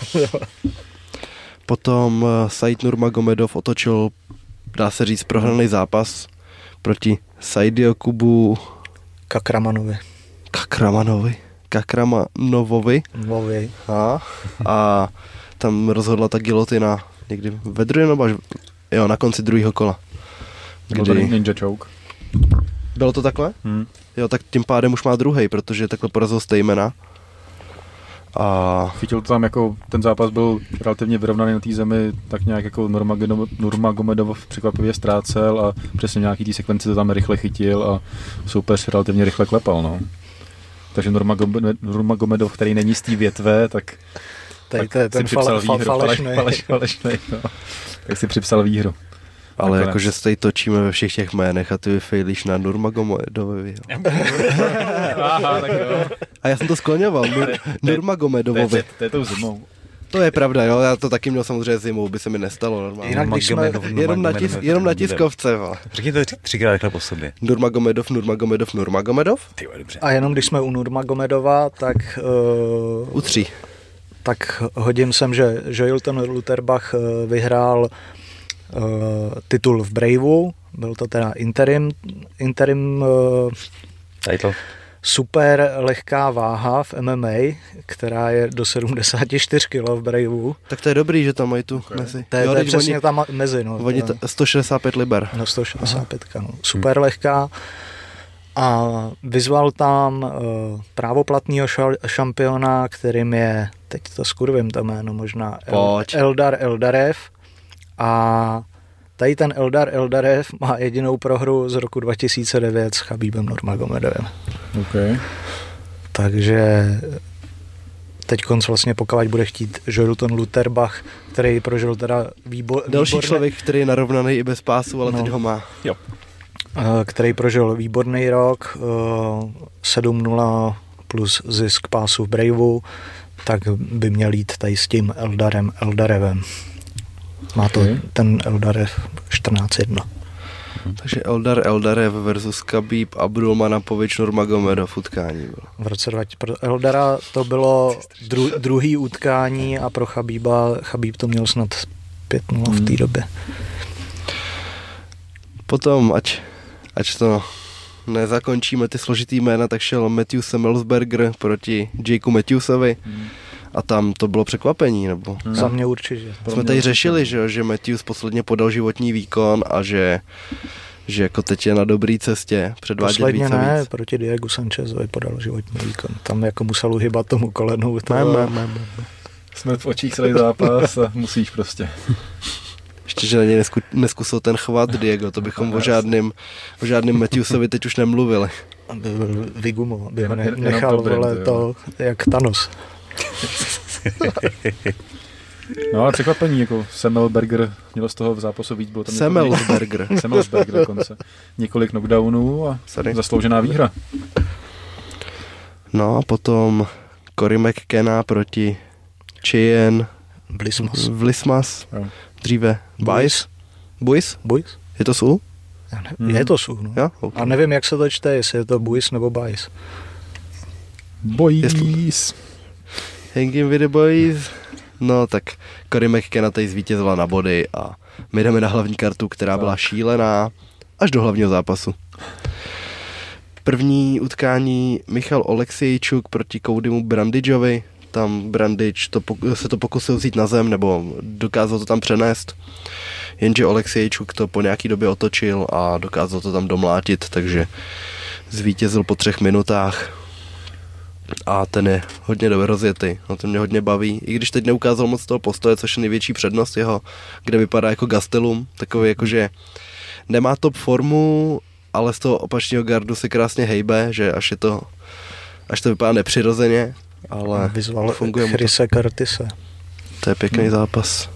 Potom uh, Said Nurmagomedov otočil, dá se říct, prohraný zápas proti Saidio Kubu Kakramanovi. Kakramanovi. Kakramanovovi. Vovi. A, a tam rozhodla ta gilotina někdy ve druhém nebo až, jo, na konci druhého kola. Byl to Kdy, Ninja Choke. bylo to takhle? Hmm. Jo, tak tím pádem už má druhý, protože takhle porazil Stejmena. A Chytil to tam jako, ten zápas byl relativně vyrovnaný na té zemi, tak nějak jako Nurmagomedov, Nurmagomedov překvapivě ztrácel a přesně nějaký té sekvenci to tam rychle chytil a soupeř relativně rychle klepal, no. Takže Nurmagomedov, Nurmagomedov který není z té větve, tak, Tady tak to je si ten připsal fal, fal, výhru. falešný. Faleš, falešný, no. Tak si připsal výhru. ale jakože se tady točíme ve všech těch jménech a ty vyfejlíš na Nurmagomedovi. jo. Aha, tak jo. A já jsem to skloňoval, Nur, Nurmagomedovovi. to je tou zimou. To je pravda, jo, já to taky měl samozřejmě zimou, by se mi nestalo normálně. Jinak když jsme- Jenom na, tis, jenom na tiskovce. Řekni to tři- třikrát rychle po sobě. Nurmagomedov, Nurmagomedov, Nurmagomedov. Ty dobře. A jenom když jsme u Nurmagomedova, tak, U uh, tří. Tak hodím sem, že Joilton Lutherbach uh, vyhrál uh, titul v Braveu, byl to teda interim, interim uh, Title. super lehká váha v MMA, která je do 74 kg v Braveu. Tak to je dobrý, že tam mají tu okay. mezi. To je, to je přesně oni, tam mezi. No, oni to- t- 165 liber. No 165, no. super lehká. A vyzval tam uh, právoplatného ša- šampiona, kterým je, teď to skurvím to jméno možná, El- Pojď. Eldar Eldarev. A tady ten Eldar Eldarev má jedinou prohru z roku 2009 s Chabíbem Nurmagomedovem. Okay. Takže teď konc vlastně pokud bude chtít Joelton Lutherbach, který prožil teda výbo- Další výborné, člověk, který je narovnaný i bez pásu, ale No. teď ho má. Jo. eh, který prožil výborný rok, eh, 7-0 plus zisk pásu v Braveu, tak by měl jít tady s tím Eldarem Eldarevem. Má to Okay. ten Eldarev 14-1. Takže Eldar Eldarev versus Khabib Abdulmanapovič Nurmagomedov utkání bylo. V roce 2000 pro Eldara to bylo dru, druhý utkání a pro Chabíba, Chabíb to měl snad 5-0 v té Hmm. době. Potom, ať, ať to nezakončíme ty složitý jména, tak šel Matthew Semmelsberger proti Jakeu Matthewsovi a tam to bylo překvapení, nebo Hmm. Za mě určitě. Pro jsme mě tady určitě. řešili, že, jo, že Matthews posledně podal životní výkon a že, že jako teď je na dobré cestě předvádět Posledně víc ne, víc. proti Diego Sanchezovi podal životní výkon. Tam jako musel uhybat tomu kolenu. To bylo- mem, mem, mem. Jsme v očích celý zápas a musíš prostě. Ještě, že na něj nesku, neskusil ten chvat Diego, to bychom o žádným, o žádným Matthewsovi teď už nemluvili. Aby vygumoval, aby ne, nechal to brand, vole, jo. to, jak Thanos. No ale překvapení, jako Semmelberger měl z toho v zápasu víc, bylo tam několik- Semmelberger. Semmelberger dokonce. Několik knockdownů a Sorry. zasloužená výhra. No a potom Cory McKenna proti Cheyenne Blismas. Vlismas, Jo. Dříve Bice. Buis? Buis? Je to sůl? Já ne, Mhm. Je to sůl, no. Jo? Okay. A nevím, jak se to čte, jestli je to Buis nebo Bajs. Boys. Hanging with the boys. No tak Cory McKenna tady zvítězila na body a my jdeme na hlavní kartu, která byla šílená až do hlavního zápasu. První utkání Michal Oleksijčuk proti Codymu Brandidžovi. Tam Brandič to, se to pokusil vzít na zem, nebo dokázal to tam přenést. Jenže Oleksijčuk to po nějaký době otočil a dokázal to tam domlátit, takže zvítězil po třech minutách a ten je hodně dobře rozjetý, no ten mě hodně baví, i když teď neukázal moc toho postoje, což je největší přednost jeho, kde vypadá jako Gastelum, takový jako, že nemá top formu, ale z toho opačného gardu se krásně hejbe, že až je to, až to vypadá nepřirozeně, ale Vyzval funguje mu to. Chrise Curtise. To je pěkný zápas.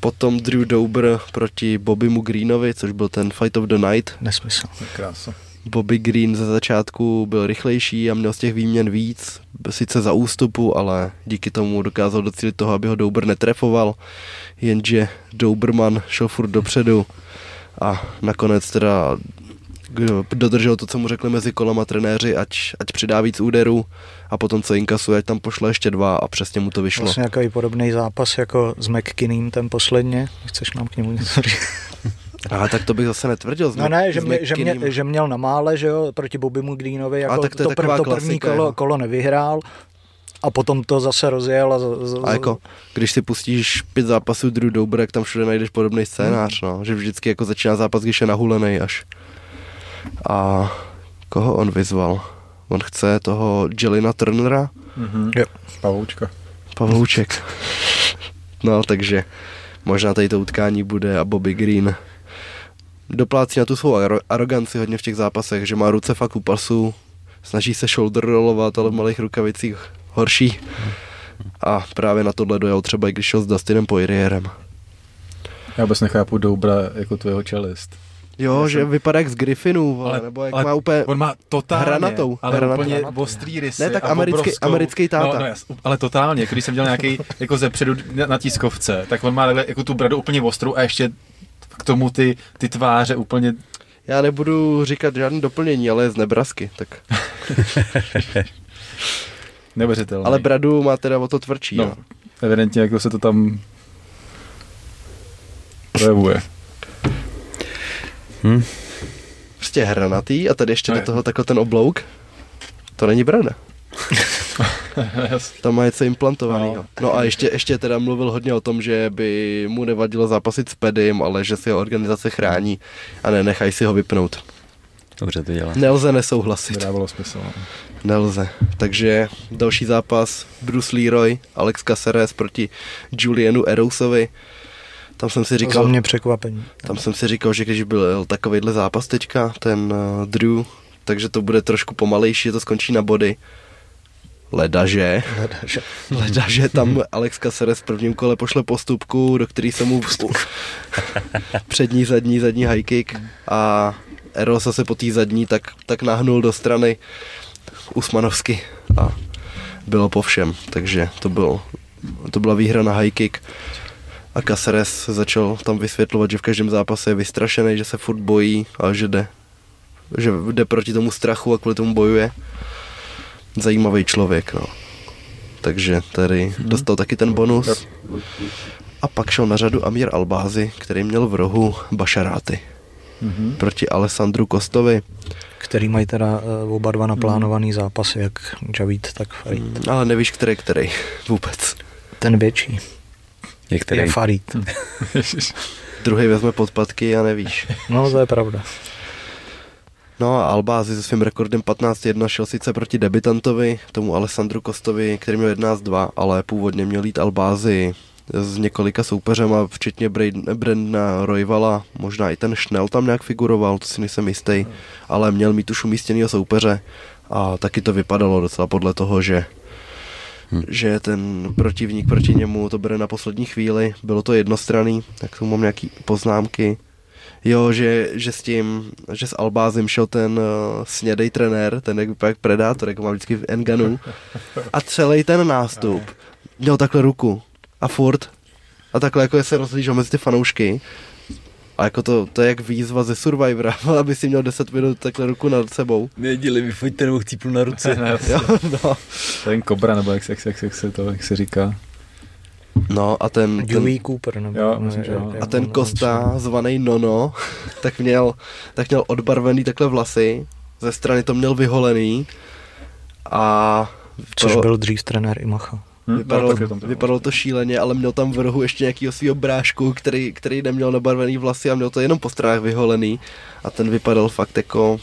Potom Drew Dober proti Bobbymu Greenovi, což byl ten Fight of the Night. Nesmysl. Krása. Bobby Green ze začátku byl rychlejší a měl z těch výměn víc, sice za ústupu, ale díky tomu dokázal docílit toho, aby ho Dober netrefoval, jenže Doberman šel furt dopředu a nakonec teda kdo dodržel to, co mu řekli mezi kolama trenéři, ať, ať přidá víc úderů a potom co inkasuje, tam pošle ještě dva a přesně mu to vyšlo. Vlastně nějaký podobný zápas jako s McKinnem ten posledně. Chceš nám k němu něco říct? A tak to bych zase netvrdil. s No ne, že, mě, že, mě, že měl na mále, že jo, proti Bobbymu Greenovi, jako tak to je to, prv, to první klasika, kolo, jo. kolo nevyhrál a potom to zase rozjel a, z, z, A jako, když si pustíš pět zápasů Drew Dober, jak tam všude najdeš podobný scénář, no. Že vždycky jako začíná zápas, když je nahulený až. A koho on vyzval? On chce toho Jelina Turnera, Mhm. Jo. Pavoučka. Pavlouček. No, takže možná tady to utkání bude a Bobby Green doplácí na tu svou aro- aroganci hodně v těch zápasech, že má ruce fakt u pasu, snaží se shoulder rollovat, ale v malých rukavicích horší. A právě na tohle dojel třeba i když šel s Dustinem Poirierem. Já vůbec nechápu Doubra jako tvého čelist. Jo, Já že jsem- vypadá jak z Griffinu, vole, nebo jak má úplně... On má totálně, hranatou, ale hranatou. úplně Hranatou. ostrý rysy Ne, tak a americký- obrovskou- americký táta. No, no, jas, ale totálně, když jsem dělal nějaký jako zepředu na, na tiskovce, tak on má takhle jako tu bradu úplně ostrou a ještě k tomu ty, ty tváře úplně Já nebudu říkat žádný doplnění, ale je z Nebrasky, tak... neuvěřitelné. Ale bradu má teda o to tvrdší, no. no, evidentně jako se to tam projevuje. Hm? Prostě hranatý a tady ještě No do toho takhle ten oblouk. To není brada. Tam má něco implantovaného. No. No. no a ještě, ještě teda mluvil hodně o tom, že by mu nevadilo zápasit s Pedim, ale že si ho organizace chrání a nenechají si ho vypnout. Dobře to dělá. Nelze nesouhlasit. Dávalo smysl. no. Nelze. Takže další zápas Bruce Leroy, Alex Caceres proti Julianu Erousovi. Tam jsem si za říkal, mě překvapení. tam jsem si říkal, že když byl takovýhle zápas teďka, ten uh, Drew, takže to bude trošku pomalejší, to skončí na body. Ledaže, Že ledaže tam Alex Caceres v prvním kole pošle postupku, do který se mu přední, zadní, zadní high kick a Eros se po té zadní tak, tak nahnul do strany Usmanovsky a bylo po všem, takže to, byl, to byla výhra na high kick a Caceres začal tam vysvětlovat, že v každém zápase je vystrašený, že se furt bojí a že jde, že jde proti tomu strachu a kvůli tomu bojuje. Zajímavý člověk, no. Takže tady dostal taky ten bonus. A pak šel na řadu Amir Albázy, který měl v rohu Bašaráty Mhm. proti Alessandru Kostovi. který mají teda uh, oba dva naplánovaný zápasy, jak Javid, tak Farid. Mm, Ale nevíš, který, který vůbec. Ten větší Některý. je Farid. Druhý vezme podpatky a nevíš. No to je pravda. No a Albázy se svým rekordem 15-1 šel sice proti debitantovi, tomu Alessandru Kostovi, který měl 11-2, ale původně měl jít Albázy s několika soupeřema, včetně Brandna Royvala, možná i ten Schnell tam nějak figuroval, to si nejsem jistý, ale měl mít už umístěnýho soupeře a taky to vypadalo docela podle toho, že hmm. že ten protivník proti němu to bere na poslední chvíli, bylo to jednostranný, tak tu mám nějaký poznámky. Jo, že, že s tím, že s Albázem šel ten uh, snědej trenér, ten jak vypadá jak predátor, jak má vždycky v Enganu. A celý ten nástup měl takhle ruku. A furt. A takhle jako se rozlížel mezi ty fanoušky. A jako to, to je jak výzva ze Survivora, aby si měl 10 minut takhle ruku nad sebou. Neděli, vyfoďte nebo chcípnu na ruce. jo, no. Ten kobra, nebo jak, jak, jak, jak, se to, jak se říká. No a ten... Dewey Cooper, nebo... Jo, myslím, že jo. A ten Kosta, zvaný Nono, tak měl, tak měl odbarvený takhle vlasy, ze strany to měl vyholený a... Což to, byl dřív trenér Imacha. Hmm, vypadalo, no, to vypadalo to šíleně, ale měl tam v rohu ještě nějakýho svého brášku, který, který neměl nabarvený vlasy a měl to jenom po stranách vyholený. A ten vypadal fakt jako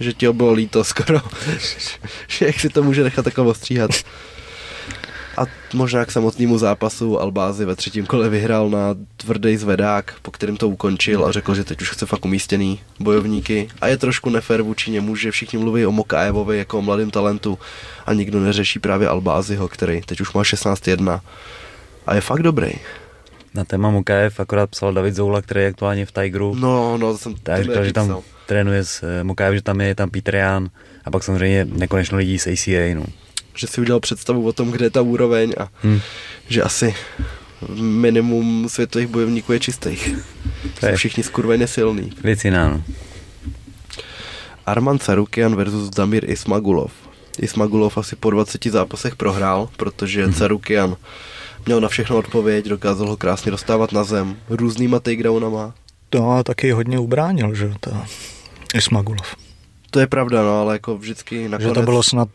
že ti ho bylo líto skoro, že jak si to může nechat takhle ostříhat. A možná k samotnému zápasu Albázy ve třetím kole vyhrál na tvrdý zvedák, po kterém to ukončil a řekl, že teď už chce fakt umístěný bojovníky. A je trošku nefér vůči němu, že všichni mluví o Mokajevovi jako o mladém talentu a nikdo neřeší právě Albázyho, který teď už má 16-1 a je fakt dobrý. Na téma Mokajev akorát psal David Zoula, který je aktuálně v Tigru. No, no, to jsem tak říkal, že tam psal. trénuje s eh, Mokajev, že tam je, je tam Peter Jan a pak samozřejmě nekonečno lidí z ACA, no že si udělal představu o tom, kde je ta úroveň a hmm. že asi minimum světových bojovníků je čistých. To je všichni skurveně silný. Věc jiná, no. Arman Carukian versus Damir Ismagulov. Ismagulov asi po 20 zápasech prohrál, protože hmm. Carukian měl na všechno odpověď, dokázal ho krásně dostávat na zem, různýma takedownama. To a taky hodně ubránil, že to Ismagulov. To je pravda, no, ale jako vždycky nakonec... Že to bylo snad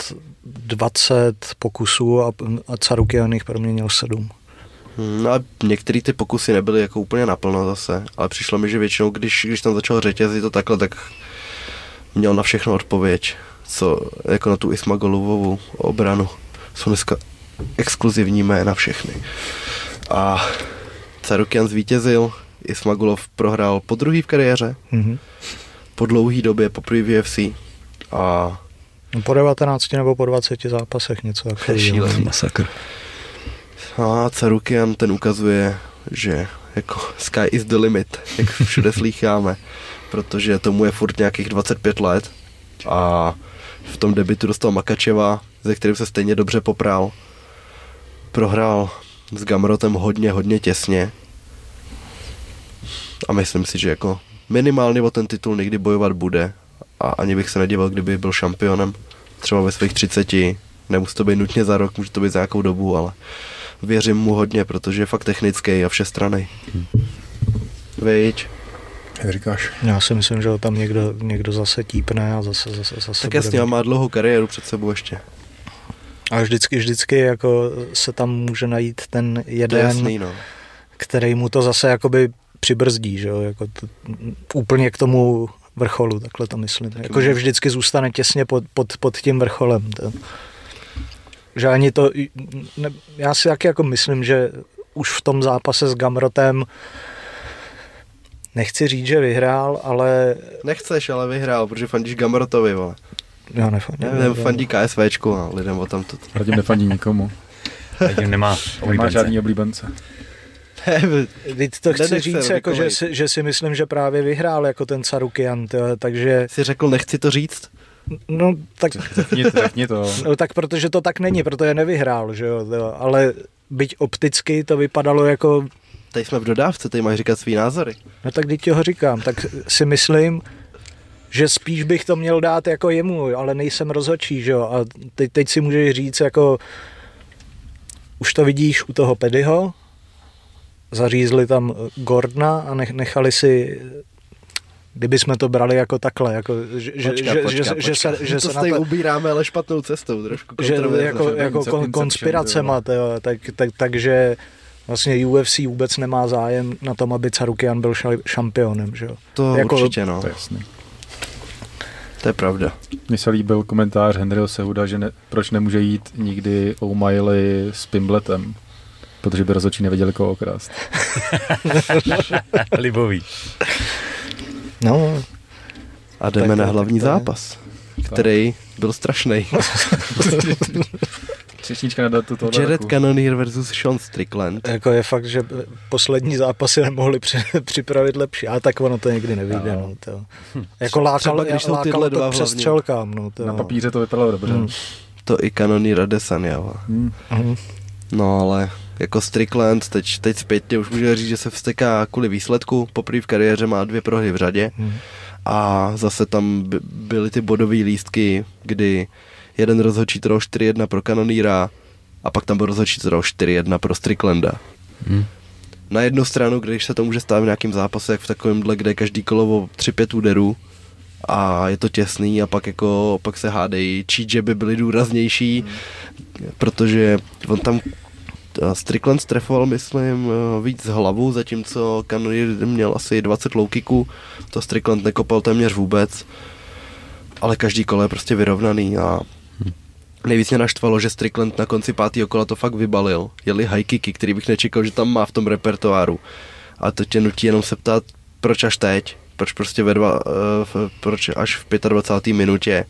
20 pokusů a, a Carukian jich proměnil 7. Hmm, no a některé ty pokusy nebyly jako úplně naplno zase, ale přišlo mi, že většinou, když, když tam začal řetězit to takhle, tak měl na všechno odpověď, co jako na tu Ismagolovou obranu. Jsou dneska exkluzivní jména všechny. A Carukian zvítězil, Ismagulov prohrál po druhý v kariéře, mm-hmm. Po dlouhý době, po v UFC a No po 19 nebo po 20 zápasech něco takového. masakr. A Carukian ten ukazuje, že jako sky is the limit, jak všude slýcháme, protože tomu je furt nějakých 25 let a v tom debitu dostal Makačeva, ze kterým se stejně dobře popral. Prohrál s Gamrotem hodně, hodně těsně a myslím si, že jako minimálně o ten titul někdy bojovat bude a ani bych se nedíval, kdyby byl šampionem třeba ve svých 30, nemusí to být nutně za rok, může to být za nějakou dobu, ale věřím mu hodně, protože je fakt technický a všestraný. Hmm. Víč? Jak říkáš? Já si myslím, že tam někdo, někdo zase típne a zase, zase, zase Tak jasně, má dlouhou kariéru před sebou ještě. A vždycky, vždycky jako se tam může najít ten jeden, jasný, no. který mu to zase jakoby přibrzdí, že jo, jako to, úplně k tomu vrcholu, takhle to myslím. Jakože vždycky zůstane těsně pod, pod, pod tím vrcholem. To. Že ani to, ne, já si taky jako myslím, že už v tom zápase s Gamrotem nechci říct, že vyhrál, ale... Nechceš, ale vyhrál, protože fandíš Gamrotovi, vole. Já nefandím. Ne, fandí KSVčku a lidem o tam to. Radim nefandí nikomu. Radim nemá Nemá žádný oblíbence. Víc to chci říct, jako, že, si, že si myslím, že právě vyhrál jako ten Sarukian, takže... Jsi řekl, nechci to říct? No, tak... Řekni to, řekni to. No, tak protože to tak není, protože nevyhrál, že jo, ale byť opticky to vypadalo jako... Tady jsme v dodávce, tady máš říkat svý názory. No tak teď ho říkám, tak si myslím, že spíš bych to měl dát jako jemu, ale nejsem rozhodčí, že jo, a teď, teď si můžeš říct jako už to vidíš u toho Pedyho, zařízli tam Gordna a nechali si kdyby jsme to brali jako takhle, jako, že, počka, že, počka, že, počka. že se, že to se na to, ubíráme, ale špatnou cestou trošku. Že, jako, jako kon, konspiracema, tyjo, tak, tak, takže vlastně UFC vůbec nemá zájem na tom, aby Carukian byl šampionem, že jo. To jako, určitě, no. To je jasný. To je pravda. Mně se líbil komentář Henryho Sehuda, že ne, proč nemůže jít nikdy O'Malley s Pimbletem protože by rozhodčí nevěděli koho okrást. Libový. No, A jdeme Tak na hlavní tak zápas, který byl strašný. Třešnička na datu tohle Jared roku. Cannonier versus Sean Strickland. jako je fakt, že poslední zápasy nemohli při, připravit lepší, ale tak ono to někdy nevyjde, no, to. Jako lákalo, Třeba když jsou tyhle to dva přes hlavně. střelkám, no, to. Na papíře to vypadalo dobře. Hmm. To i Cannonier a Desania. Hmm. Mhm. No ale jako Strickland teď, teď zpětně už může říct, že se vsteká kvůli výsledku. Poprvé v kariéře má dvě prohry v řadě. Mhm. A zase tam by- byly ty bodové lístky, kdy jeden rozhodčí dal 4-1 pro Cannoniera a pak tam byl rozhodčí dal 4-1 pro Stricklanda. Hm. Na jednu stranu, když se to může stát v nějakém zápase, jak v takovémhle, kde je každý kolo o 3-5 úderů a je to těsný a pak jako pak se hádejí, čí že by byly důraznější, protože on tam Strickland strefoval, myslím, eh, víc hlavu, zatímco Cannonier měl asi 20 low kicků, to Strickland nekopal téměř vůbec, ale každý kolo je prostě vyrovnaný a Nejvíc mě naštvalo, že Strickland na konci pátého kola to fakt vybalil. Jeli high kicky, který bych nečekal, že tam má v tom repertoáru. A to tě nutí jenom se ptát, proč až teď? Proč prostě ve dva, uh, proč až v 25. minutě?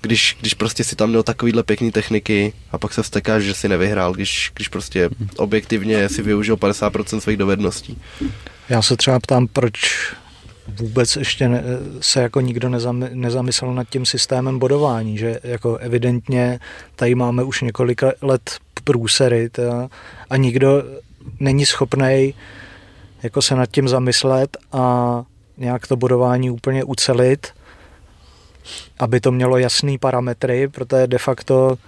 Když, když prostě si tam měl takovýhle pěkný techniky a pak se vstekáš, že si nevyhrál, když, když prostě objektivně si využil 50% svých dovedností. Já se třeba ptám, proč vůbec ještě ne, se jako nikdo nezam, nezamyslel nad tím systémem bodování, že jako evidentně tady máme už několika let průsery teda, a nikdo není schopný jako se nad tím zamyslet a nějak to bodování úplně ucelit, aby to mělo jasný parametry, protože de facto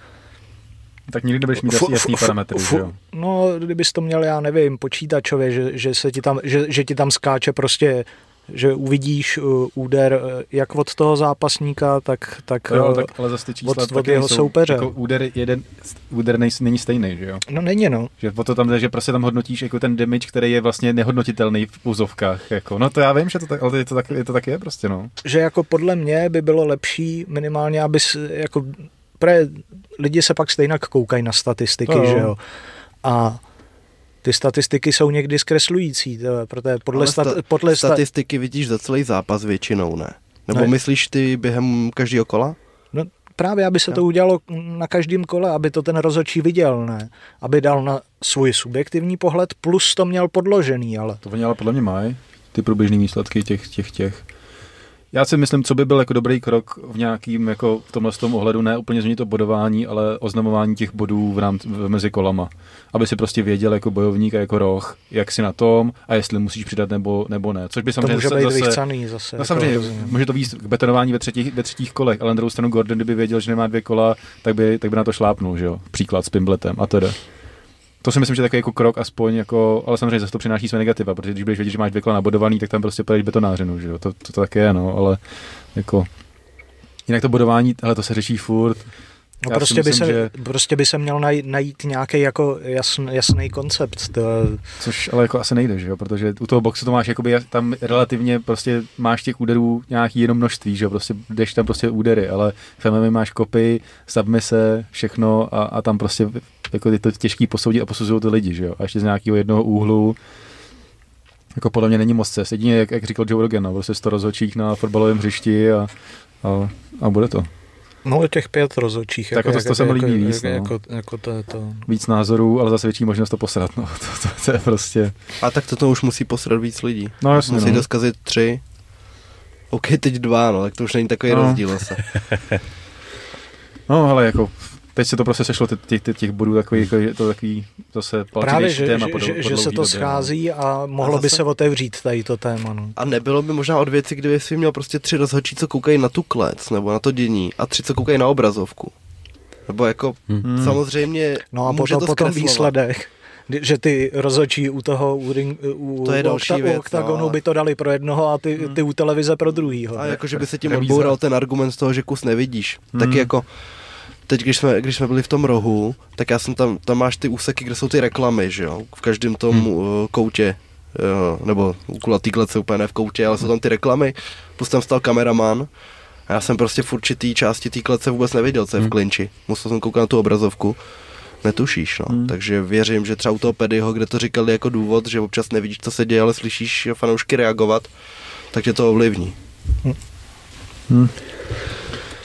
Tak nikdy nebudeš mít jasný, jasný parametry, že jo? No, kdybys to měl, já nevím, počítačově, že, že, se ti tam, že, že ti tam skáče prostě, že uvidíš uh, úder uh, jak od toho zápasníka, tak, tak, jo, uh, tak, ale zase ty čísla od- od jeho nejsou- soupeře. Jako úder, jeden, úder nej, není stejný, že jo? no není no. Že o to tam že prostě tam hodnotíš jako ten damage, který je vlastně nehodnotitelný v úzovkách. Jako. No to já vím, že to tak, ale je to tak, je to tak je prostě, no. Že jako podle mě by bylo lepší minimálně, aby jako pre, lidi se pak stejně koukají na statistiky, No jo. že jo. A ty statistiky jsou někdy zkreslující, to, je, protože podle, sta- podle sta, Statistiky vidíš za celý zápas většinou, ne? Nebo Ne. myslíš ty během každého kola? No právě, aby se to udělalo na každém kole, aby to ten rozhodčí viděl, ne? Aby dal na svůj subjektivní pohled, plus to měl podložený, ale To oni ale podle mě mají, ty průběžné výsledky těch, těch, těch. Já si myslím, co by byl jako dobrý krok v nějakým, jako v tomhle tom ohledu, ne úplně změnit to bodování, ale oznamování těch bodů v rámci, v- mezi kolama. Aby si prostě věděl jako bojovník a jako roh, jak si na tom a jestli musíš přidat nebo, nebo ne. Což by to samozřejmě může zase, být zase, vychcaný zase. No jako samozřejmě, hrozně. může to víc k betonování ve třetích, ve třetích kolech, ale na druhou stranu Gordon, kdyby věděl, že nemá dvě kola, tak by, tak by na to šlápnul, že jo? Příklad s Pimbletem a teda. To si myslím, že takový jako krok aspoň, jako, ale samozřejmě zase to přináší své negativa, protože když budeš vědět, že máš dvě nabodovaný, tak tam prostě pojedeš betonářinu, že jo? To, to, to tak je, no, ale jako... Jinak to bodování, ale to se řeší furt. No Já prostě, by myslím, se, že- prostě by se měl najít, najít nějaký jako jasn, jasný koncept. To, Což ale jako asi nejde, že jo? protože u toho boxu to máš jakoby, tam relativně prostě máš těch úderů nějaký jenom množství, že jo? prostě jdeš tam prostě údery, ale v MMA máš kopy, submise, všechno a, a tam prostě jako je to těžký posoudit a posuzují to lidi, že jo? A ještě z nějakého jednoho úhlu jako podle mě není moc cest. Jedině, jak, jak říkal Joe Rogan, no, prostě 100 rozhodčích na fotbalovém hřišti a, a, a bude to. No těch pět rozhodčích. Tak to- to se mi jako, líbí víc, jako, no. jako, jako to, je to. Víc názorů, ale zase větší možnost to posrat. No. To, to, to, je prostě... A tak toto už musí posrat víc lidí. No jasně, Musí no. doskazit tři. OK, teď dva, no, tak to už není takový No. rozdíl zase. No, ale jako teď se to prostě sešlo těch, těch, těch bodů takový, jako, je to takový zase Právě, že, téma že, po, že, po že se to době, schází a mohlo A by zase- se otevřít tady to téma. No. A nebylo by možná od věci, kdyby si měl prostě tři rozhodčí, co koukají na tu klec, nebo na to dění, a tři, co koukají na obrazovku. Nebo jako, Hmm. samozřejmě, No a může potom, to potom výsledek, že ty rozhodčí u toho u, ring, u, To je u další okta- u věc, oktagonu no. by to dali pro jednoho a ty, ty u televize pro druhýho. A jako, že by se tím odboural ten argument z toho, že kus nevidíš. Hmm. Taky jako, teď, když jsme, když jsme byli v tom rohu, tak já jsem tam, tam máš ty úseky, kde jsou ty reklamy, že jo, v každém tom hmm. uh, koutě, uh, nebo u kulatý klece úplně ne v koutě, ale jsou tam ty reklamy, plus tam stal kameraman a já jsem prostě v určitý části té klece vůbec neviděl, co je v klinči. Musel jsem koukat na tu obrazovku netušíš, no. Hmm. Takže věřím, že třeba u toho Pedyho, kde to říkali jako důvod, že občas nevidíš, co se děje, ale slyšíš fanoušky reagovat, tak tě to ovlivní. Hmm.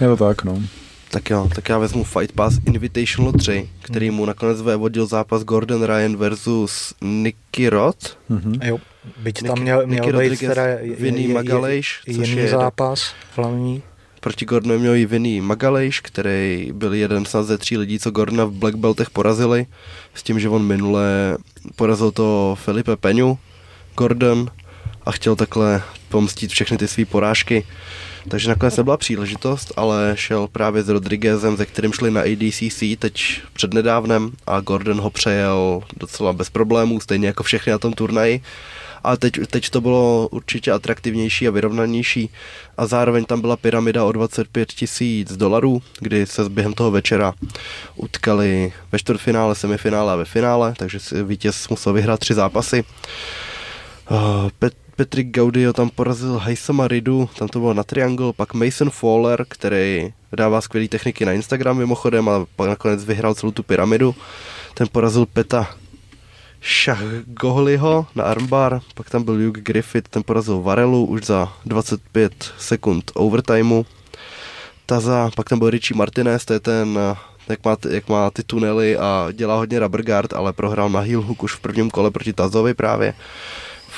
Je to tak, no. Tak jo, tak já vezmu Fight Pass Invitational 3, který mu nakonec vévodil zápas Gordon Ryan versus Nicky Rod. Mm-hmm. Jo, byť tam měl, měl Nicky být teda Vinny Magalejš, což je zápas hlavní. Proti Gordonu měl i Vinny Magalejš, který byl jeden snad ze tří lidí, co Gordona v Black Beltech porazili, s tím, že on minule porazil to Felipe Peňu, Gordon, a chtěl takhle pomstit všechny ty své porážky. Takže nakonec nebyla příležitost, ale šel právě s Rodriguezem, ze kterým šli na ADCC teď přednedávnem a Gordon ho přejel docela bez problémů, stejně jako všechny na tom turnaji. A teď, teď to bylo určitě atraktivnější a vyrovnanější a zároveň tam byla pyramida o 25 tisíc dolarů, kdy se během toho večera utkali ve čtvrtfinále, semifinále a ve finále, takže vítěz musel vyhrát tři zápasy. Uh, Pet, Patrick Gaudio tam porazil Haisama Ridu, tam to bylo na triangle, pak Mason Fowler, který dává skvělé techniky na Instagram mimochodem a pak nakonec vyhrál celou tu pyramidu. Ten porazil Peta Šahgohliho na armbar, pak tam byl Luke Griffith, ten porazil Varelu už za 25 sekund overtimeu. Taza, pak tam byl Richie Martinez, to je ten, jak má, jak má ty tunely a dělá hodně rubber guard, ale prohrál na heel hook už v prvním kole proti Tazovi právě.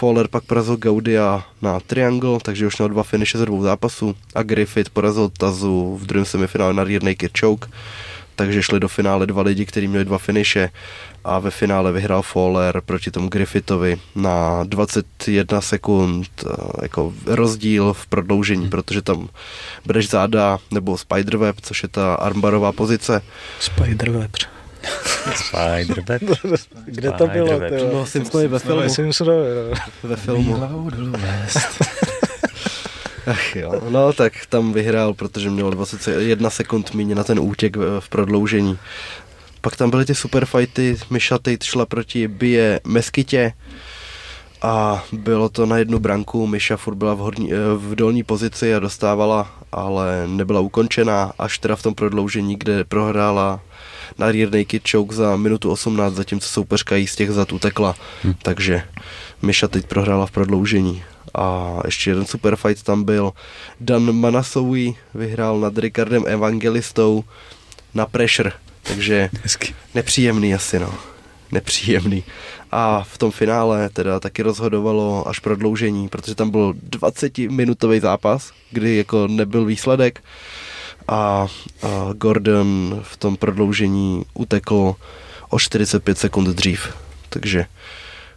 Fowler pak porazil Gaudia na Triangle, takže už měl dva finiše ze dvou zápasů a Griffith porazil Tazu v druhém semifinále na Rear Naked Choke, takže šli do finále dva lidi, kteří měli dva finiše a ve finále vyhrál Fowler proti tomu Griffithovi na 21 sekund eh, jako rozdíl v prodloužení, hmm. protože tam bereš záda nebo spiderweb, což je ta armbarová pozice. Spiderweb. Spider-Web. Kde to bylo? Spider-Web. No, Simpsonovi ve filmu. Simpsonovi, Ve filmu. Ach jo, no tak tam vyhrál, protože měl 21 sekund míně na ten útěk v prodloužení. Pak tam byly ty super fighty, Misha Tate šla proti Bie Meskytě a bylo to na jednu branku, Misha furt byla v, horní, v dolní pozici a dostávala, ale nebyla ukončená, až teda v tom prodloužení, kde prohrála na rear naked choke za minutu 18, zatímco soupeřka jí z těch zad utekla. Hm. Takže Misha teď prohrála v prodloužení. A ještě jeden super fight tam byl. Dan Manasoui vyhrál nad Ricardem Evangelistou na pressure. Takže Hezky. nepříjemný asi, no. Nepříjemný. A v tom finále teda taky rozhodovalo až prodloužení, protože tam byl 20-minutový zápas, kdy jako nebyl výsledek a, a Gordon v tom prodloužení utekl o 45 sekund dřív. Takže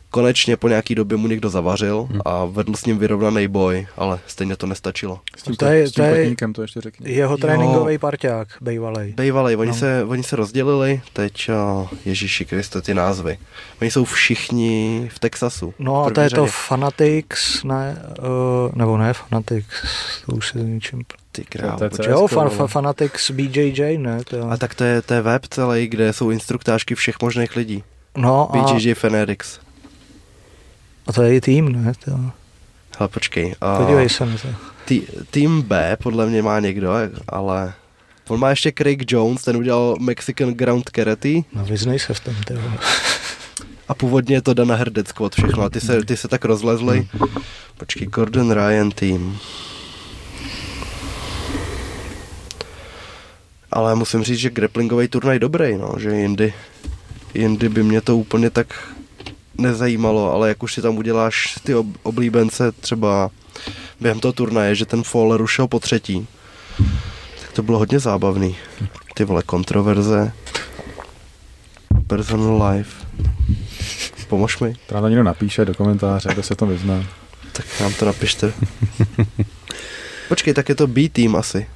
konečně po nějaký době mu někdo zavařil hmm. a vedl s ním vyrovnaný boj, ale stejně to nestačilo. S tím, to je, s tím to je to ještě řekni. Jeho tréninkový parťák, Bejvalej. Bejvalej, oni, no. se, oni se rozdělili, teď uh, Ježíši Kriste, ty názvy. Oni jsou všichni v Texasu. No a to je to Fanatics, ne, uh, nebo ne Fanatics, to už se ničím ty král. To, jo, fan, fan, Fanatics BJJ, ne? To... A tak to je, to je web celý, kde jsou instruktážky všech možných lidí. No BJJ a... Fanatics. A to je i tým, ne? To... Hele, počkej. Uh, Podívej se na to. Tý, tým B podle mě má někdo, ale on má ještě Craig Jones, ten udělal Mexican Ground Karate. No vyznej se v tom, ty A původně je to Dana Herdec Squad všechno a ty se, ty se tak rozlezly. Počkej, Gordon Ryan tým. Ale musím říct, že grapplingový turnaj dobrý, no, že jindy, jindy by mě to úplně tak nezajímalo, ale jak už si tam uděláš ty oblíbence třeba během toho turnaje, že ten Fall rušil po třetí, tak to bylo hodně zábavný. Ty vole, kontroverze, personal life. Pomož mi. Právě někdo napíše do komentáře, kdo se to vyzná. Tak nám to napište. Počkej, tak je to B team asi.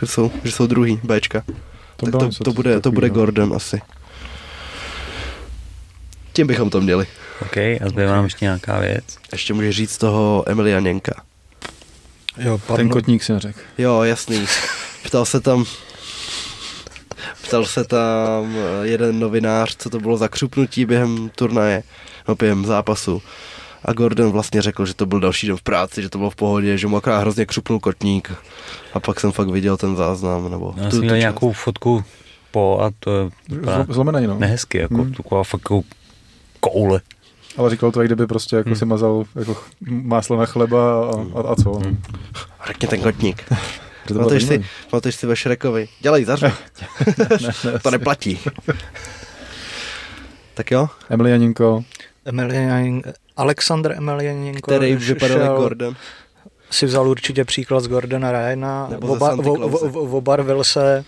Že jsou, že jsou druhý, Bčka. To, tak to, to, bude, to bude Gordon asi. Tím bychom to měli. OK, a zbývá nám ještě nějaká věc. Ještě může říct toho Emilianěnka. Jo, pardon. Ten kotník si řekl. Jo, jasný. Ptal se tam ptal se tam jeden novinář, co to bylo za křupnutí během turnaje, no během zápasu. A Gordon vlastně řekl, že to byl další den v práci, že to bylo v pohodě, že mu akorát hrozně křupnul kotník. A pak jsem fakt viděl ten záznam. Nebo Já jsem měl nějakou fotku po a to je Zlomený, no. nehezky, jako Hmm. taková fakt jako koule. Ale říkal to, jak kdyby prostě jako Hmm. si mazal jako máslo na chleba a, a, a co. Hmm. Řekni ten kotník. Pamatuješ si, pamatuješ si ve Šrekovi. Dělej, zařvi. to neplatí. tak jo, Emilianinko, Emelian, Alexander Emelianenko, který vypadal šel- jako Gordon. si vzal určitě příklad z Gordona Ryana, oba, o, o, obarvil se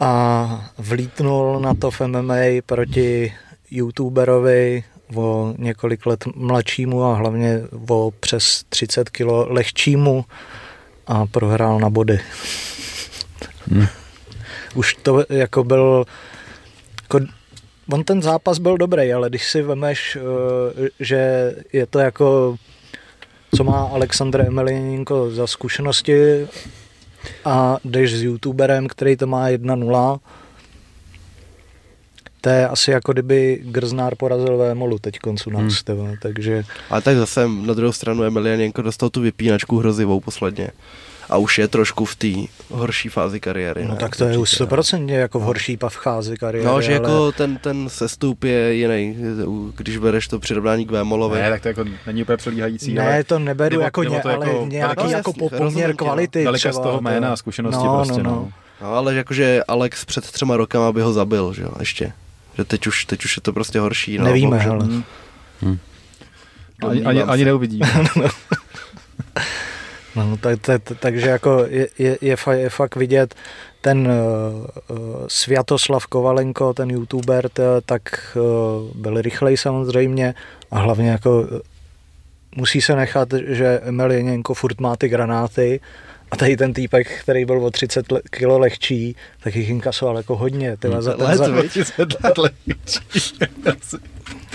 a vlítnul na to v MMA proti youtuberovi o několik let mladšímu a hlavně o přes 30 kilo lehčímu a prohrál na body. Hmm. Už to jako byl jako, on ten zápas byl dobrý, ale když si vemeš, eh, že je to jako co má Aleksandr Emelianenko za zkušenosti a jdeš s youtuberem, který to má 1-0, to je asi jako kdyby Grznár porazil Vémolu teď koncu Hmm. nás, hmm. takže Ale tak zase na druhou stranu Emelianenko dostal tu vypínačku hrozivou posledně. A už je trošku v té horší fázi kariéry. no ne? tak to je už Určitě, 100% jako v horší pavcházi kariéry. No, že ale jako ten, ten sestup je jiný, když bereš to přirovnání k Vémolovi. ne, tak to jako není úplně přelíhající, ne, ale to neberu nebo- jako, nebo ně, to ale jako nějaký velikost- jako po- rozumím poměr no. kvality velikost třeba. toho to- jména a zkušenosti no, prostě, no, no. no. No, ale jakože Alex před třema rokama by ho zabil, že jo, ještě. Že teď už, teď už je to prostě horší. No, Nevíme, bohužel. hele. Hmm. Hmm. Ani, ani, ani neuvidíme. No, tak, tak, takže jako je, je, je, fa, je fakt vidět ten uh, Sviatoslav Kovalenko, ten youtuber, t, tak uh, byl rychlej samozřejmě a hlavně jako musí se nechat, že Emelianenko furt má ty granáty a tady ten týpek, který byl o 30 le- kilo lehčí, tak jich inkasoval jako hodně. Tyhle, za, ten, Let, za, viď?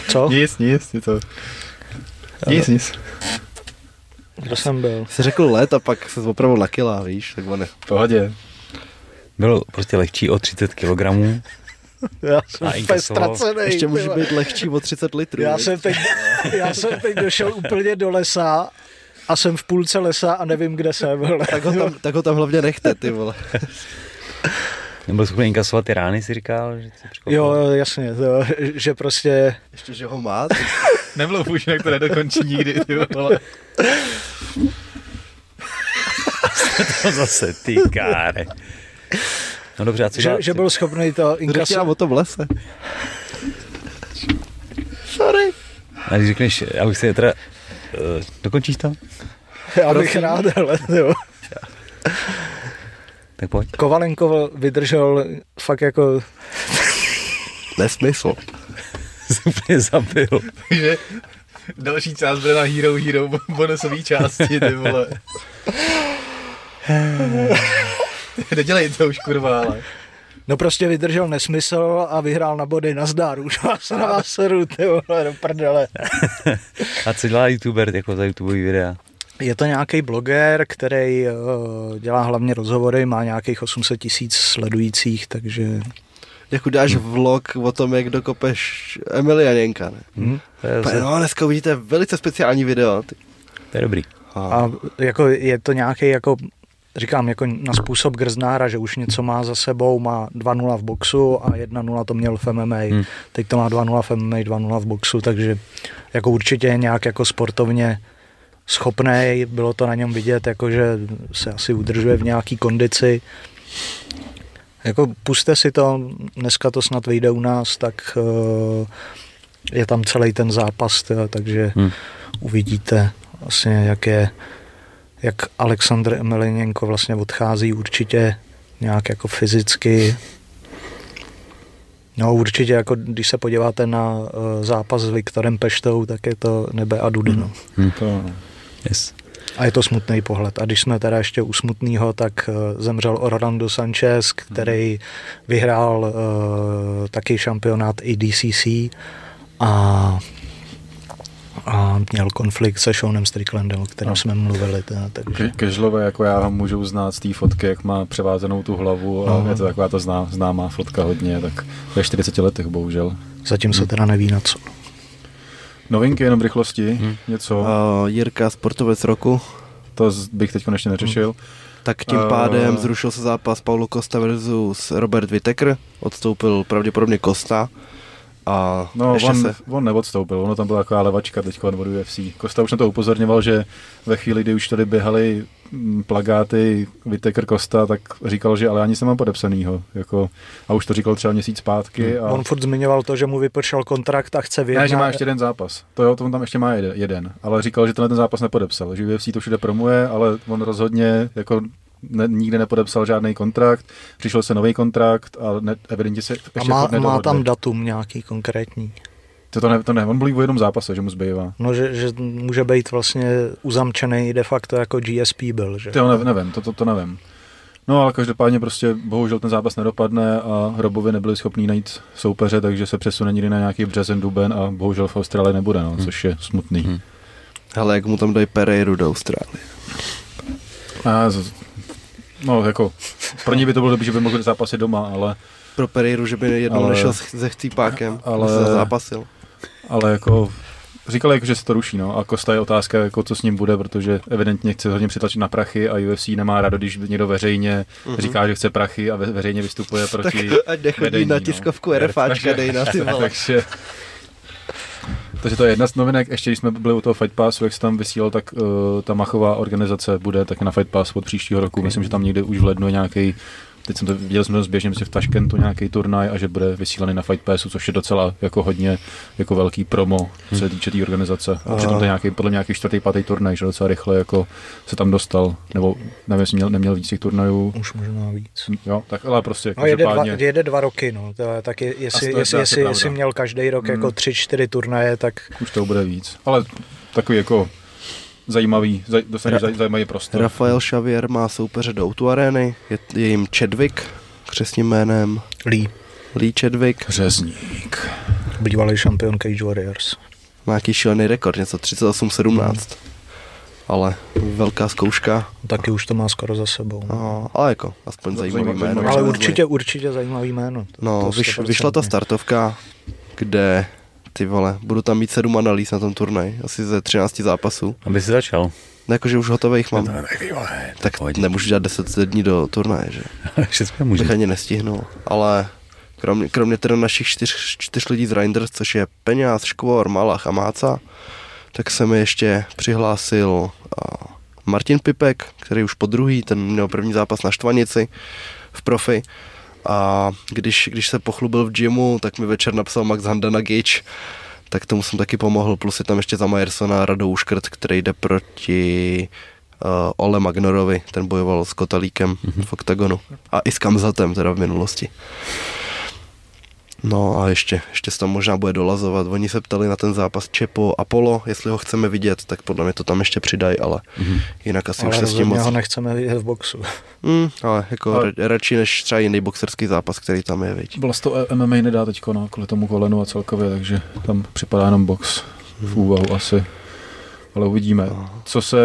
co? nic, nic, nic to. Nic, nic. Kdo jsem byl? Jsi řekl let a pak se opravdu na kila, víš, tak on je. V pohodě. Byl prostě lehčí o 30 kg. Já jsem úplně ztracený. Ještě může být lehčí o 30 litrů. Já jsem, teď, já jsem teď došel úplně do lesa a jsem v půlce lesa a nevím, kde jsem. Tak, ho tam, tak ho tam hlavně nechte, ty vole. Nebyl schopný inkasovat ty rány, si říkal, že. Jo, jasně, to, že prostě, Ještě, že ho má, tak Nebylo už, jak to nedokončí nikdy, ty vole. to zase, ty káre. No dobře, a co že, že byl schopný to inkasovat. o tom lese. Sorry. A když řekneš, abych si teda... Uh, dokončíš to? Já bych prosím. rád, ale jo. Tak pojď. Kovalenko vydržel fakt jako, Nesmysl. Jsi úplně zabil. že další část bude na Hero Hero bonusový části, ty vole. Nedělej to už, kurva, ale. no prostě vydržel nesmysl a vyhrál na body na zdar. Už vás na vás seru, ty vole, do prdele. A co dělá youtuber jako za YouTubeový videa? Je to nějaký bloger, který uh, dělá hlavně rozhovory, má nějakých 800 tisíc sledujících, takže Jak udáš vlog o tom, jak dokopeš Emilianěnka, ne? hm. To je, Pa- zase, No, dneska uvidíte velice speciální video. Ty. to je dobrý. A jako je to nějaký jako říkám, jako na způsob Grznára, že už něco má za sebou, má 2-0 v boxu a 1-0 to měl v MMA. Hmm. Hmm. Teď to má 2-0 v MMA, 2-0 v boxu, takže jako určitě je nějak jako sportovně schopný, bylo to na něm vidět, jako že se asi udržuje v nějaký kondici. Jako puste si to, dneska to snad vyjde u nás, tak uh, je tam celý ten zápas, teda, takže Hmm. uvidíte vlastně, jak je jak Aleksandr Emeliněnko vlastně odchází určitě nějak jako fyzicky. No určitě, jako když se podíváte na uh, zápas s Viktorem Peštou, tak je to nebe a dudy. No. To, no. Yes. A je to smutný pohled. A když jsme teda ještě u smutného, tak uh, zemřel Orlando Sanchez, který vyhrál uh, taky šampionát ADCC a, a měl konflikt se Seanem Stricklandem, o kterém No. jsme mluvili. Teda, takže... Ke- Kežlové, jako já ho můžu znát z té fotky, jak má převázenou tu hlavu a No. je to taková to zná, známá fotka hodně, tak ve 40 letech bohužel. Zatím se teda neví na co. Novinky jenom v rychlosti, Hmm. něco, Uh, Jirka, sportovec roku. to bych teď ještě neřešil. Tak tím Eh. pádem zrušil se zápas Paulo Costa versus Robert Whittaker, odstoupil pravděpodobně Costa a No, ještě on, se... on neodstoupil, ono tam byla taková levačka teď od UFC. Kosta už na to upozorňoval, že ve chvíli, kdy už tady běhaly mm, plagáty Whittaker Kosta, tak říkal, že ale já nic nemám podepsanýho. Jako, a už to říkal třeba měsíc zpátky. A... On furt zmiňoval to, že mu vypršel kontrakt a chce vyjednat. Ne, že má ještě jeden zápas. To jo, to on tam ještě má jeden. Ale říkal, že tenhle ten zápas nepodepsal. Že UFC to všude promuje, ale on rozhodně jako ne, nikdy nepodepsal žádný kontrakt. Přišel se nový kontrakt a ne, evidentně se ještě a má, má tam datum nějaký konkrétní. To, to, ne, to ne, on mluví o jednom zápase, že mu zbývá. No, že, že může být vlastně uzamčený de facto jako GSP byl, že? Ty jo, ne, nevím, to, to, to nevím. No ale každopádně prostě bohužel ten zápas nedopadne a Hrobovi nebyli schopní najít soupeře, takže se přesune někdy na nějaký březen, duben a bohužel v Austrálii nebude, no, což je smutný. Hmm. Hele, jak mu tam dají Pereiru do Austrálie. A, z- no jako, pro ně by to bylo dobré, že by mohli zápasit doma, ale, Pro Pereiru, že by jednou Ale- nešel s- se chcípákem, ale- ale se zápasil. Ale jako Říkali, jako, že se to ruší, no. A Kosta je otázka, jako, co s ním bude, protože evidentně chce hodně přitlačit na prachy a UFC nemá rádo, když někdo veřejně Mhm. říká, že chce prachy a ve, veřejně vystupuje proti Ať nechodí vedení, na no. tiskovku RFáčka, dej na ty vole. takže, takže to je jedna z novinek. Ještě když jsme byli u toho Fight Passu, jak se tam vysílal, tak uh, ta machová organizace bude tak na Fight Pass od příštího roku. Myslím, že tam někde už v lednu je nějaký Teď jsem to viděl jsem to zběžně myslím, v Taškentu nějaký turnaj a že bude vysílaný na Fight Passu, což je docela jako hodně jako velký promo, co se týče té organizace. A přitom to je nějaký, podle mě nějaký čtvrtý, pátý turnaj, že docela rychle jako se tam dostal, nebo nevím, jestli měl, neměl víc těch turnajů. Už možná víc. Jo, tak ale prostě No jede dva, jede dva roky, no. Tak je, jestli, to je jestli, jestli, jestli měl každý rok jako Hmm. tři, čtyři turnaje, tak Už to bude víc. Ale takový jako zajímavý, zaj, dostaneš Ra- zaj, zajímavý prostor. Rafael Xavier má soupeře do Outu Areny, je, je jim Chadwick, křesním jménem Lee, Lee Chadwick, Řezník. bývalý šampion Cage Warriors. má nějaký šílený rekord, něco 38-17. Ale velká zkouška, Taky už to má skoro za sebou. no, ale jako aspoň Zajímavý- zajímavý jméno. Ale určitě, určitě zajímavý jméno. To- No, to vyš, vyšla ta 100%. startovka, kde ty vole, budu tam mít sedm analýz na tom turnaj, asi ze 13 zápasů. Aby si začal. Ne, jakože už hotových mám. Tak Tak nemůžu dělat 10 dní do turnaje, že? Všechno Bych může. ani nestihnul. Ale kromě, kromě teda našich čtyř, čtyř lidí z Reinders, což je Peňáz, Škvor, Malach a Máca, tak se mi ještě přihlásil Martin Pipek, který už po druhý, ten měl první zápas na Štvanici v profi. A když, když se pochlubil v gymu, tak mi večer napsal Max Handa na Gage, tak tomu jsem taky pomohl, plus je tam ještě za Majersona Radou Škrt, který jde proti uh, Ole Magnorovi, ten bojoval s Kotalíkem mm-hmm. v OKTAGONu. A i s Kamzatem teda v minulosti. No a ještě, ještě se tam možná bude dolazovat. Oni se ptali na ten zápas Čepo Apollo, jestli ho chceme vidět, tak podle mě to tam ještě přidají, ale mm-hmm. jinak asi Ale už se s tím moc... ho nechceme vidět v boxu. Mm, ale jako Ale- radši než třeba jiný boxerský zápas, který tam je, viď. Vlast to MMA nedá teď no, kvůli tomu kolenu a celkově, takže tam připadá jenom box v úvahu asi. Ale uvidíme. Co se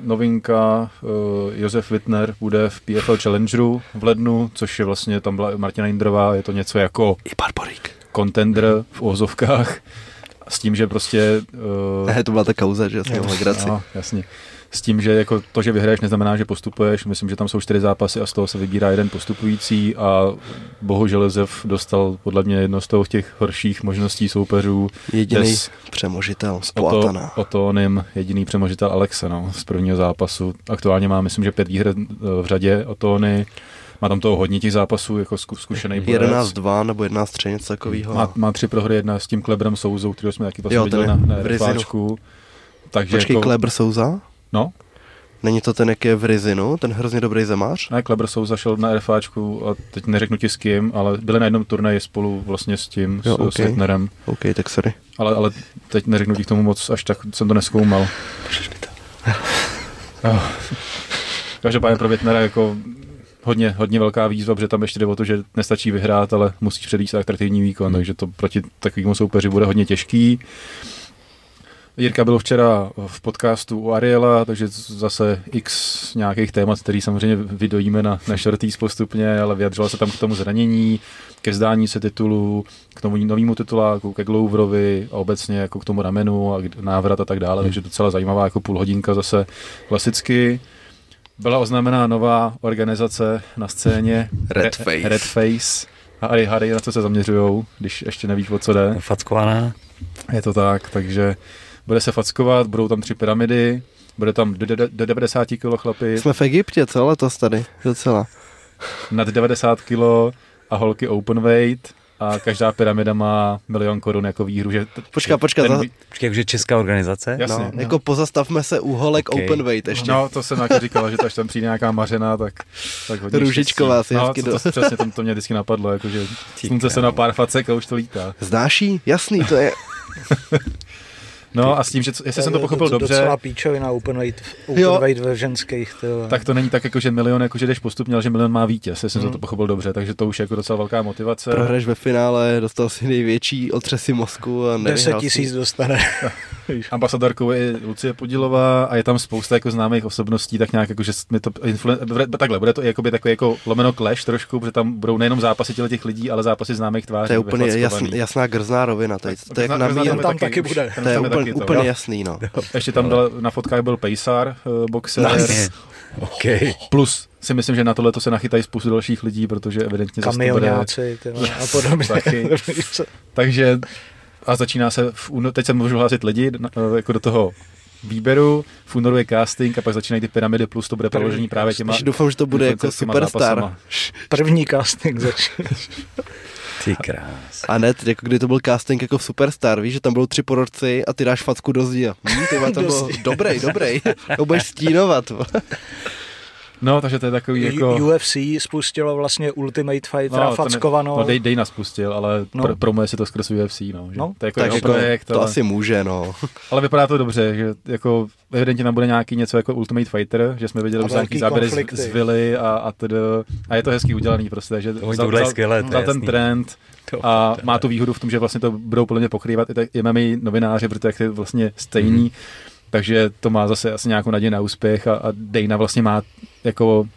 novinka uh, Josef Wittner bude v PFL Challengeru v lednu, což je vlastně, tam byla Martina Indrová, je to něco jako I Barbarík. contender v ozovkách. S tím, že prostě... Uh, Ne, to byla ta kauza, že Jo. měl legraci. No, jasně. S tím, že jako to, že vyhraješ, neznamená, že postupuješ. Myslím, že tam jsou čtyři zápasy a z toho se vybírá jeden postupující a bohužel Josef dostal podle mě jedno z toho těch horších možností soupeřů. Jediný Des- přemožitel z O to, Poatana. o to onem jediný přemožitel Alexa no, z prvního zápasu. Aktuálně má, myslím, že pět výher v řadě o Tony. Má tam toho hodně těch zápasů, jako zku, zkušený borec. 11-2 nebo 11-3, něco takového. Má, má tři prohry, jedna s tím Klebrem Souzou, kterého jsme taky vlastně Jo, viděli na, na. Takže Počkej, jako, Kleber Souza? No, Není to ten, jak je v Rizinu, ten hrozně dobrý zemář? Ne, Kleber Souza šel na RFáčku a teď neřeknu ti s kým, ale byli na jednom turnaji spolu vlastně s tím, Jo, s, s okej. Wittnerem. OK, tak sorry. Ale, ale teď neřeknu ti k tomu moc, až tak jsem to neskoumal. Oh. Každopádně pro Wittnera jako hodně, hodně velká výzva, protože tam ještě jde o to, že nestačí vyhrát, ale musíš předvíst atraktivní výkon, takže to proti takovému soupeři bude hodně těžký. Jirka byl včera v podcastu u Ariela, takže zase x nějakých témat, který samozřejmě vydojíme na, na shorties postupně, ale vyjadřoval se tam k tomu zranění, ke vzdání se titulu, k tomu novému tituláku, ke Gloverovi a obecně jako k tomu ramenu a návrat a tak dále, takže docela zajímavá jako půl hodinka zase klasicky. byla oznámená nová organizace na scéně. Red Face. Red Face. A Ari Harry, na co se zaměřují, když ještě nevíš, o co jde. Fackovaná. Je to tak, takže bude se fackovat, budou tam tři pyramidy, bude tam do, do, do 90 kg chlapy, Jsme v Egyptě, co letos tady, docela. nad 90 kg a holky open weight a každá pyramida má milion korun jako výhru. Že t- Počká, počká, ten za- Počkej, jakože česká organizace? Jasně. No, jako pozastavme se u holek Okay. open weight ještě. No, to jsem jako říkal, že to, až tam přijde nějaká mařena, tak, tak hodně Růžičková si no, hezky to, do- to, přesně, to, to mě vždycky napadlo, jakože slunce se na pár facek a už to lítá. Znáš jí? Jasný, to je. No a s tím, že jestli jsem to pochopil docela dobře, Docela píčovina open weight, open Jo. weight ve ženských. Ty, vole. tak to není tak, jako, že milion, jako, že jdeš postupně, ale že milion má vítěz, jestli jsem Hmm. to pochopil dobře, takže to už je jako docela velká motivace. Prohraješ ve finále, dostal si největší otřesy mozku a 10 nevyhrál tisíc dostane. Ambasadorkou je Lucie Podilová a je tam spousta jako známých osobností, tak nějak jako, že mi to influen... takhle, bude to i jakoby takový jako lomeno clash trošku, protože tam budou nejenom zápasy těle těch lidí, ale zápasy známých tváří. To je úplně jasn, jasná grzná rovina. Tady. To je jak na míru. tam taky už- bude. tam To je úplně, taky to. úplně Jo. jasný, no. Ještě tam dal, na fotkách byl Pejsar, uh, boxer, Nice. OK. plus si myslím, že na tohle to se nachytají spoustu dalších lidí, protože evidentně zase to bude... A podobně. Taky. Takže a začíná se, v teď se můžu hlásit lidi na- jako do toho výběru, v únoru je casting a pak začínají ty pyramidy, plus to bude První proložení právě těma Takže doufám, že to bude jako influencerskýma superstar. zápasama. První casting začíná. Ty krás. A ne, jako kdy to byl casting jako v Superstar, víš, že tam budou tři porodci a ty dáš facku do zdi. a Hm, ty to bylo dobrý, dobrý. To budeš stínovat. No, takže to je takový jako... UFC spustilo vlastně Ultimate Fightera to no, fackovanou. No, Dej, Dejna spustil, ale No. pr- promuje si to skrz UFC, no. Že? No, to je jako Tak jako, projekt, to ale, asi může, no. ale, vypadá to dobře, že jako evidentně tam bude nějaký něco jako Ultimate Fighter, že jsme viděli už nějaký záběry z, Vily a, a, td. a je to hezky udělaný prostě, že to udělají skvěle, to je vzal ten trend To a má tu výhodu v tom, že vlastně to budou plně pokrývat i, tak, i MMA novináři, protože je vlastně stejný, Mhm. takže to má zase asi nějakou naději na úspěch a, a Dana vlastně má jako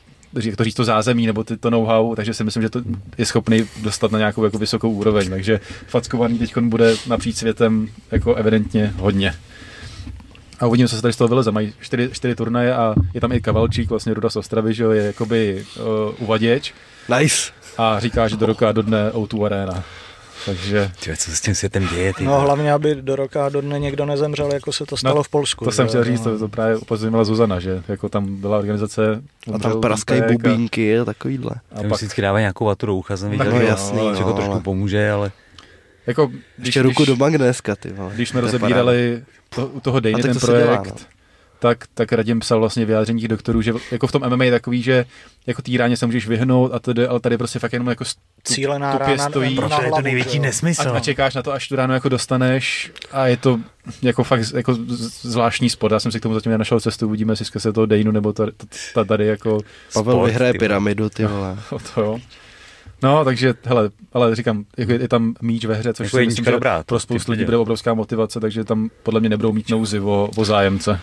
jak to říct, to zázemí nebo ty, to know-how, takže si myslím, že to je schopný dostat na nějakou jako vysokou úroveň, takže fackovaný teď bude napříč světem jako evidentně hodně. A uvidíme, co se tady z toho vyleze. Mají čtyři, čtyři turnaje a je tam i Kavalčík, vlastně Ruda z Ostravy, že jo, je jakoby uh, uvaděč Nice. a říká, že do roka do dne O2 Arena. Takže Tyhle, co se s tím světem děje? Ty No hlavně, aby do roka a do dne někdo nezemřel, jako se to stalo No, v Polsku. to že jsem chtěl říct, no. to, to právě upozornila Zuzana, že jako tam byla organizace A tam praskají bubínky a takovýhle. A, pak, vždycky dávají nějakou vatu do ucha, jsem viděl, no že jasný, že to no, trošku ale- pomůže, ale jako, když, Ještě ruku když, do magnéska, ty vole. když jsme rozebírali to, u toho tak ten to se dělá, projekt, no. Tak, tak Radim psal vlastně vyjádření těch doktorů, že jako v tom MMA je takový, že jako týráně se můžeš vyhnout a tedy, ale tady prostě fakt jenom jako stu- Cílená tupě rána stojí. na proto je to hlavu, největší že jo. nesmysl. a, a čekáš na to, až tu ráno jako dostaneš a je to jako fakt jako zvláštní sport. Já jsem si k tomu zatím nenašel cestu, uvidíme, jestli skrze toho Dejnu nebo ta, ta, ta tady jako Pavel Sport, vyhraje ty pyramidu, ty vole. o to jo. No, takže, hele, ale říkám, jako je, je tam míč ve hře, což Jako si myslím, že dobrá, to pro spoustu lidí bude obrovská motivace, takže tam podle mě nebudou mít nouzi o, o zájemce.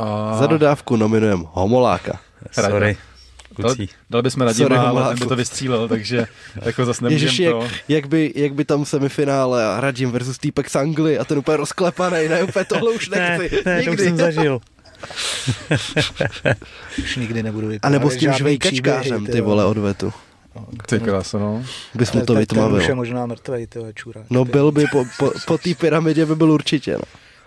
A Za dodávku nominujeme Homoláka. Sorry, dal, dali bychom Sorry, Radima, ale ten by to vystřílel, takže jako zase Ježiši, nemůžem jak, to. jak, by, jak by tam semifinále a Radim versus týpek z Anglie a ten úplně rozklepaný, ne, úplně tohle už nechci, ne, to už nikdy. jsem zažil. Už nikdy nebudu A vyprávět nebo s tím žvejkačkářem, ty vole, odvetu. Ty krása, no. Bys mu to ten- Ten už je vytmavil. možná mrtvej, ty vole, čurák. No byl by, po, po, po té pyramidě by byl určitě, no.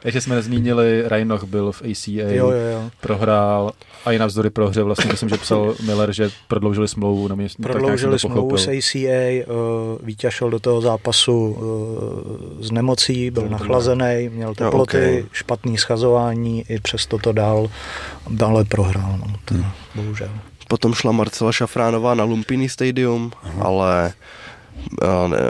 Ještě jsme nezmínili, Reinoch byl v ACA, Jo, jo, jo. prohrál a i navzdory prohře vlastně myslím, že psal Miller, že prodloužili smlouvu na měsíc. Prodloužili smlouvu s ACA, uh, Vítěz šel do toho zápasu uh, s nemocí, byl nachlazený, měl teploty, okay. špatný schazování, i přesto to dal, dále prohrál, no, to, bohužel. Potom šla Marcela Šafránová na Lumpini Stadium, ale a, ne,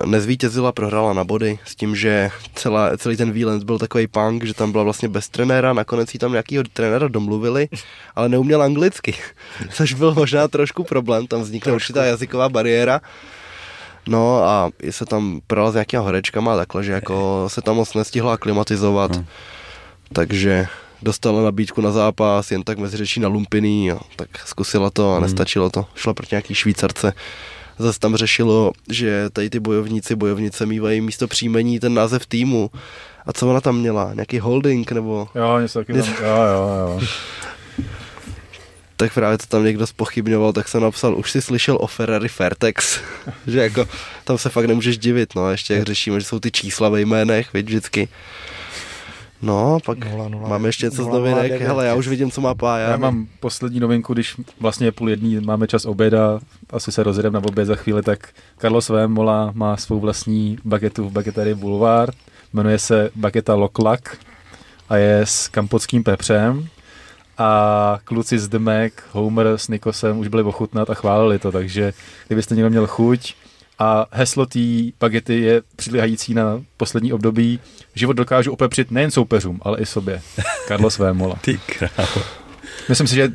nezvítězila, prohrála na body s tím, že celá, celý ten výlet byl takový punk, že tam byla vlastně bez trenéra, nakonec jí tam nějakýho trenéra domluvili, ale neuměl anglicky, což byl možná trošku problém, tam vznikla určitá jazyková bariéra. No a se tam prala s nějakýma horečkama takhle, že jako se tam moc nestihla aklimatizovat, Hmm. takže dostala nabídku na zápas, jen tak mezi řečí na Lumpiny, a tak zkusila to a nestačilo to. Šla proti nějaký Švýcarce. Zase tam řešilo, že tady ty bojovníci, bojovnice mývají místo příjmení ten název týmu. A co ona tam měla? Nějaký holding nebo... Jo, něco taky tam, jo, jo, jo. tak právě to tam někdo spochybňoval, tak jsem napsal, už si slyšel o Ferrari Fairtex, že jako tam se fakt nemůžeš divit, no a ještě jak řešíme, že jsou ty čísla ve jménech, víš, vždycky. No, pak 0, 0, máme ještě něco z 0, novinek, 9. hele, já už vidím, co má Pája. Já mám poslední novinku, když vlastně je půl jedný, máme čas oběda, asi se rozjedeme na oběd za chvíli, tak Carlos Vémola má svou vlastní bagetu v bageterii Boulevard, jmenuje se bageta Loklak a je s kampotským pepřem a kluci z Demek, Homer s Nikosem už byli ochutnat a chválili to, takže kdybyste někdo měl chuť a heslo té bagety je přiléhající na poslední období, život dokážu opepřit nejen soupeřům, ale i sobě. Carlos Vémola. Ty krávo. Myslím si, že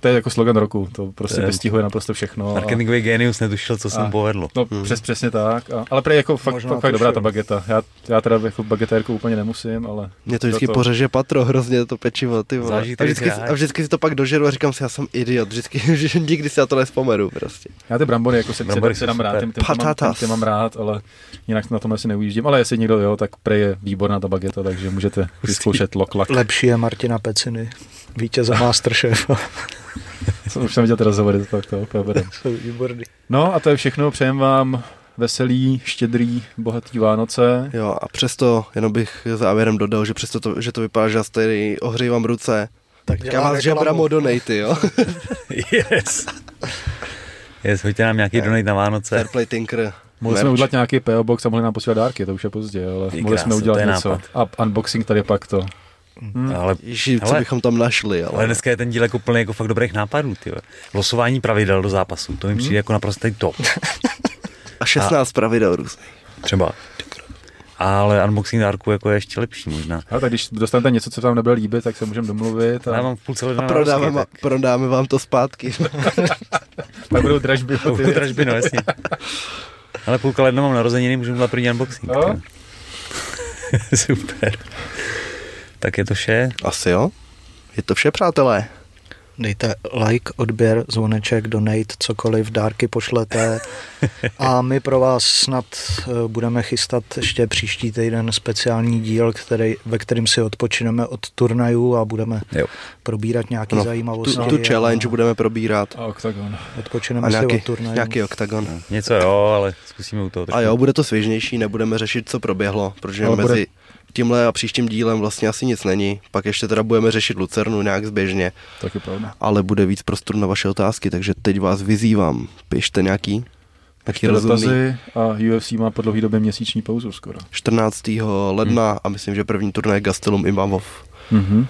to je jako slogan roku, to prostě vystihuje naprosto všechno. A, Marketingový genius netušil, co se mu A- povedlo. no Hmm. přes, přesně tak, a, ale prej jako fakt, Možná fakt, fakt dobrá ta bageta. Já, já teda jako bagetérku úplně nemusím, ale Mě to vždycky to- pořeže patro, hrozně to pečivo, ty vole. A vždycky, si a vždycky si to pak dožeru a říkám si, já jsem idiot, vždycky, že nikdy si na to nespomenu prostě. já ty brambory jako se, Brambory se dám rád, super. tím, tím, tím, mám, tím, Patatas. tím mám rád, ale jinak na tom asi neujíždím. Ale jestli někdo jo, tak prej je výborná ta bageta, takže můžete vyzkoušet loklak. Lepší je Martina Peciny, vítěze Masterchef. Už jsem viděl ty rozhovory, tak to úplně výborný. No a to je všechno, přejem vám veselý, štědrý, bohatý Vánoce. Jo, a přesto, jenom bych závěrem dodal, že přesto to, že to vypadá, že já tady ohřívám ruce, Tak tak já vás žebrám o donaty, jo. Yes. Yes, hoďte nám nějaký donate na Vánoce. Fairplay Tinker. Mohli jsme udělat nějaký PO box a mohli nám posílat dárky, to už je pozdě, ale Ty mohli krása, jsme udělat něco. nápad. A unboxing tady pak to. Hm. Ale, Ježi, co Hele. bychom tam našli, ale... ale dneska je ten díl jako plný jako fakt dobrých nápadů. Ty. vole. Losování pravidel do zápasu, to mi přijde jako naprosto top. A 16 pravidel různých. Třeba. Ale unboxing dárku jako je ještě lepší možná. Ale tak když dostanete něco, co vám nebude líbit, tak se můžeme domluvit Já a mám v půlce A prodáme, ma, tak prodáme vám to zpátky. pak budou dražby. budou dražby, no jasně. Ale půlka ledna mám narozeniny, můžu udělat první unboxing. No. No. Super. Tak je to vše. Asi jo. Je to vše, přátelé. Dejte like, odběr, zvoneček, donate, cokoliv, dárky pošlete. A my pro vás snad eh, budeme chystat ještě příští týden speciální díl, který, ve kterým si odpočineme od turnajů a budeme Jo. probírat nějaké No, zajímavosti. tu, tu a challenge budeme probírat. A Octagon. Odpočineme A si nějaký, od turnajů. nějaký oktagon. Něco jo, ale zkusíme u toho. A trošku. jo, bude to svěžnější, nebudeme řešit, co proběhlo, protože Ale bude- mezi tímhle a příštím dílem vlastně asi nic není. Pak ještě teda budeme řešit Lucernu nějak zběžně, Tak je pravda. ale bude víc prostoru na vaše otázky, takže teď vás vyzývám, pište nějaký, rozumný. Dotazy a UFC má po dlouhé době měsíční pauzu skoro. 14. ledna a myslím, že první turnaj Gastelum Imavov, Mhm.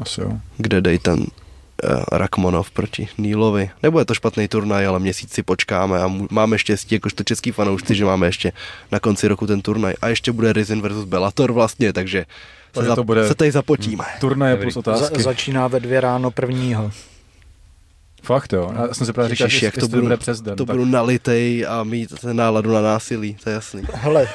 Asi jo. kde dej ten Rakmonov proti Nílovi. Nebude to špatný turnaj, ale měsíc si počkáme a máme štěstí, jakožto český fanoušci, že máme ještě na konci roku ten turnaj. A ještě bude Rizin versus Bellator vlastně, takže se, za, to bude- se tady zapotíme. Turnaje plus otázky. Za, začíná ve dvě ráno prvního. Fakt jo. Já jsem se právě říkal, že jak to budu, bude přes den. to tak budu nalitej a mít ten náladu na násilí, to je jasný. Hele,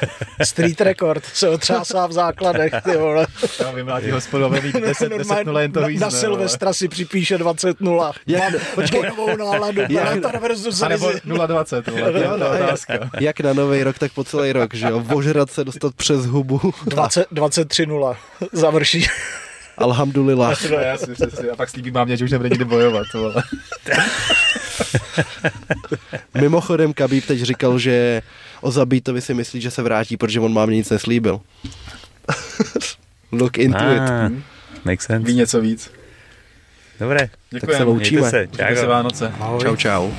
street record se otřásá v základech, ty vole. Já vymlátí hospodové mít 10, 10 0 jen to na, jízdné, na Silvestra si připíše 20 0. Jak- Počkej, novou náladu. Bellator versus A nebo Rizin. 0,20, vole, to je Jo, no, jak- otázka. Jak na nový rok, tak po celý rok, že jo? Vožrat se, dostat přes hubu. 20, 23 0. Završí. Alhamdulillah. No, jasně, přesně. A pak slíbí mámě, že už nebude nikdy bojovat, vole. Mimochodem, Kabíb teď říkal, že o Zabítovi si myslí, že se vrátí, protože on mámě nic neslíbil. Look into it. Ah, make sense. Ví něco víc. Dobré. se Děkujeme. loučíme. Mějte se. Užijte se Čau. Vánoce. Ahoj. Čau, čau.